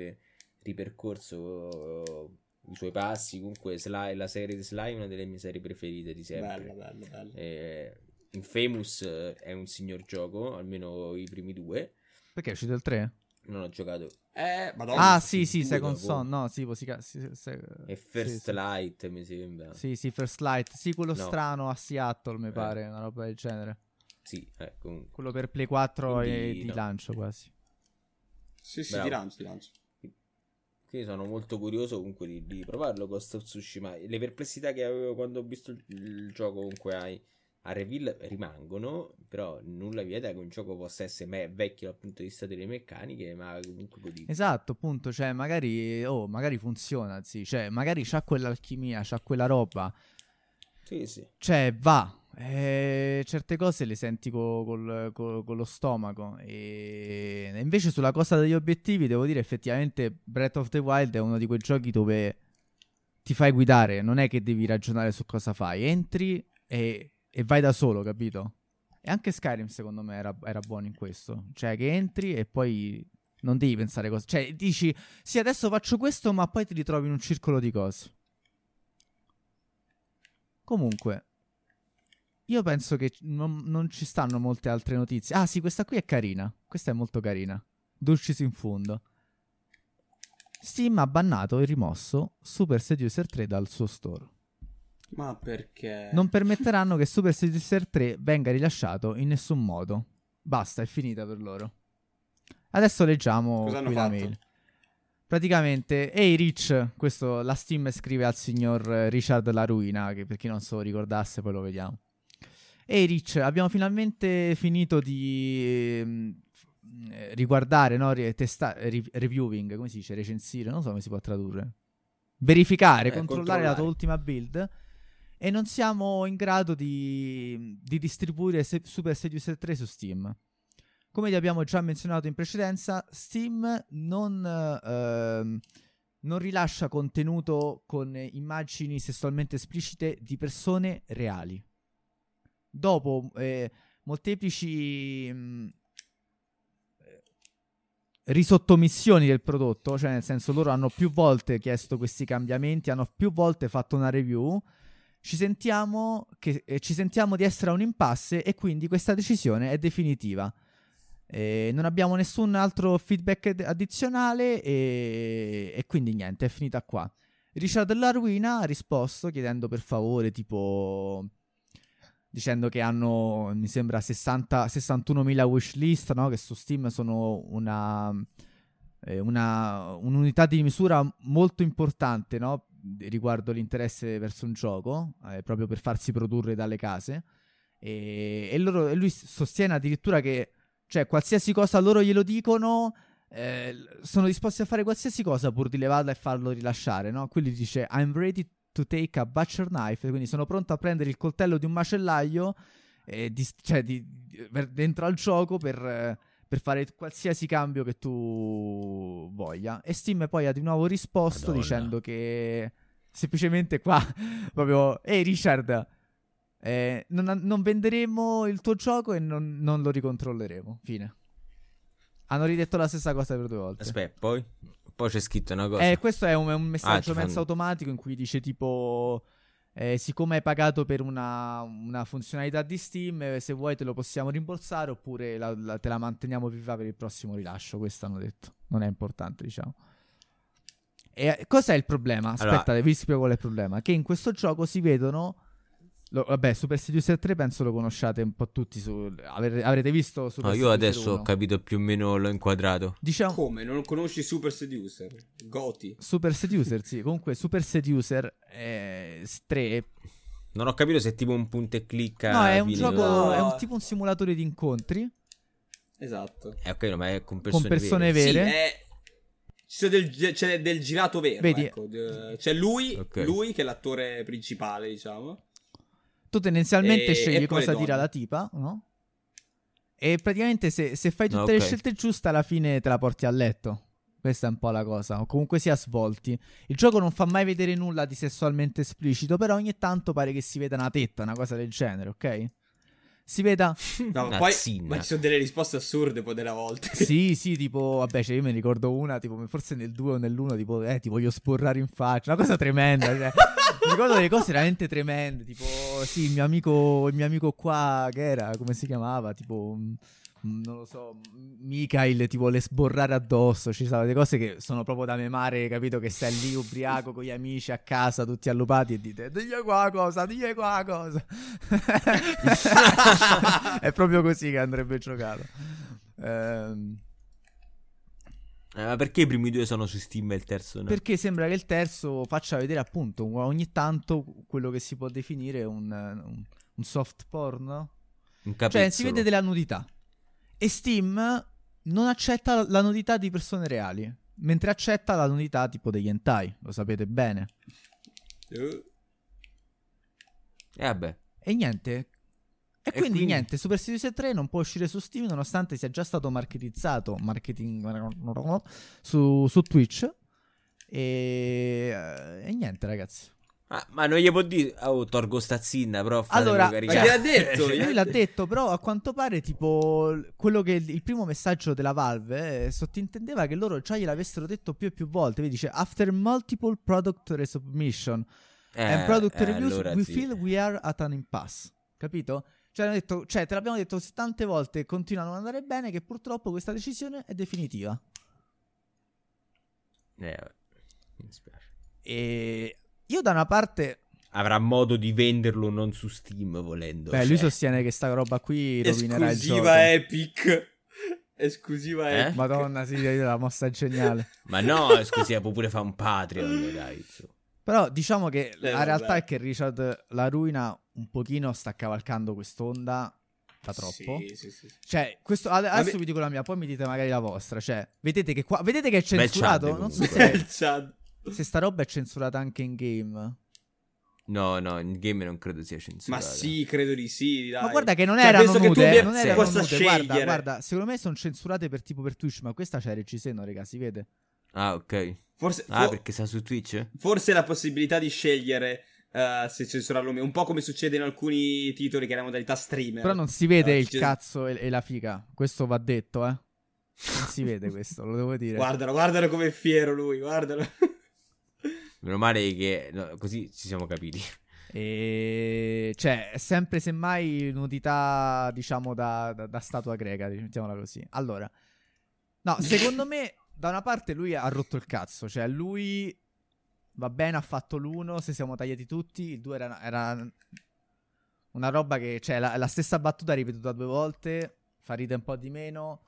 ripercorso i suoi passi. Comunque, Sly, la serie di Sly è una delle mie serie preferite di sempre. Bello, bello, bello. Eh, Infamous eh, è un signor gioco, almeno i primi due. Perché è uscito il 3? Non ho giocato. Eh, madonna. Ah, sì, sì, Second Son. No, sì, si si, se, E First sì, Light, sì. mi sembra. Sì, sì, First Light. Sì, quello no. strano a Seattle, mi eh. pare, una roba del genere. Sì, eh, comunque. Quello per Play 4 Quindi, e di no. lancio quasi. Sì, sì, Bravo. di lancio, di lancio. Quindi sono molto curioso comunque di, di provarlo Ghost of Tsushima. Le perplessità che avevo quando ho visto il, il gioco comunque hai, a reveal rimangono, però nulla vieta che un gioco possa essere me- vecchio dal punto di vista delle meccaniche, ma comunque godibile. Esatto, appunto, cioè magari, oh, magari funziona, sì, cioè magari c'ha quell'alchimia, c'ha quella roba. Sì, sì. Cioè, va, eh, certe cose le senti co- col, col, con lo stomaco. E invece sulla cosa degli obiettivi, devo dire effettivamente Breath of the Wild è uno di quei giochi dove ti fai guidare, non è che devi ragionare su cosa fai, entri e, e vai da solo, capito? E anche Skyrim secondo me era, era, buono in questo, cioè che entri e poi non devi pensare cose, cioè dici sì adesso faccio questo ma poi ti ritrovi in un circolo di cose. Comunque, io penso che non, non, ci stanno molte altre notizie. Ah, sì, questa qui è carina. Questa è molto carina. Dulcis in fondo. Steam ha bannato e rimosso Super Seducer 3 dal suo store. Ma perché? Non permetteranno che Super Seducer 3 venga rilasciato in nessun modo. Basta, è finita per loro. Adesso leggiamo Cosa qui la mail. Praticamente, ehi Rich, questo la Steam scrive al signor Richard La Ruina, che per chi non se lo ricordasse poi lo vediamo. Ehi Rich, abbiamo finalmente finito di eh, riguardare, no, testa- re- reviewing, come si dice, recensire, non so come si può tradurre. Verificare, eh, controllare, controllare, la tua ultima build e non siamo in grado di, di distribuire se- Super Seducer 3 su Steam. Come vi abbiamo già menzionato in precedenza, Steam non, eh, non rilascia contenuto con immagini sessualmente esplicite di persone reali dopo eh, molteplici mh, mm, risottomissioni del prodotto, cioè nel senso loro hanno più volte chiesto questi cambiamenti, hanno più volte fatto una review, ci sentiamo, che, eh, ci sentiamo di essere a un impasse e quindi questa decisione è definitiva. Eh, non abbiamo nessun altro feedback addizionale e, e quindi niente, è finita qua. Richard Laruina ha risposto chiedendo per favore, tipo dicendo che hanno, mi sembra, 60, 61.000 wishlist, no? che su Steam sono una, eh, una, un'unità di misura molto importante no? riguardo l'interesse verso un gioco, eh, proprio per farsi produrre dalle case. E, e, loro, e lui sostiene addirittura che, cioè, qualsiasi cosa loro glielo dicono... Eh, sono disposti a fare qualsiasi cosa pur di levarla e farlo rilasciare, no? Quindi dice I'm ready to take a butcher knife, quindi sono pronto a prendere il coltello di un macellaio di, cioè, di, di, dentro al gioco per, per, fare qualsiasi cambio che tu voglia. E Steam poi ha di nuovo risposto Madonna. dicendo che semplicemente qua proprio ehi Richard eh, non, non, venderemo il tuo gioco e non, non lo ricontrolleremo. Fine. Hanno ridetto la stessa cosa per due volte. Aspetta, poi poi c'è scritto una cosa. Eh, questo è un, è un messaggio ah, mezzo fanno... automatico in cui dice tipo... Eh, siccome hai pagato per una, una, funzionalità di Steam, eh, se vuoi te lo possiamo rimborsare oppure la, la, te la manteniamo viva per il prossimo rilascio. Questo hanno detto. Non è importante, diciamo. E eh, cos'è il problema? Aspetta, allora... vi spiego qual è il problema. Che in questo gioco si vedono lo, vabbè, Super Seducer 3 penso lo conosciate un po' tutti. Su, avrete, avrete visto Super no, io adesso 1. ho capito più o meno l'ho inquadrato. Diciamo, Come? Non conosci Super Seducer? Goti. Super Seducer, sì. Comunque Super Seducer eh, 3 non ho capito se è tipo un punto e clicca. No, è un gioco, no. è un tipo un simulatore di incontri. Esatto. Eh, ok, no, ma è con persone, con persone vere. vere. Sì, è... C'è del, c'è del, girato vero. Vedi? Ecco. C'è lui, okay. lui, che è l'attore principale, diciamo. Tu tendenzialmente e, scegli e cosa dire alla tipa, no? E praticamente se, se fai tutte okay. le scelte giuste, alla fine te la porti a letto. Questa è un po' la cosa. O comunque sia svolti. Il gioco non fa mai vedere nulla di sessualmente esplicito, però ogni tanto pare che si veda una tetta, una cosa del genere, ok? Si veda. No, ma poi ma ci sono delle risposte assurde poi delle volte. Sì, sì, tipo, vabbè, cioè io mi ricordo una, tipo, forse nel 2 o nell'1, tipo, eh, ti voglio sporrare in faccia, una cosa tremenda, cioè. mi ricordo delle cose veramente tremende, tipo, sì, il mio amico, il mio amico qua, che era, come si chiamava, tipo non lo so, Mikhail ti vuole sborrare addosso. Ci sono delle cose che sono proprio da memare, capito? Che sei lì ubriaco con gli amici a casa, tutti allupati e dite: Digli qua cosa, digli qua cosa. È proprio così che andrebbe giocato. Ehm. Eh, ma perché i primi due sono su Steam e il terzo no? Perché sembra che il terzo faccia vedere appunto ogni tanto quello che si può definire un, un, un soft porn. Un cioè si vede della nudità. E Steam non accetta la nudità di persone reali, mentre accetta la nudità tipo degli hentai, lo sapete bene. E eh, vabbè. E niente. E, e quindi, quindi, niente, Super Series 3 non può uscire su Steam nonostante sia già stato marketizzato marketing, su, su Twitch. E, e niente ragazzi. Ah, ma non gli può dire, oh, torgo sta però allora, ma cioè, l'ha detto, lui l'ha detto, però a quanto pare, tipo, quello che il primo messaggio della Valve eh, sottintendeva che loro già gliel'avessero detto più e più volte. Vedi, dice, after multiple product resubmission eh, and product eh, reviews, allora we sì. feel we are at an impasse. Capito? Cioè, hanno detto, cioè, te l'abbiamo detto tante volte, continuano ad andare bene, che purtroppo questa decisione è definitiva. Eh, mi dispiace. E io da una parte avrà modo di venderlo non su Steam volendo. Beh, cioè. lui sostiene che sta roba qui rovinerà il gioco. Esclusiva Epic. Esclusiva eh? Epic. Madonna, sì, la mossa geniale. Ma no, esclusiva, può pure fare un Patreon, dai. Però diciamo che eh, la realtà è che Richard La Ruina un pochino sta cavalcando quest'onda da troppo. Sì, sì, sì. Cioè, questo, adesso vi dico la mia, poi mi dite magari la vostra. Cioè, vedete che qua, vedete che è censurato? Beh, non so se... Se sta roba è censurata anche in game. No, no, in game non credo sia censurata. Ma sì, credo di sì. Dai. Ma guarda che non cioè, erano nude, che tu non erano nude. Guarda, guarda, secondo me sono censurate per tipo per Twitch, ma questa c'è Regiseno, raga, si vede. Ah, ok. Forse, ah, for- perché sta su Twitch? Forse la possibilità di scegliere uh, se censurarlo o meno, un po' come succede in alcuni titoli che è la modalità streamer. Però non si vede uh, il c- cazzo e, e la figa, questo va detto, eh. Non si vede questo, lo devo dire. Guardalo, guardalo come è fiero lui, guardalo. Meno male che no, così ci siamo capiti. E cioè, sempre semmai nudità, diciamo, da, da, da statua greca, mettiamola così. Allora, no, secondo me, da una parte lui ha rotto il cazzo, cioè lui va bene, ha fatto l'uno, se siamo tagliati tutti, il 2 era, era una roba che, cioè, la, la, stessa battuta ripetuta due volte, fa ridere un po' di meno.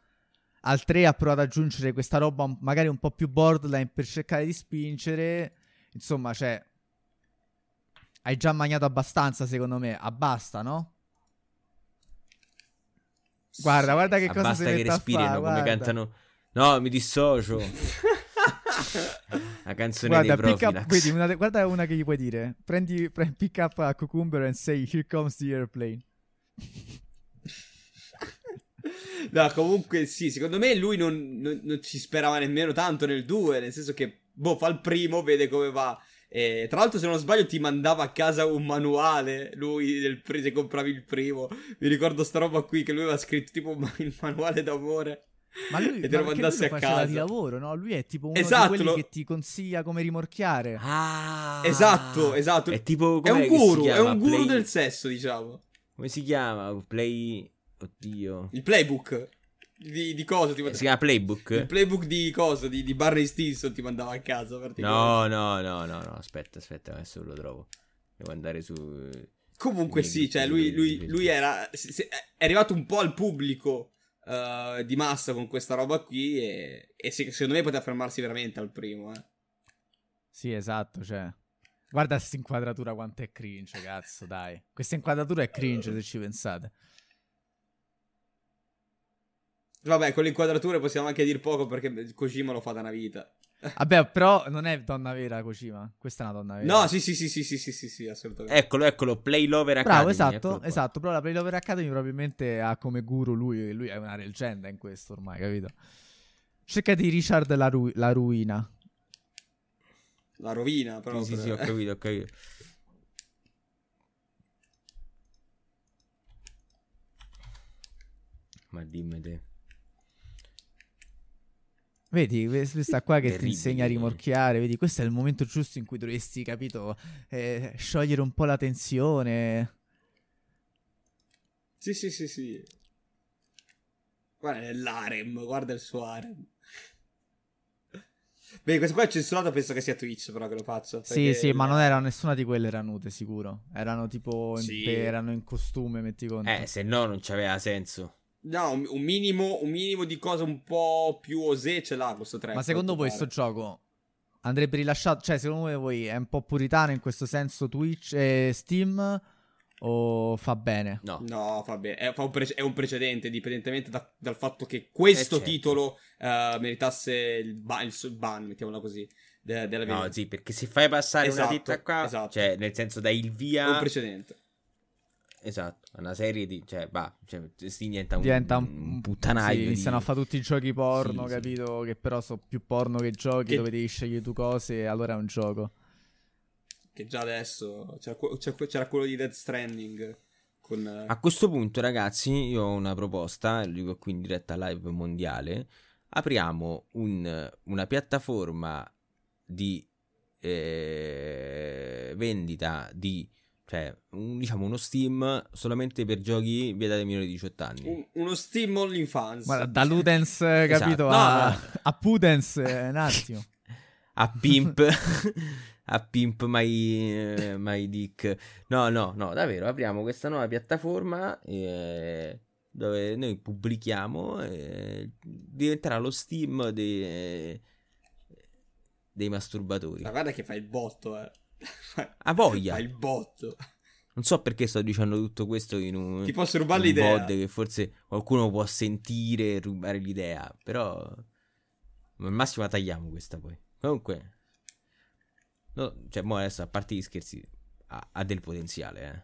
Al 3 ha provato ad aggiungere questa roba magari un po' più borderline per cercare di spingere. Insomma, cioè, hai già magnato abbastanza, secondo me. Abbasta, no? Guarda, guarda che cosa Basta che respirino come guarda. cantano. No, mi dissocio. La canzone guarda, dei pick up, vedi, una, guarda una che gli puoi dire. Prendi, prendi pick up a Cucumber and say here comes the airplane. no, comunque sì, secondo me lui non, non, non, ci sperava nemmeno tanto nel 2, nel senso che, boh, fa il primo, vede come va. E, tra l'altro, se non sbaglio, ti mandava a casa un manuale. Lui, del pre- se compravi il primo. Mi ricordo sta roba qui che lui aveva scritto tipo il manuale d'amore. Ma lui, e te lo mandasse a casa di lavoro, no? Lui è tipo uno esatto, di quelli lo... che ti consiglia come rimorchiare. Ah, esatto, esatto. È tipo è un guru, è un guru Play... del sesso, diciamo. Come si chiama? Play Oddio. Il playbook di, di cosa ti mandava? Si chiama Playbook? Il playbook di cosa? Di, di Barney Stinson ti mandava a casa. No, no, no, no, no, aspetta, aspetta, adesso lo trovo. Devo andare su... Comunque sì, cioè lui, lui, lui era... è arrivato un po' al pubblico uh, di massa con questa roba qui e, e secondo me poteva fermarsi veramente al primo, eh. Sì, esatto, cioè... Guarda questa inquadratura quanto è cringe, cazzo, dai. Questa inquadratura è cringe se ci pensate. Vabbè, con le inquadrature possiamo anche dir poco perché Kojima lo fa da una vita. Vabbè, però non è donna vera Kojima. Questa è una donna vera. No, sì, sì, sì, sì, sì, sì, sì, sì assolutamente. Eccolo, eccolo, Play Lover Academy. Bravo, esatto, esatto. Però la Play Lover Academy probabilmente ha come guru lui. Lui è una leggenda in questo ormai, capito? Cerca di Richard la, ru- la ruina. La rovina, però. Sì, sì, sì, ho capito, ho capito. Ma dimmi te. Vedi, questa qua che Terribile. ti insegna a rimorchiare, vedi, questo è il momento giusto in cui dovresti, capito, eh, sciogliere un po' la tensione. Sì, sì, sì, sì. Guarda l'harem, guarda il suo harem. Beh, questo qua è censurato, penso che sia Twitch però che lo faccio. Sì, sì, ma non era nessuna di quelle era nude, sicuro. Erano tipo, sì. in, erano in costume, metti conto. Eh, se no non c'aveva senso. No, un minimo, un minimo di cosa un po' più osè ce l'ha questo 3. Ma secondo voi questo gioco andrebbe rilasciato? Cioè, secondo voi è un po' puritano in questo senso Twitch e Steam? O fa bene? No, no fa bene. È, fa un, pre- è un, precedente, indipendentemente da, dal fatto che questo eh, certo. titolo uh, meritasse il, ba- il, ban, mettiamola così. De- della no, sì, perché se fai passare esatto, una ditta qua, esatto. cioè, nel senso dai il via. È un precedente. Esatto, una serie di... cioè, bah, cioè, si diventa un, diventa un, un puttanaio. Sì, iniziano di... a fare tutti i giochi porno, sì, capito? Sì. Che però sono più porno che giochi, che... dove devi scegliere tu cose e allora è un gioco. Che già adesso c'era, c'era quello di Dead Stranding. Con... A questo punto, ragazzi, io ho una proposta, lo dico qui in diretta live mondiale. Apriamo un, una piattaforma di eh, vendita di cioè, un, diciamo uno Steam solamente per giochi vietati ai minori di 18 anni. Un, uno Steam all'infanzia. Guarda, da Ludens, esatto. capito? No, a, no. a Pudens, eh, un attimo. a Pimp. a Pimp my, my Dick. No, no, no, davvero, apriamo questa nuova piattaforma eh, dove noi pubblichiamo eh, diventerà lo Steam dei, dei masturbatori. Ma guarda che fa il botto, eh. Ha voglia. Ha il botto. Non so perché sto dicendo tutto questo in un. Ti posso rubare l'idea. Pod che forse qualcuno può sentire e rubare l'idea. Però. Al massimo la tagliamo questa poi. Comunque. No, cioè, mo adesso a parte gli scherzi. Ha, ha del potenziale, eh.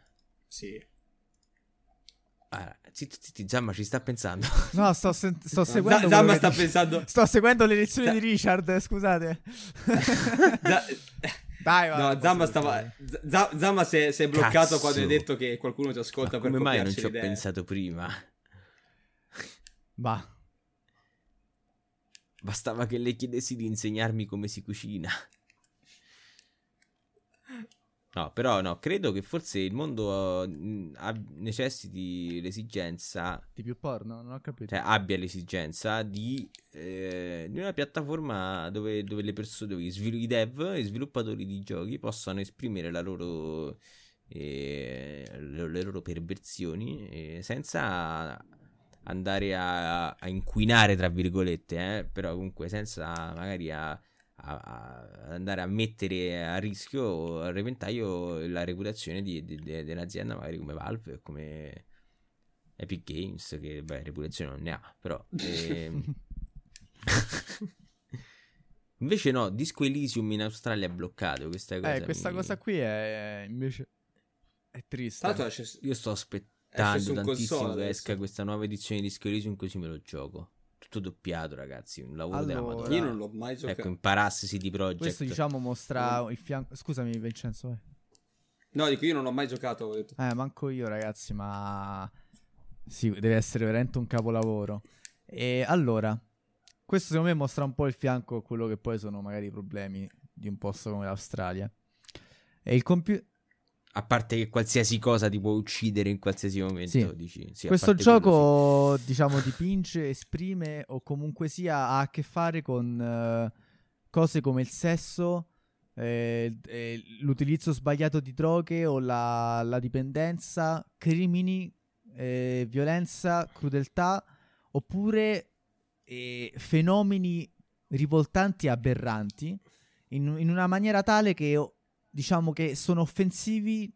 Sì. Ah, zitti, zitti, Zamma ci sta pensando. No, sto, sen- sto seguendo. Zamma sta pensando. Sto seguendo le lezioni Z- di Richard, scusate. Z- Dai, va. No, Zamma stava. Z- Zamma si è, si è bloccato Cazzo. quando hai detto che qualcuno ti ascolta Ma per Come mai non ci ho pensato prima? Bah. Bastava che le chiedessi di insegnarmi come si cucina. No, però no, credo che forse il mondo uh, necessiti l'esigenza... Di più porno? Non ho capito. Cioè abbia l'esigenza di, eh, di una piattaforma dove, dove le persone, dove i, svil- i dev, i sviluppatori di giochi possano esprimere la loro, eh, le, le, loro perversioni eh, senza andare a, a, inquinare, tra virgolette, eh, però comunque senza magari a a, a andare a mettere a rischio, a repentaglio la reputazione di, di, di, di un'azienda magari come Valve, come Epic Games, che beh, reputazione non ne ha, però... Ehm... invece no, Disco Elysium in Australia è bloccato, questa cosa. Eh, questa mi... cosa qui è invece... È triste. Io sto aspettando tantissimo che esca questa nuova edizione di Disco Elysium così me lo gioco tutto doppiato, ragazzi. Un lavoro allora, della Madonna. Io non l'ho mai giocato. Ecco, imparassi CD Projekt. Questo, diciamo, mostra no. il fianco. Scusami, Vincenzo. Vai. No, dico io non l'ho mai giocato. Eh, manco io, ragazzi, ma. Sì, deve essere veramente un capolavoro. E allora, questo secondo me mostra un po' il fianco a quello che poi sono magari i problemi di un posto come l'Australia. E il computer. A parte che qualsiasi cosa ti può uccidere in qualsiasi momento, sì. dici. Sì, Questo gioco, sì. diciamo, dipinge, esprime o comunque sia ha a che fare con uh, cose come il sesso, eh, eh, l'utilizzo sbagliato di droghe o la, la dipendenza, crimini, eh, violenza, crudeltà, oppure eh, fenomeni rivoltanti e aberranti in, in una maniera tale che diciamo che sono offensivi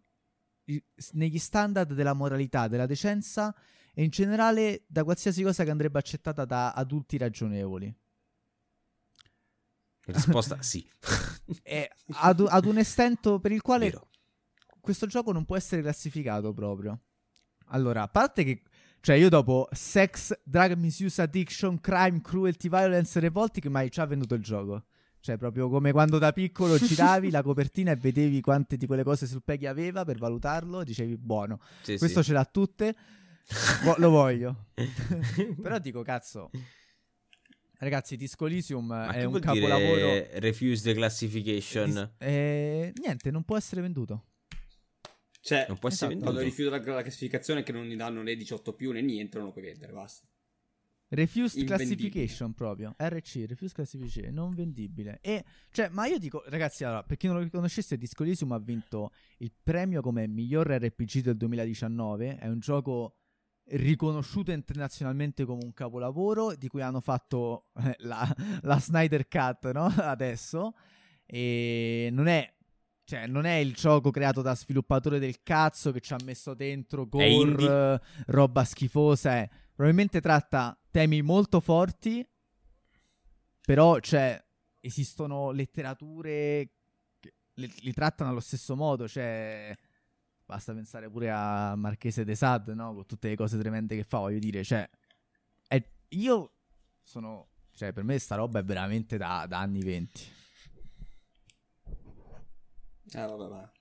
negli standard della moralità, della decenza e in generale da qualsiasi cosa che andrebbe accettata da adulti ragionevoli. Risposta sì. ad, ad, un estento per il quale Vero. questo gioco non può essere classificato proprio. Allora, a parte che cioè, io dopo sex, drug misuse, addiction, crime, cruelty, violence, revolting, mai ci ha venduto il gioco. Cioè, proprio come quando da piccolo giravi la copertina e vedevi quante di quelle cose sul Peggy aveva per valutarlo, dicevi buono. Sì, questo sì. ce l'ha tutte, Vo- lo voglio. Però dico, cazzo, Ragazzi, Disco Elysium Ma è un capolavoro. Refuse the classification. Eh, niente, non può essere venduto. Cioè, non può essere esatto. venduto. Quando rifiuta la, la classificazione che non gli danno né 18 più né niente, non lo puoi vendere, basta. Refused Classification proprio. RC, Refused Classification, non vendibile. E, cioè, ma io dico, ragazzi, allora, per chi non lo riconoscesse, Disco Elysium ha vinto il premio come miglior RPG del 2019. È un gioco riconosciuto internazionalmente come un capolavoro, di cui hanno fatto eh, la, la Snyder Cut, no? Adesso. E non è cioè, non è il gioco creato da sviluppatore del cazzo che ci ha messo dentro gore, roba schifosa. Eh. Probabilmente tratta temi molto forti, però, cioè, esistono letterature che li, li trattano allo stesso modo, cioè... Basta pensare pure a Marchese de Sade, no? Con tutte le cose tremende che fa, voglio dire, cioè... È, io sono... Cioè, per me sta roba è veramente da, da anni 20. Eh, vabbè, ma...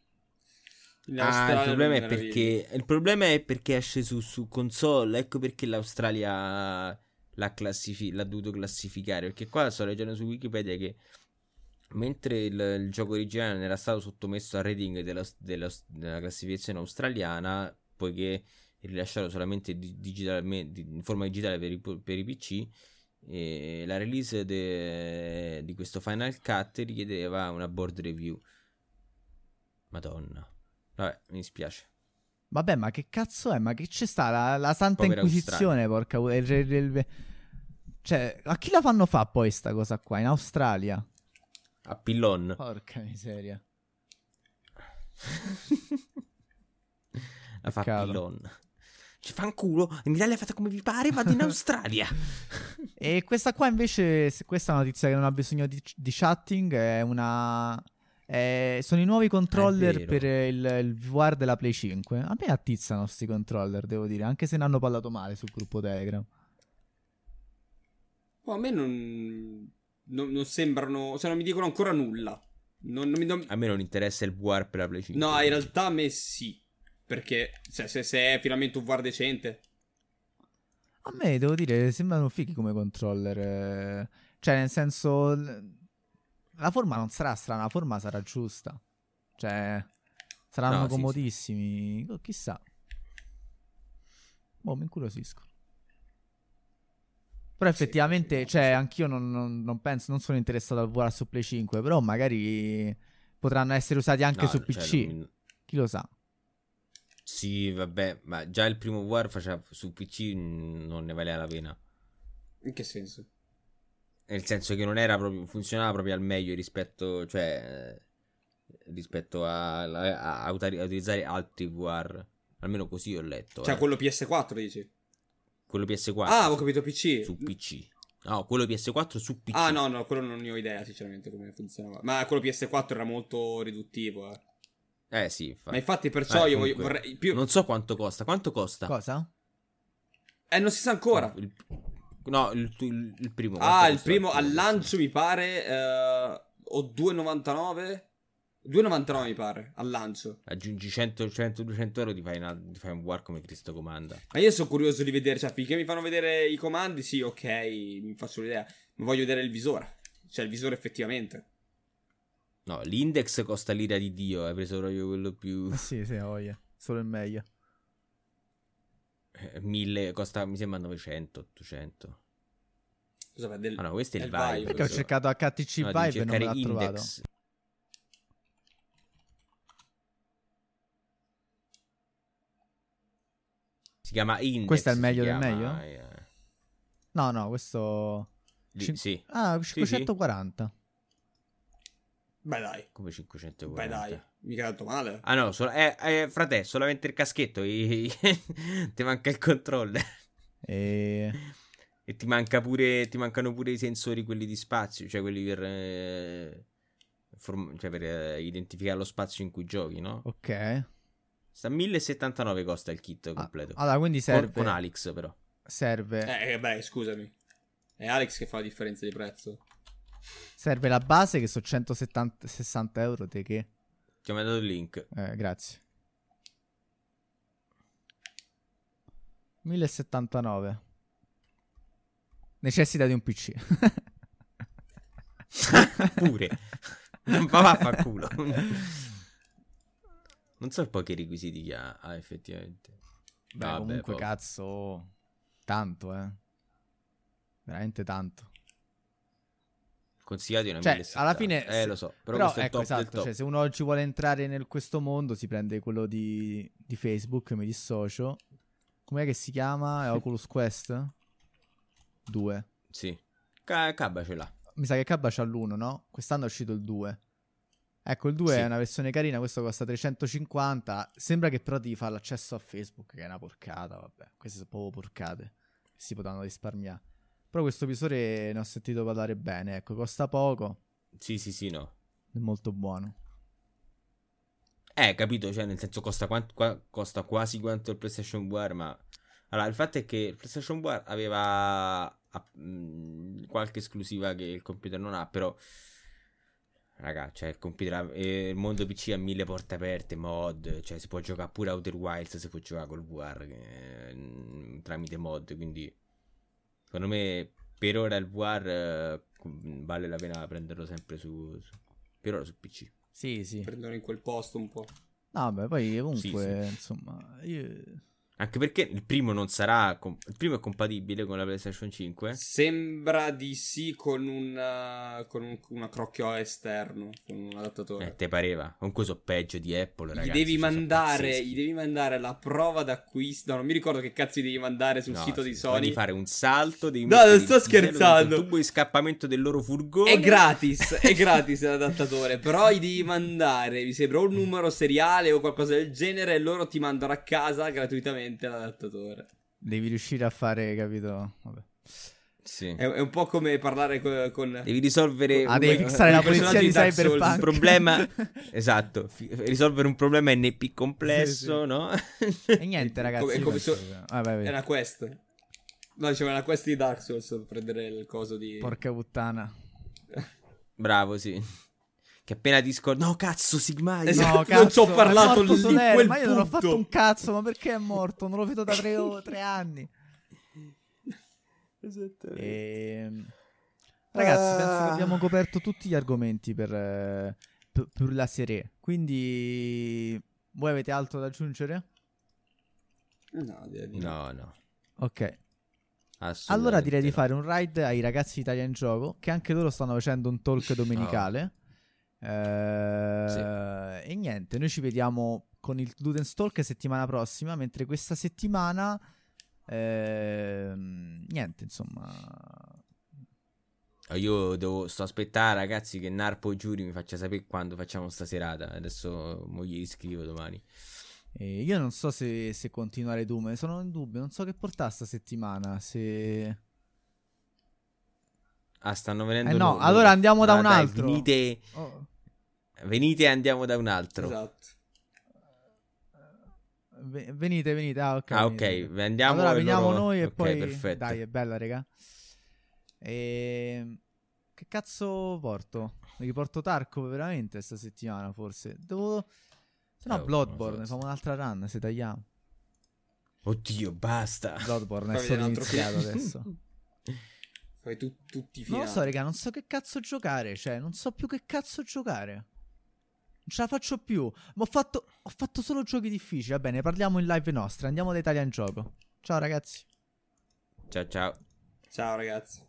Ah, il problema, è perché, il problema è perché esce su, su console. Ecco perché l'Australia l'ha, classifi- l'ha dovuto classificare. Perché qua sto leggendo su Wikipedia che mentre il, il gioco originale era stato sottomesso al rating della, della, della classificazione australiana, poiché rilasciato solamente in forma digitale per i, per i PC. E la release de, di questo Final Cut richiedeva una board review. Madonna. Vabbè, mi dispiace. Vabbè, ma che cazzo è? Ma che c'è sta la, la Santa Povera Inquisizione, porca Cioè, a chi la fanno fa poi sta cosa qua? In Australia? A Pillon. Porca miseria. la fa Pillon. Ci fa un culo, in Italia fate come vi pare, vado in Australia. e questa qua invece, questa è una notizia che non ha bisogno di, di chatting, è una eh, sono i nuovi controller per il, il, VR della Play 5. A me attizzano questi controller, devo dire, anche se ne hanno parlato male sul gruppo Telegram. Oh, a me non, non, non, sembrano, cioè non mi dicono ancora nulla. Non, non... A me non interessa il VR per la Play 5. No, in realtà a me sì. Perché se, se, se è finalmente un VR decente. A me devo dire, sembrano fighi come controller. Eh. Cioè, nel senso la forma non sarà strana, la forma sarà giusta. Cioè, Saranno No, sì, comodissimi. Oh, Chissà. Boh, mi incuriosisco. Però Sì, effettivamente, cioè, sì. anch'io non, non- non penso, non sono interessato al VR su Play 5, però magari potranno essere usati anche No, su cioè, PC. non- Chi lo sa? Sì, vabbè, ma già il primo War faceva su PC non ne valeva la pena. In che senso? Nel senso che non era proprio, funzionava proprio al meglio rispetto, cioè, eh, rispetto a, a- a utari- a utilizzare altri VR. Almeno così ho letto. Cioè, eh. quello PS4 dici? Quello PS4. Ah, su- ho capito PC. Su PC. No, quello PS4 su PC. Ah, no, no, quello non ne ho idea, sinceramente, come funzionava. Ma quello PS4 era molto riduttivo, eh. Eh sì, infatti. Ma infatti, perciò Eh, io voglio, comunque, vorrei più. Non so quanto costa. Quanto costa? Cosa? Eh, non si sa ancora. Il- no, il, il- il primo. Ah, il primo al lancio mi pare. eh, o 2,99. 2,99 mi pare al lancio. Aggiungi 100, 100 200 euro ti fai, una- ti fai un war come Cristo comanda. Ma io sono curioso di vedere. Cioè, finché mi fanno vedere i comandi, sì, ok, mi faccio l'idea. Ma voglio vedere il visore. Cioè, il visore effettivamente. No, l'index costa l'ira di Dio. Hai preso proprio quello più. Sì, sì, voglia. Solo il meglio. Eh, 1000, costa mi sembra 900, 800. Cosa fa? Del... Ah no, questo è il Vive. Vive, Perché ho cercato HTC No, Vive e non cercare l'ha trovato. index. Si chiama index. Questo è il meglio del chiama, meglio? eh, No, no, questo... lì, Cin- sì, Ah, Sì, sì. 540. Beh, dai. come 540. Beh, dai. Mica tanto male. Ah no, solo, eh, eh, frate, solamente il caschetto. i- ti manca il controller. E... E ti manca pure. Ti mancano pure i sensori, quelli di spazio, cioè quelli per. eh, form- cioè per eh, identificare lo spazio in cui giochi, no? Ok. Sta 1079 costa il kit Ah, completo. allora, quindi Con- serve... con, Alex, però. serve... Eh, beh, scusami. È Alex che fa la differenza di prezzo. Serve la base che sono 160 euro, te che? Ti ho mandato il link. Eh, grazie. 1079. Necessita di un PC. Pure. Ma vaffanculo. Non so poi che requisiti che ha, effettivamente. Beh, Vabbè, comunque, poco. cazzo, tanto, eh. Veramente tanto. Consigliati una Cioè, 1070. alla fine... Eh, lo so. Però, Però, ecco, esatto, cioè, se uno oggi vuole entrare nel questo mondo, si prende quello di, di Facebook, mi dissocio. Com'è che si chiama? È Oculus Quest? 2. Sì. Ca- Cabba ce l'ha. Mi sa che Cabba c'ha l'1, no? Quest'anno è uscito il 2. Ecco, il 2 Sì. è una versione carina, questo costa 350. Sembra che però ti fa l'accesso a Facebook, che è una porcata, vabbè. Queste sono proprio porcate. Si potranno risparmiare. Però questo visore ne ho sentito parlare bene, ecco, costa poco, Sì, sì, sì, no. è molto buono. Eh, capito, cioè nel senso costa, quant- qua- costa quasi quanto il PlayStation VR, ma... Allora, il fatto è che il PlayStation VR aveva ah, mh, qualche esclusiva che il computer non ha, però... Raga, cioè il computer, ha- eh, il mondo PC ha mille porte aperte, mod, cioè si può giocare pure Outer Wilds, si può giocare col VR che- mh, tramite mod, quindi... Secondo me, per ora il VR eh, vale la pena prenderlo sempre su... su- per ora su PC. Sì, sì. Prendono in quel posto un po'. No, beh, poi comunque, Sì, insomma, io... Anche perché il primo non sarà. com- il primo è compatibile con la PlayStation 5. Sembra di sì con, un, con un- una crocchio esterno, con un adattatore. Eh, te pareva. Comunque so peggio di Apple. gli, Ragazzi, devi cioè, sono mandare, gli devi mandare la prova d'acquisto. No, non mi ricordo che cazzo gli devi mandare sul No, sito sì, di Devi Sony. fare un salto. Devi No, non sto scherzando. Il tubo di scappamento del loro furgone. È gratis, è gratis l'adattatore, però gli devi mandare, mi sembra, un numero seriale o qualcosa del genere e loro ti mandano a casa gratuitamente l'adattatore. Devi riuscire a fare, capito? Vabbè. Sì. È, è un po' come parlare co- con... Devi risolvere. Ah, un- devi un la polizia di Dark Souls, Cyberpunk. Un problema. esatto. fi- risolvere un problema NP complesso, Sì, sì. no? E niente, ragazzi. Come- come so- ah, vai, vai. È una quest. No, diceva una quest di Dark Souls prendere il coso di... Porca puttana. Bravo, sì. Che appena ti scordi. No, cazzo, Sigma. Esatto. No, non ci ho cazzo, parlato lì, Soler, quel ma io non ho punto. fatto un cazzo, ma perché è morto? Non lo vedo da tre, o- tre anni. Ehm, Ragazzi, penso che Ah. abbiamo coperto tutti gli argomenti per, eh, per- per la serie. Quindi Voi avete altro da aggiungere? No, direi di No, no. Ok. Allora direi di no. fare un ride ai ragazzi di Italia in Gioco, che anche loro stanno facendo un talk domenicale. Eh, E niente, noi ci vediamo con il Ludens Talk settimana prossima, mentre questa settimana... ehm, niente, insomma... Io devo, sto aspettare, ragazzi, che Narpo Giuri mi faccia sapere quando facciamo sta serata. Adesso mo gli scrivo domani. eh, io non so se, se continuare Doom, sono in dubbio, non so che portare sta settimana, se... Ah, stanno venendo. Eh no, loro. allora andiamo da Ah, un dai, altro. Venite, Oh, venite e andiamo da un altro. Esatto. ve- venite, venite, ah ok. Ah, ok, venite. andiamo allora veniamo loro- noi e ok, poi perfetto. dai, è bella, raga. E che cazzo porto? Mi riporto Tarkov veramente sta settimana, forse. Devo Se no Eh, Bloodborne, facciamo un'altra run, se tagliamo. Oddio, basta. Bloodborne è solo viene un altro iniziato adesso. Fai tu- tutti i Non finali. lo so, raga, non so che cazzo giocare, cioè, non so più che cazzo giocare. Non ce la faccio più. Ma ho fatto, ho fatto solo giochi difficili. Va bene, parliamo in live nostra. Andiamo da Italia in gioco. Ciao ragazzi. Ciao ciao. Ciao ragazzi.